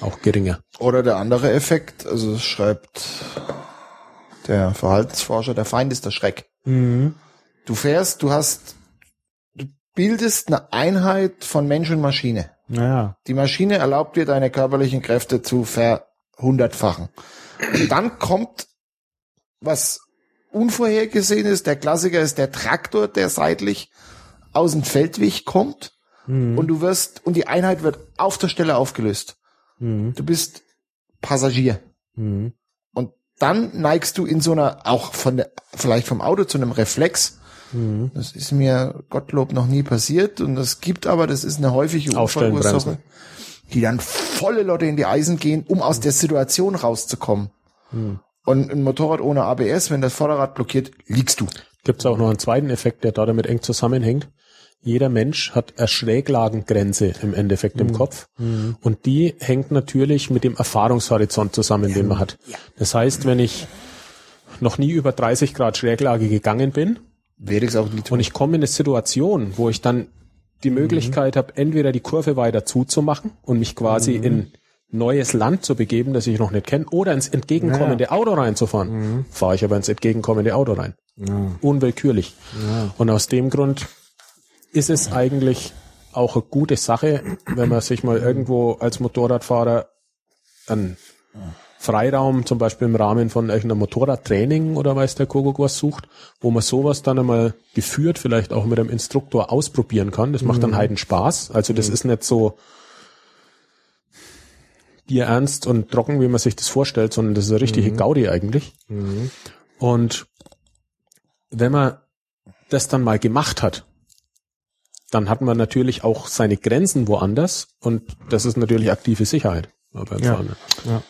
auch geringer. Oder der andere Effekt, also es schreibt der Verhaltensforscher, der Feind ist der Schreck. Mhm. Du fährst, du hast, du bildest eine Einheit von Mensch und Maschine. Naja. Die Maschine erlaubt dir, deine körperlichen Kräfte zu verhundertfachen. Und dann kommt was Unvorhergesehenes. Der Klassiker ist der Traktor, der seitlich aus dem Feldweg kommt. Mhm. Und du wirst, und die Einheit wird auf der Stelle aufgelöst. Mhm. Du bist Passagier. Mhm. Und dann neigst du in so einer, auch von der, vielleicht vom Auto zu einem Reflex. Mhm. Das ist mir Gottlob noch nie passiert. Und das gibt aber, das ist eine häufige Unfallursache, die dann volle Lotte in die Eisen gehen, um aus der Situation rauszukommen. Mhm. Und ein Motorrad ohne ABS, wenn das Vorderrad blockiert, liegst du. Gibt es auch noch einen zweiten Effekt, der da damit eng zusammenhängt. Jeder Mensch hat eine Schräglagengrenze im Endeffekt im Kopf. Und die hängt natürlich mit dem Erfahrungshorizont zusammen, den man hat. Das heißt, wenn ich noch nie über 30 Grad Schräglage gegangen bin Werde ich es auch nie tun. und ich komme in eine Situation, wo ich dann die Möglichkeit habe, entweder die Kurve weiter zuzumachen und mich quasi in neues Land zu begeben, das ich noch nicht kenne, oder ins entgegenkommende Auto reinzufahren, fahre ich aber ins entgegenkommende Auto rein. Ja. Unwillkürlich. Und aus dem Grund ist es eigentlich auch eine gute Sache, wenn man sich mal irgendwo als Motorradfahrer einen Freiraum, zum Beispiel im Rahmen von irgendeinem Motorradtraining oder weiß der Kuckuck was sucht, wo man sowas dann einmal geführt, vielleicht auch mit einem Instruktor ausprobieren kann. Das macht dann heiden Spaß. Also das ist nicht so bierernst und trocken, wie man sich das vorstellt, sondern das ist eine richtige Gaudi eigentlich. Und wenn man das dann mal gemacht hat, dann hat man natürlich auch seine Grenzen woanders und das ist natürlich aktive Sicherheit beim Ja. Fahren.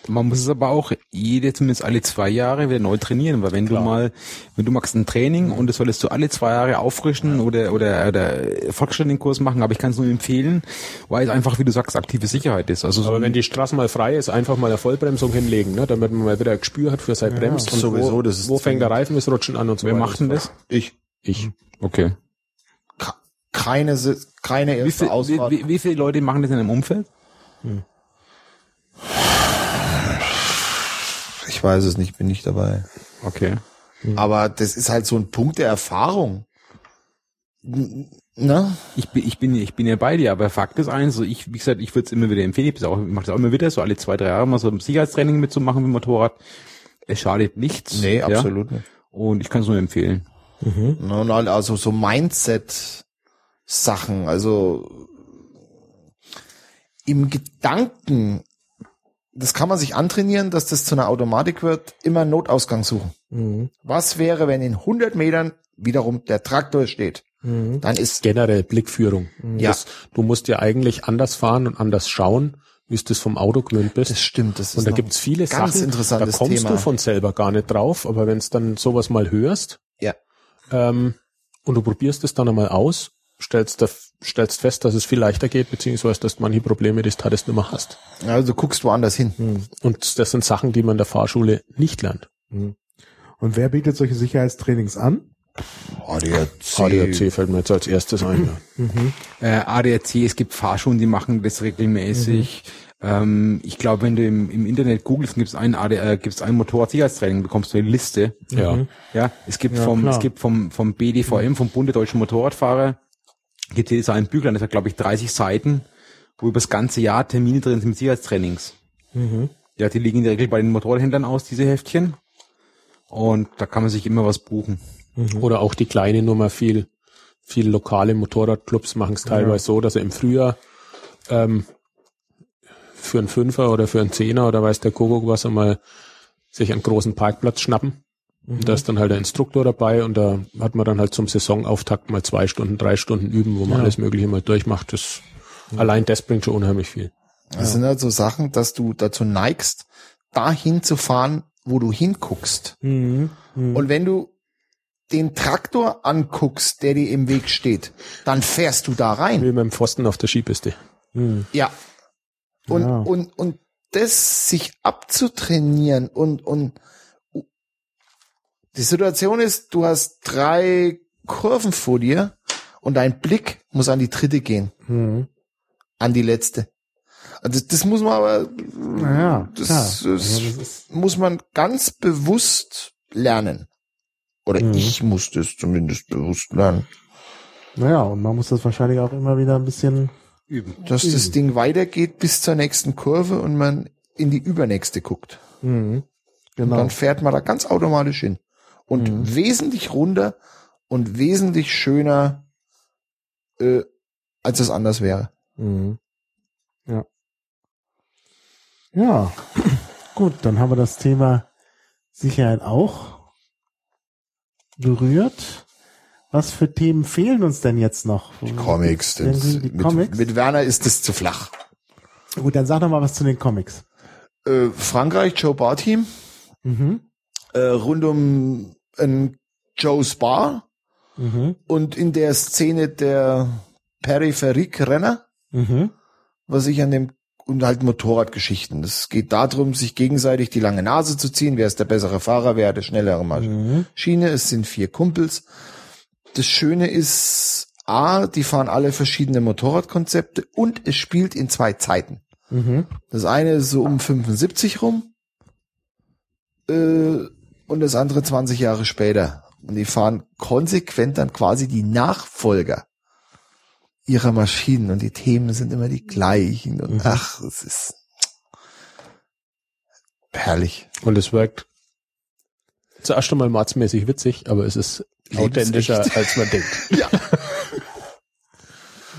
Man muss es aber auch jede, zumindest alle zwei Jahre wieder neu trainieren, weil wenn Klar. du mal, wenn du machst ein Training und das solltest du alle zwei Jahre auffrischen oder, oder, oder fortgeschrittenen Kurs machen, aber ich kann es nur empfehlen, weil es einfach, wie du sagst, aktive Sicherheit ist. Also so Aber wenn die Straße mal frei ist, einfach mal eine Vollbremsung hinlegen, ne, damit man mal wieder ein Gespür hat für sein Bremst und sowieso, wo, das ist wo fängt der Reifen das Rutschen an und so wer macht denn das? Ich. Ich. Okay. Keine, keine Wie, erste viel, wie, Ausfahrt. wie, wie viele Leute machen das in einem Umfeld? Ich weiß es nicht, bin nicht dabei. Okay. Aber das ist halt so ein Punkt der Erfahrung. Ne? Ich bin, ich bin, ich bin ja bei dir, aber Fakt ist eins, so ich, wie gesagt, ich würde es immer wieder empfehlen, ich, auch, ich mache das auch immer wieder, so alle zwei, drei Jahre mal so ein Sicherheitstraining mitzumachen mit dem Motorrad. Es schadet nichts. Nee, ja? absolut nicht. Und ich kann es nur empfehlen. Ne, und halt also so Mindset-Sachen, also im Gedanken, das kann man sich antrainieren, dass das zu einer Automatik wird, immer einen Notausgang suchen. Mhm. Was wäre, wenn in 100 Metern wiederum der Traktor steht? Mhm. Dann ist, Generell Blickführung. Ja. Das, du musst ja eigentlich anders fahren und anders schauen, wie du es vom Auto gewöhnt bist. das stimmt, das ist und da gibt's viele ganz Sachen, interessantes da kommst Thema. du von selber gar nicht drauf, aber wenn es dann sowas mal hörst Ja. ähm, und du probierst es dann einmal aus, stellst, da, stellst fest, dass es viel leichter geht, beziehungsweise dass manche Probleme, die du hattest, nicht mehr hast. Also du guckst woanders hin. Und das sind Sachen, die man in der Fahrschule nicht lernt. Und wer bietet solche Sicherheitstrainings an? ADAC. ADAC fällt mir jetzt als erstes ein. Ja. Äh, ADAC, es gibt Fahrschulen, die machen das regelmäßig. Ähm, ich glaube, wenn du im, im Internet googelst, gibt es ein AD, äh, gibt's ein Motorradsicherheitstraining, bekommst du eine Liste. Ja. Ja, es gibt Ja, vom, klar. es gibt vom, vom BDVM, vom Bund der Deutschen Motorradfahrer, gibt es so einen Büchlein, das hat, glaube ich, 30 Seiten, wo über das ganze Jahr Termine drin sind mit Sicherheitstrainings. Ja, die liegen in der Regel bei den Motorradhändlern aus, diese Heftchen. Und da kann man sich immer was buchen. Oder auch die kleine Nummer viel, viel lokale Motorradclubs machen es teilweise so, dass er im Frühjahr ähm, für einen Fünfer oder für einen Zehner oder weiß der Kuckuck was einmal sich einen großen Parkplatz schnappen. Und da ist dann halt der Instruktor dabei und da hat man dann halt zum Saisonauftakt mal zwei Stunden, drei Stunden üben, wo man alles Mögliche mal durchmacht. Das, Allein das bringt schon unheimlich viel. Das sind halt so Sachen, dass du dazu neigst, dahin zu fahren, wo du hinguckst. Mhm. Und wenn du den Traktor anguckst, der dir im Weg steht, dann fährst du da rein. Wie mit dem Pfosten auf der Skipiste. Ja. Und, Ja. und, und das sich abzutrainieren und, und die Situation ist, du hast drei Kurven vor dir und dein Blick muss an die dritte gehen, Mhm. an die letzte. Also das, das muss man aber, Naja, das, das, Also das ist, muss man ganz bewusst lernen. Oder Mhm. ich musste es zumindest bewusst lernen. Naja, und man muss das wahrscheinlich auch immer wieder ein bisschen, Üben. Dass das Ding weitergeht bis zur nächsten Kurve und man in die übernächste guckt. mhm. Und genau. dann fährt man da ganz automatisch hin. Und Mhm. wesentlich runder und wesentlich schöner, äh, als es anders wäre. Mhm. Ja. Ja. *clears throat* Gut, dann haben wir das Thema Sicherheit auch berührt. Was für Themen fehlen uns denn jetzt noch? Comics. Das, Irgendwie die mit, Comics? mit Werner ist es zu flach. Gut, dann sag doch mal was zu den Comics. Äh, Frankreich, Joe Bar Team, Mhm. äh, rund um ein Joe's Bar Mhm. und in der Szene der Peripherik-Renner, Mhm. was ich an dem und halt Motorradgeschichten. Es geht darum, sich gegenseitig die lange Nase zu ziehen. Wer ist der bessere Fahrer? Wer hat die schnellere Mhm. Maschine? Es sind vier Kumpels. Das Schöne ist, A, die fahren alle verschiedene Motorradkonzepte und es spielt in zwei Zeiten. Mhm. Das eine ist so um 75 rum äh, und das andere 20 Jahre später. Und die fahren konsequent dann quasi die Nachfolger ihrer Maschinen und die Themen sind immer die gleichen und Mhm. ach, es ist herrlich. Und es wirkt zuerst einmal mordsmäßig witzig, aber es ist authentischer, als man denkt. *laughs* Ja. *laughs*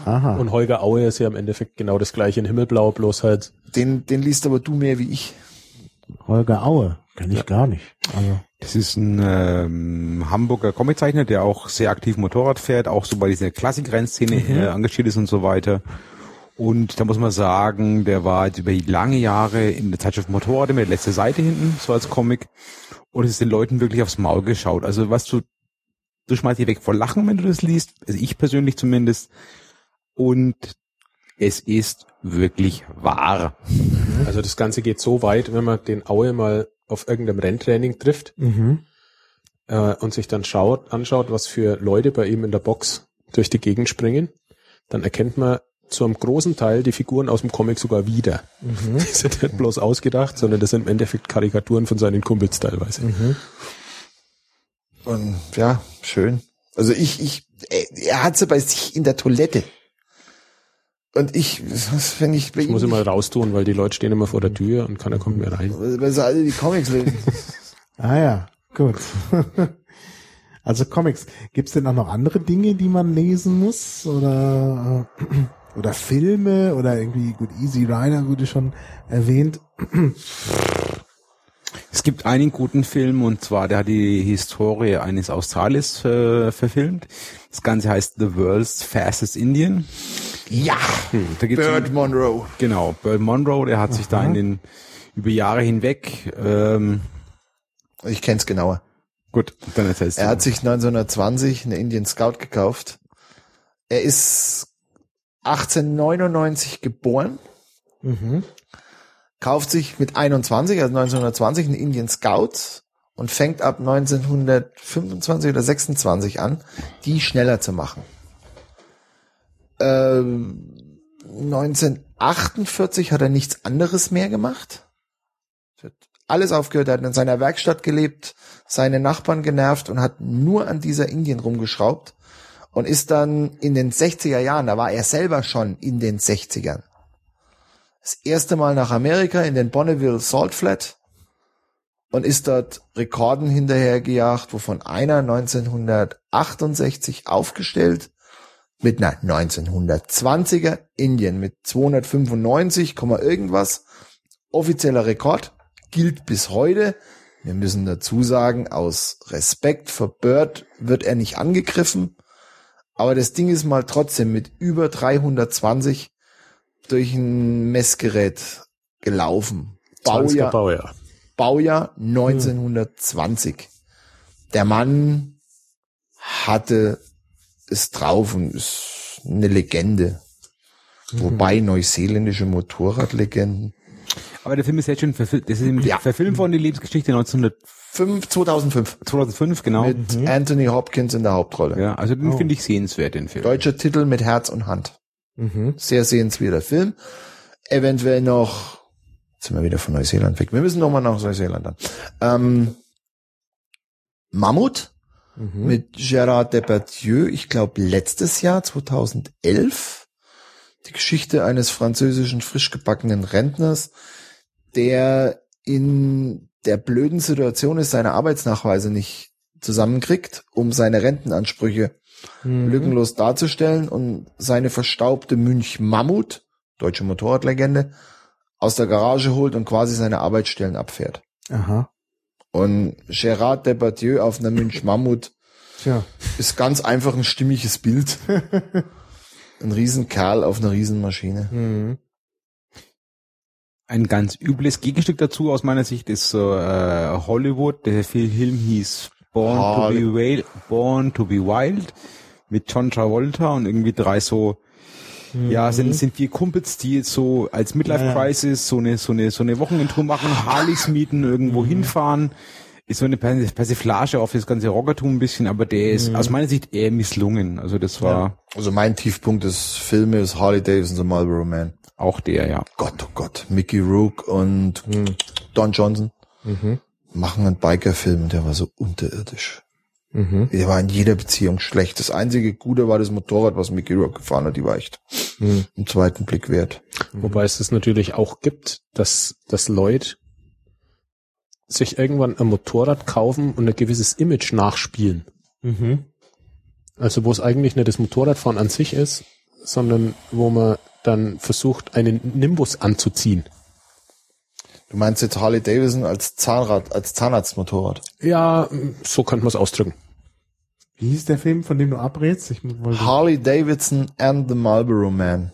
Aha. Und Holger Aue ist ja im Endeffekt genau das gleiche in Himmelblau, bloß halt Den, den liest aber du mehr wie ich. Holger Aue. Kenn ich gar nicht. Also. Das ist ein ähm, Hamburger Comiczeichner, der auch sehr aktiv Motorrad fährt, auch so bei dieser Klassik-Rennszene äh, engagiert ist und so weiter. Und da muss man sagen, der war jetzt über lange Jahre in der Zeitschrift Motorrad immer die letzte Seite hinten, so als Comic. Und es ist den Leuten wirklich aufs Maul geschaut. Also was du, du schmeißt dich weg vor Lachen, wenn du das liest. Also ich persönlich zumindest. Und es ist wirklich wahr. Also das Ganze geht so weit, wenn man den Aue mal auf irgendeinem Renntraining trifft Mhm. äh, und sich dann schaut, anschaut, was für Leute bei ihm in der Box durch die Gegend springen, dann erkennt man zu einem großen Teil die Figuren aus dem Comic sogar wieder. Mhm. *laughs* Die sind nicht bloß ausgedacht, sondern das sind im Endeffekt Karikaturen von seinen Kumpels teilweise. Mhm. Und ja, schön. Also ich, ich, er, er hat sie bei sich in der Toilette. Und ich, was, wenn ich bei Ich muss immer raustun, weil die Leute stehen immer vor der Tür und keiner kommt mehr rein. weil sie alle die Comics lesen. *laughs* Ah ja, gut. *laughs* also Comics. Gibt's denn auch noch andere Dinge, die man lesen muss? Oder, äh, oder Filme? Oder irgendwie, gut, Easy Rider wurde schon erwähnt. Es gibt einen guten Film und zwar, der hat die Historie eines Australiers äh, verfilmt. Das Ganze heißt The World's Fastest Indian. ja, Da gibt's Bird Monroe. Genau, Bird Monroe, der hat sich da in den über Jahre hinweg ähm, Ich kenn's genauer. gut, dann erzählst du. Er hat sich 1920 eine Indian Scout gekauft. Er ist 1899 geboren, Mhm. Kauft sich mit 21, also 1920, einen Indian Scout und fängt ab 1925 oder 26 an, die schneller zu machen. Ähm, 1948 hat er nichts anderes mehr gemacht. Alles aufgehört, er hat in seiner Werkstatt gelebt, seine Nachbarn genervt und hat nur an dieser Indien rumgeschraubt und ist dann in den 60er Jahren, da war er selber schon in den 60ern, das erste Mal nach Amerika in den Bonneville Salt Flat und ist dort Rekorden hinterhergejagt, wovon einer 1968 aufgestellt mit einer 1920er Indien mit 295, Komma irgendwas. Offizieller Rekord gilt bis heute. Wir müssen dazu sagen, aus Respekt für Bird wird er nicht angegriffen. Aber das Ding ist mal trotzdem mit über 320 durch ein Messgerät gelaufen. 20er Baujahr, Baujahr. Baujahr 1920. Der Mann hatte es drauf und ist eine Legende. Wobei neuseeländische Motorradlegenden. Aber der Film ist jetzt schon verfilmt. Das ist Ja. verfilmt worden, die Lebensgeschichte 1905, Fünf, 2005. 2005, genau. Mit Anthony Hopkins in der Hauptrolle. Ja, also den Oh. finde ich sehenswert, den Film. Deutscher Titel mit Herz und Hand. Mhm. Sehr sehenswerter Film. Eventuell noch, jetzt sind wir wieder von Neuseeland weg. Wir müssen noch mal nach Neuseeland dann. Ähm, Mammut mit Gérard Depardieu, ich glaube letztes Jahr, 2011. Die Geschichte eines französischen frisch gebackenen Rentners, der in der blöden Situation ist, seine Arbeitsnachweise nicht zusammenkriegt, um seine Rentenansprüche Mhm. lückenlos darzustellen und seine verstaubte Münch Mammut, deutsche Motorradlegende, aus der Garage holt und quasi seine Arbeitsstellen abfährt. Aha. Und Gérard Depardieu auf einer Münch Mammut *laughs* Tja. ist ganz einfach ein stimmiges Bild. *laughs* ein Riesenkerl auf einer Riesenmaschine. Mhm. Ein ganz übles Gegenstück dazu aus meiner Sicht ist so äh, Hollywood. Der Film hieß Born to be Wild, Born to be Wild mit John Travolta und irgendwie drei so ja sind sind vier Kumpels, die jetzt so als Midlife Ja, ja. Crisis so eine so eine so eine Wochenendtour machen, Harleys mieten, irgendwo hinfahren. Ist so eine Pers- Persiflage auf das ganze Rockertum ein bisschen, aber der ist aus meiner Sicht eher misslungen. Also das war Also mein Tiefpunkt des Filmes Harley Davidson, The Marlboro Man. auch der, ja. Gott, oh Gott. Mickey Rook und Don Johnson Mhm. Machen einen Biker-Film und der war so unterirdisch. Mhm. Der war in jeder Beziehung schlecht. Das einzige Gute war das Motorrad, was Mickey Rook gefahren hat. Die war echt Mhm. im zweiten Blick wert. Wobei es das natürlich auch gibt, dass, dass Leute sich irgendwann ein Motorrad kaufen und ein gewisses Image nachspielen. Mhm. Also wo es eigentlich nicht das Motorradfahren an sich ist, sondern wo man dann versucht, einen Nimbus anzuziehen. Du meinst jetzt Harley Davidson als Zahnrad, als Zahnarztmotorrad? Ja, so könnte man es ausdrücken. Wie hieß der Film, von dem du abrätst? Ich wollte. Harley Davidson and the Marlboro Man.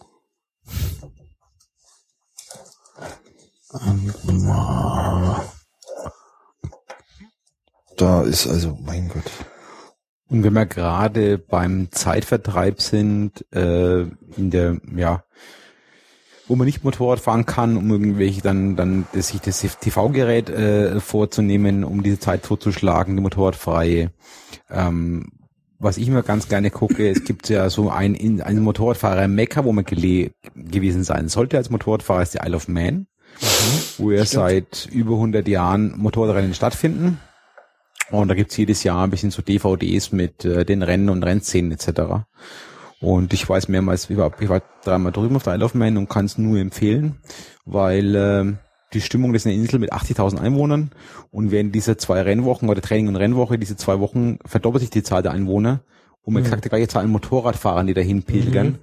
Da ist also, mein Gott. Und wenn wir gerade beim Zeitvertreib sind, äh, in der, ja, wo man nicht Motorrad fahren kann, um irgendwelche dann, dann sich das TV-Gerät äh, vorzunehmen, um diese Zeit totzuschlagen, die Motorradfreie. Ähm, was ich mir ganz gerne gucke, es gibt ja so ein, in- einen Motorradfahrer in Mekka, wo man gele gewesen sein sollte als Motorradfahrer, ist die Isle of Man, wo ja seit über 100 Jahren Motorradrennen stattfinden. Und da gibt's jedes Jahr ein bisschen so DVDs mit äh, den Rennen und Rennszenen etc. Und ich weiß mehrmals, ich war, ich war dreimal drüben auf der Isle of Man und kann es nur empfehlen, weil äh, die Stimmung das ist eine Insel mit 80.000 Einwohnern und während dieser zwei Rennwochen oder Training und Rennwoche, diese zwei Wochen verdoppelt sich die Zahl der Einwohner und man exakt die gleiche Zahl an Motorradfahrern, die dahin pilgern.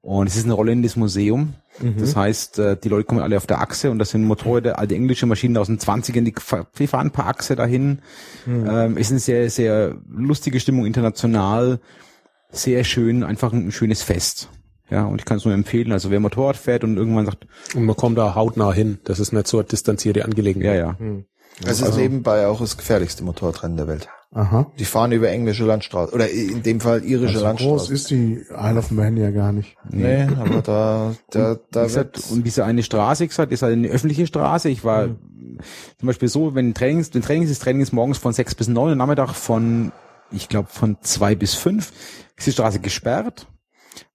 Und es ist ein rollendes Museum. Das heißt, äh, die Leute kommen alle auf der Achse und das sind Motorräder, alte englische Maschinen aus den 20ern, die fa- die fahren per Achse dahin. Ähm, ist eine sehr, sehr lustige Stimmung international. Sehr schön, einfach ein schönes Fest. Ja, und ich kann es nur empfehlen. Also wer Motorrad fährt und irgendwann sagt, Und man kommt da hautnah hin. Das ist nicht so eine distanzierte ja, Angelegenheit. ja, Es ist nebenbei auch das gefährlichste Motorradrennen der Welt. Aha. Die fahren über englische Landstraßen. Oder in dem Fall irische So groß Landstraßen. ist die Isle of Man ja gar nicht. Nee, aber da, da, Wie da gesagt, wird, und diese eine Straße, ich gesagt, ist halt eine öffentliche Straße. Ich war zum Beispiel so, wenn Trainings, wenn Trainings ist, Trainings morgens von sechs bis neun und Nachmittag von, ich glaube, von zwei bis fünf, ist die Straße gesperrt.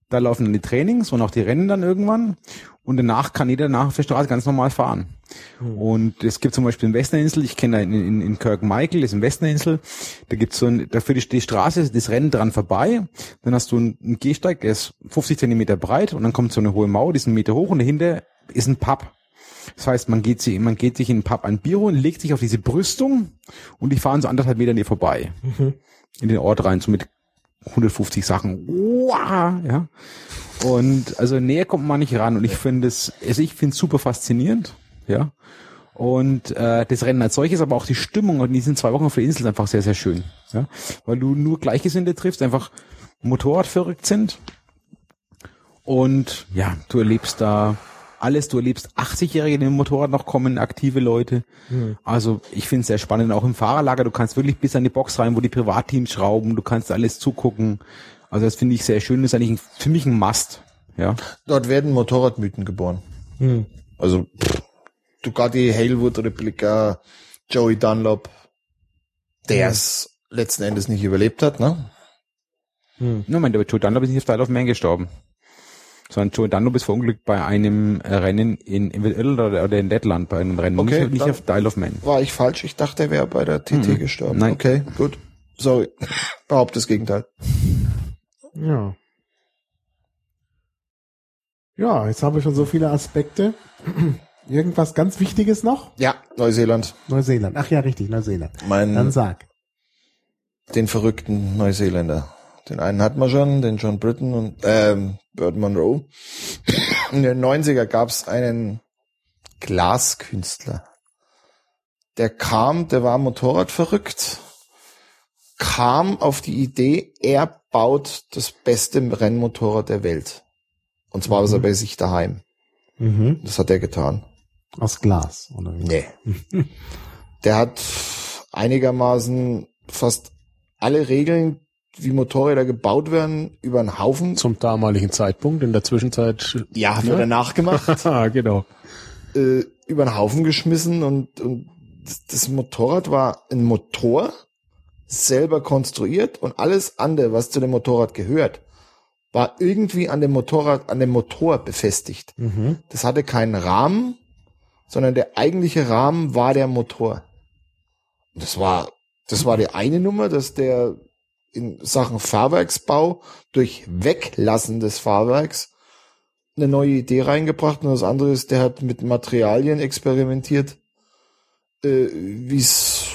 Da laufen dann die Trainings und auch die Rennen dann irgendwann. Und danach kann jeder nach auf der Straße ganz normal fahren. Und es gibt zum Beispiel in Western'insel, ich kenne da in, in, in Kirk Michael, das ist in Western'insel, da gibt's so ein, dafür die, die Straße, das Rennen dran vorbei, dann hast du einen, einen Gehsteig, der ist 50 Zentimeter breit und dann kommt so eine hohe Mauer, die ist einen Meter hoch und dahinter ist ein Pub. Das heißt, man geht, sich, man geht sich in den Pub ein Bier holen, legt sich auf diese Brüstung und die fahren so anderthalb Meter an dir vorbei. In den Ort rein, so mit 150 Sachen. Wow, ja. Und also näher kommt man nicht ran. Und ich finde es, also ich finde es super faszinierend, ja. Und äh, das Rennen als solches, aber auch die Stimmung in diesen zwei Wochen auf der Insel ist einfach sehr, sehr schön. Ja? Weil du nur Gleichgesinnte triffst, einfach Motorrad verrückt sind. Und ja, du erlebst da alles, du erlebst 80-Jährige, die mit dem Motorrad noch kommen, aktive Leute. Also ich finde es sehr spannend, auch im Fahrerlager, du kannst wirklich bis an die Box rein, wo die Privatteams schrauben, du kannst alles zugucken. Also das finde ich sehr schön, das ist eigentlich ein, für mich ein Must. Ja. dort werden Motorradmythen geboren. Hm. Also, pff, Ducati, Halewood, Replika, Joey Dunlop, der es letzten Endes nicht überlebt hat, ne? No, mein, der Joe Dunlop ist nicht auf der Isle of Man gestorben. Sondern Joe Dunlop ist verunglückt bei einem Rennen in, in Irland oder, oder in Lettland, bei einem Rennen, Okay, nicht, auf Isle of Man. War ich falsch? Ich dachte, er wäre bei der TT gestorben. Nein. Okay, gut. Sorry, behaupte das Gegenteil. Ja. Ja, jetzt haben wir schon so viele Aspekte. Irgendwas ganz Wichtiges noch? Ja, Neuseeland. Neuseeland. Ach ja, richtig, Neuseeland. Mein, Dann sag. den verrückten Neuseeländer. Den einen hat man schon, den John Britton und ähm, Bert Monroe. In den 90er gab's einen Glaskünstler. Der kam, der war Motorrad verrückt, kam auf die Idee, er baut das beste Rennmotorrad der Welt. Und zwar was er bei sich daheim. Mhm. Das hat er getan. Aus Glas, oder wie? Nee. *laughs* Der hat einigermaßen fast alle Regeln, wie Motorräder gebaut werden, über einen Haufen. Zum damaligen Zeitpunkt, in der Zwischenzeit. Ja, hat er danach gemacht. *laughs* Ah, genau. äh, über einen Haufen geschmissen und, und das- Motorrad war ein Motor, selber konstruiert und alles andere, was zu dem Motorrad gehört, war irgendwie an dem Motorrad, an dem Motor befestigt. Mhm. Das hatte keinen Rahmen, sondern der eigentliche Rahmen war der Motor. Das war, das war die eine Nummer, dass der in Sachen Fahrwerksbau durch Weglassen des Fahrwerks eine neue Idee reingebracht und das andere ist, der hat mit Materialien experimentiert, äh, wie es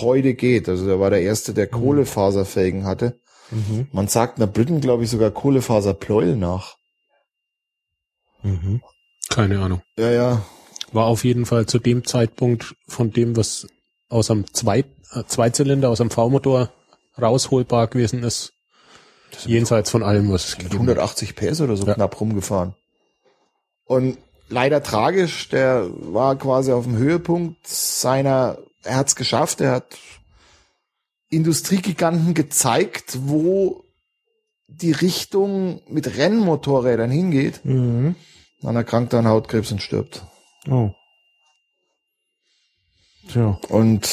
heute geht. Also der war der erste, der Kohlefaserfelgen hatte. Mhm. Man sagt einer Briten, glaube ich, sogar Kohlefaserpleuel nach. Mhm. Keine Ahnung. Ja, ja. War auf jeden Fall zu dem Zeitpunkt von dem, was aus einem Zweit, äh, Zweizylinder, aus einem V-Motor rausholbar gewesen ist. Jenseits von allem, was es hat. 180 PS oder so Ja. knapp rumgefahren. Und leider tragisch, der war quasi auf dem Höhepunkt seiner, er hat's geschafft, er hat Industriegiganten gezeigt, wo die Richtung mit Rennmotorrädern hingeht. Mhm. Dann erkrankt er an Hautkrebs und stirbt. Oh. Tja. Und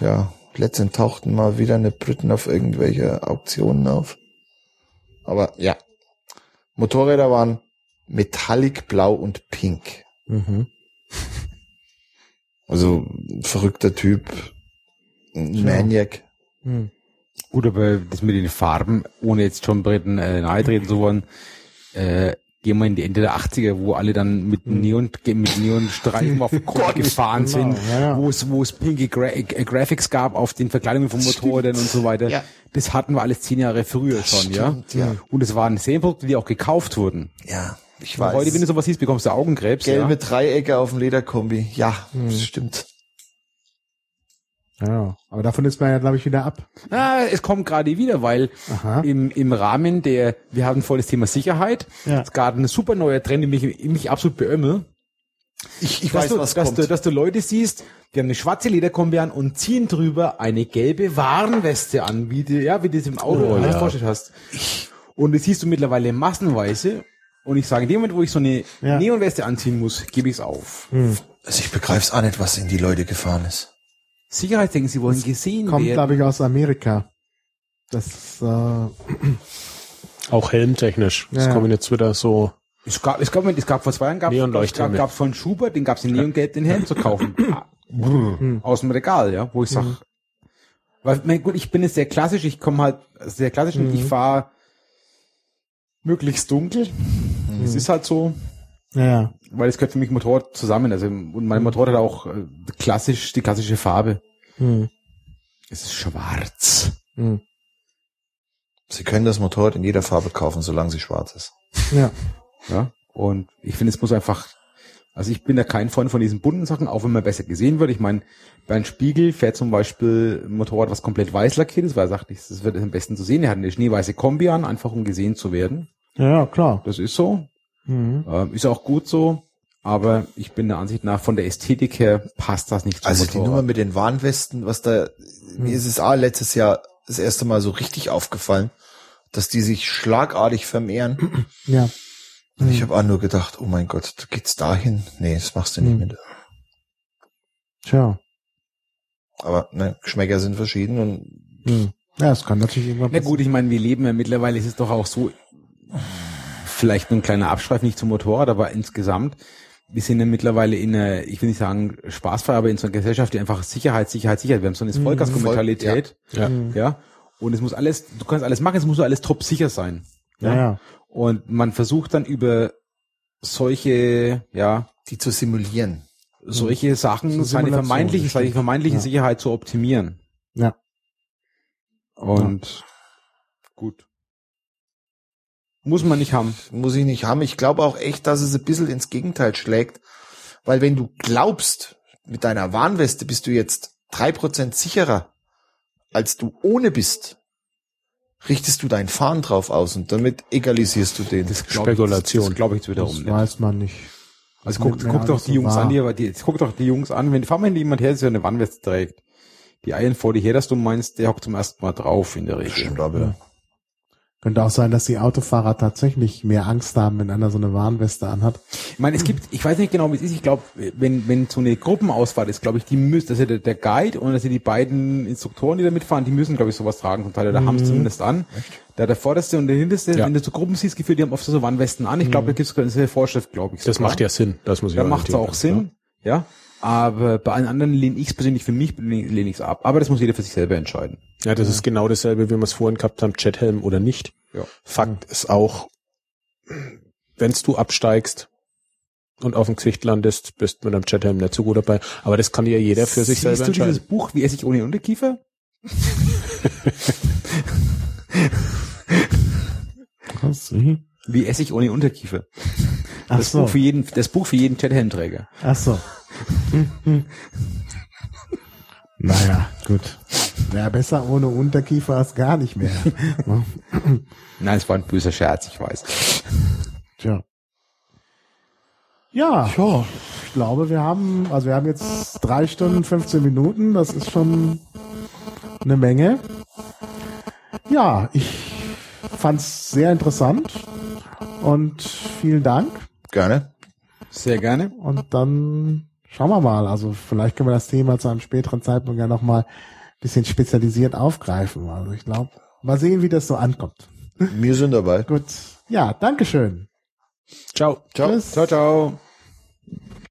ja, letztendlich tauchten mal wieder eine Briten auf irgendwelche Auktionen auf. Aber ja, Motorräder waren metallic blau und pink. Mhm. *laughs* Also verrückter Typ, ein Maniac. Mhm. Gut, aber das mit den Farben, ohne jetzt schon Briten äh, nahe treten zu wollen, äh, gehen wir in die Ende der 80er, wo alle dann mit Neon, mit Neonstreifen auf dem Kopf gefahren sind, ja, ja. wo es, wo es pinke Gra äh, Graphics gab auf den Verkleidungen von Motorrädern und so weiter. Ja. Das hatten wir alles zehn Jahre früher schon, stimmt, ja? ja. Und es waren Serienprodukte, die auch gekauft wurden. Ja, ich weiß. Heute, wenn du sowas siehst, bekommst du Augenkrebs. Gelbe? Dreiecke auf dem Lederkombi. Ja, das stimmt. Ja, aber davon ist man ja, glaube ich, wieder ab. Ah, es kommt gerade wieder, weil Aha. im, im Rahmen der, wir haben voll das Thema Sicherheit. Ja. Es gab ein super neuer Trend, den ich, mich absolut beömmel. Ich, ich weiß, du, was dass kommt. Du, dass du Leute siehst, die haben eine schwarze Lederkombi an und ziehen drüber eine gelbe Warnweste an, wie du, ja, wie du es im Auto Oh, alles ja. vorgestellt hast. Und das siehst du mittlerweile massenweise. Und ich sage, in dem Moment, wo ich so eine Ja. Neonweste anziehen muss, gebe ich es auf. also ich begreif's auch nicht, was in die Leute gefahren ist. Sicherheitsdenken, sie wollen gesehen Kommt, werden. glaube ich, aus Amerika. Das, äh, Auch helmtechnisch. Das Ja. kommen jetzt wieder so. Es gab, es gab, es gab vor zwei Jahren gab es gab, von Schubert, den gab es in Neongelb, den Helm zu kaufen. *laughs* Ah, Aus dem Regal, ja, wo ich sag, weil, mein, gut, ich bin jetzt sehr klassisch, ich komme halt sehr klassisch und ich fahre möglichst dunkel. Es ist halt so, ja, weil es gehört für mich Motorrad zusammen. Also, und mein Motorrad hat auch äh, klassisch, die klassische Farbe. Hm. Es ist schwarz. Hm. Sie können das Motorrad in jeder Farbe kaufen, solange sie schwarz ist. Ja. Ja. Und ich finde, es muss einfach, also ich bin da kein Freund von diesen bunten Sachen, auch wenn man besser gesehen wird. Ich meine, Bernd Spiegel fährt zum Beispiel ein Motorrad, was komplett weiß lackiert ist, weil er sagt, das wird am besten zu sehen. Er hat eine schneeweiße Kombi an, einfach um gesehen zu werden. Ja, ja, klar. Das ist so. Mhm. Ähm, ist auch gut so. Aber ich bin der Ansicht nach, von der Ästhetik her passt das nicht zum Also die Nummer Motorrad. mit den Warnwesten, was da, mir ist es auch letztes Jahr das erste Mal so richtig aufgefallen, dass die sich schlagartig vermehren. *clears throat* Ja. Und ich habe auch nur gedacht, oh mein Gott, du geht's dahin? Nee, das machst du nicht Hm. mit. Tja. Aber ne, Geschmäcker sind verschieden und Hm. Ja, es kann natürlich irgendwann Na gut, ich meine, wir leben ja mittlerweile, ist es doch auch so, vielleicht nur ein kleiner Abschweif nicht zum Motorrad, aber insgesamt, wir sind ja mittlerweile in einer, ich will nicht sagen spaßfrei, aber in so einer Gesellschaft, die einfach Sicherheit, Sicherheit, Sicherheit. Wir haben so eine Vollgasmentalität. Ja. ja. Und es muss alles, du kannst alles machen, es muss alles top sicher sein. Ja, ja. Und man versucht dann über solche, ja, Die zu simulieren. solche Sachen, So seine vermeintliche, seine vermeintliche Ja. Sicherheit zu optimieren. Ja. Und gut. Muss man nicht haben. Muss ich nicht haben. Ich glaube auch echt, dass es ein bisschen ins Gegenteil schlägt. Weil wenn du glaubst, mit deiner Warnweste bist du jetzt drei Prozent sicherer, als du ohne bist, richtest du dein Fahren drauf aus und damit egalisierst du den. Spekulation. Das glaube ich jetzt wiederum Das weiß man nicht. Also Das guck, guck ja doch die so Jungs an, die, aber die, guck doch die Jungs an, wenn, fahr mal jemand her, der so eine Wannweste trägt. Die eilen vor dir her, dass du meinst, der hockt zum ersten Mal drauf in der Regel. Stimmt aber. Könnte auch sein, dass die Autofahrer tatsächlich mehr Angst haben, wenn einer so eine Warnweste anhat. Ich meine, es gibt, ich weiß nicht genau, wie es ist, ich glaube, wenn, wenn so eine Gruppenausfahrt ist, glaube ich, die müssen, dass ja der, der Guide und also die beiden Instruktoren, die da mitfahren, die müssen, glaube ich, sowas tragen, zum Teil, oder haben es zumindest an. Da der vorderste und der hinterste, Ja. wenn du so Gruppen siehst, gefühlt, die haben oft so Warnwesten an. Ich glaube, da gibt es eine Vorschrift, glaube ich. Das sogar. macht ja Sinn. Das muss ich Da macht es auch Sinn, ja. Aber bei allen anderen lehne ich es persönlich für mich lehne ich es ab. Aber das muss jeder für sich selber entscheiden. Ja, das ist genau dasselbe, wie wir es vorhin gehabt haben, Jethelm oder nicht. Ja. Fakt ist auch, wenn's du absteigst und auf dem Gesicht landest, bist mit einem Jethelm nicht so gut dabei. Aber das kann ja jeder für sich Siehst selber du dieses entscheiden. Buch, wie esse ich ohne Unterkiefer? Was? *laughs* Wie? Wie esse ich ohne Unterkiefer? Ach Das so. Buch für jeden, das Buch für jeden Chathelmträger. Ach so. Naja, gut. Wäre besser ohne Unterkiefer als gar nicht mehr. Ne? *laughs* Nein, es war ein böser Scherz, ich weiß. Tja. Ja, ich glaube, wir haben, also wir haben jetzt drei Stunden, 15 Minuten, das ist schon eine Menge. Ja, ich fand's sehr interessant und vielen Dank. Gerne. Sehr gerne. Und dann schauen wir mal. Also vielleicht können wir das Thema zu einem späteren Zeitpunkt ja nochmal ein bisschen spezialisiert aufgreifen. Also ich glaube, mal sehen, wie das so ankommt. Wir sind dabei. Gut. Ja, Dankeschön. Ciao. Ciao. Tschüss. Ciao, ciao.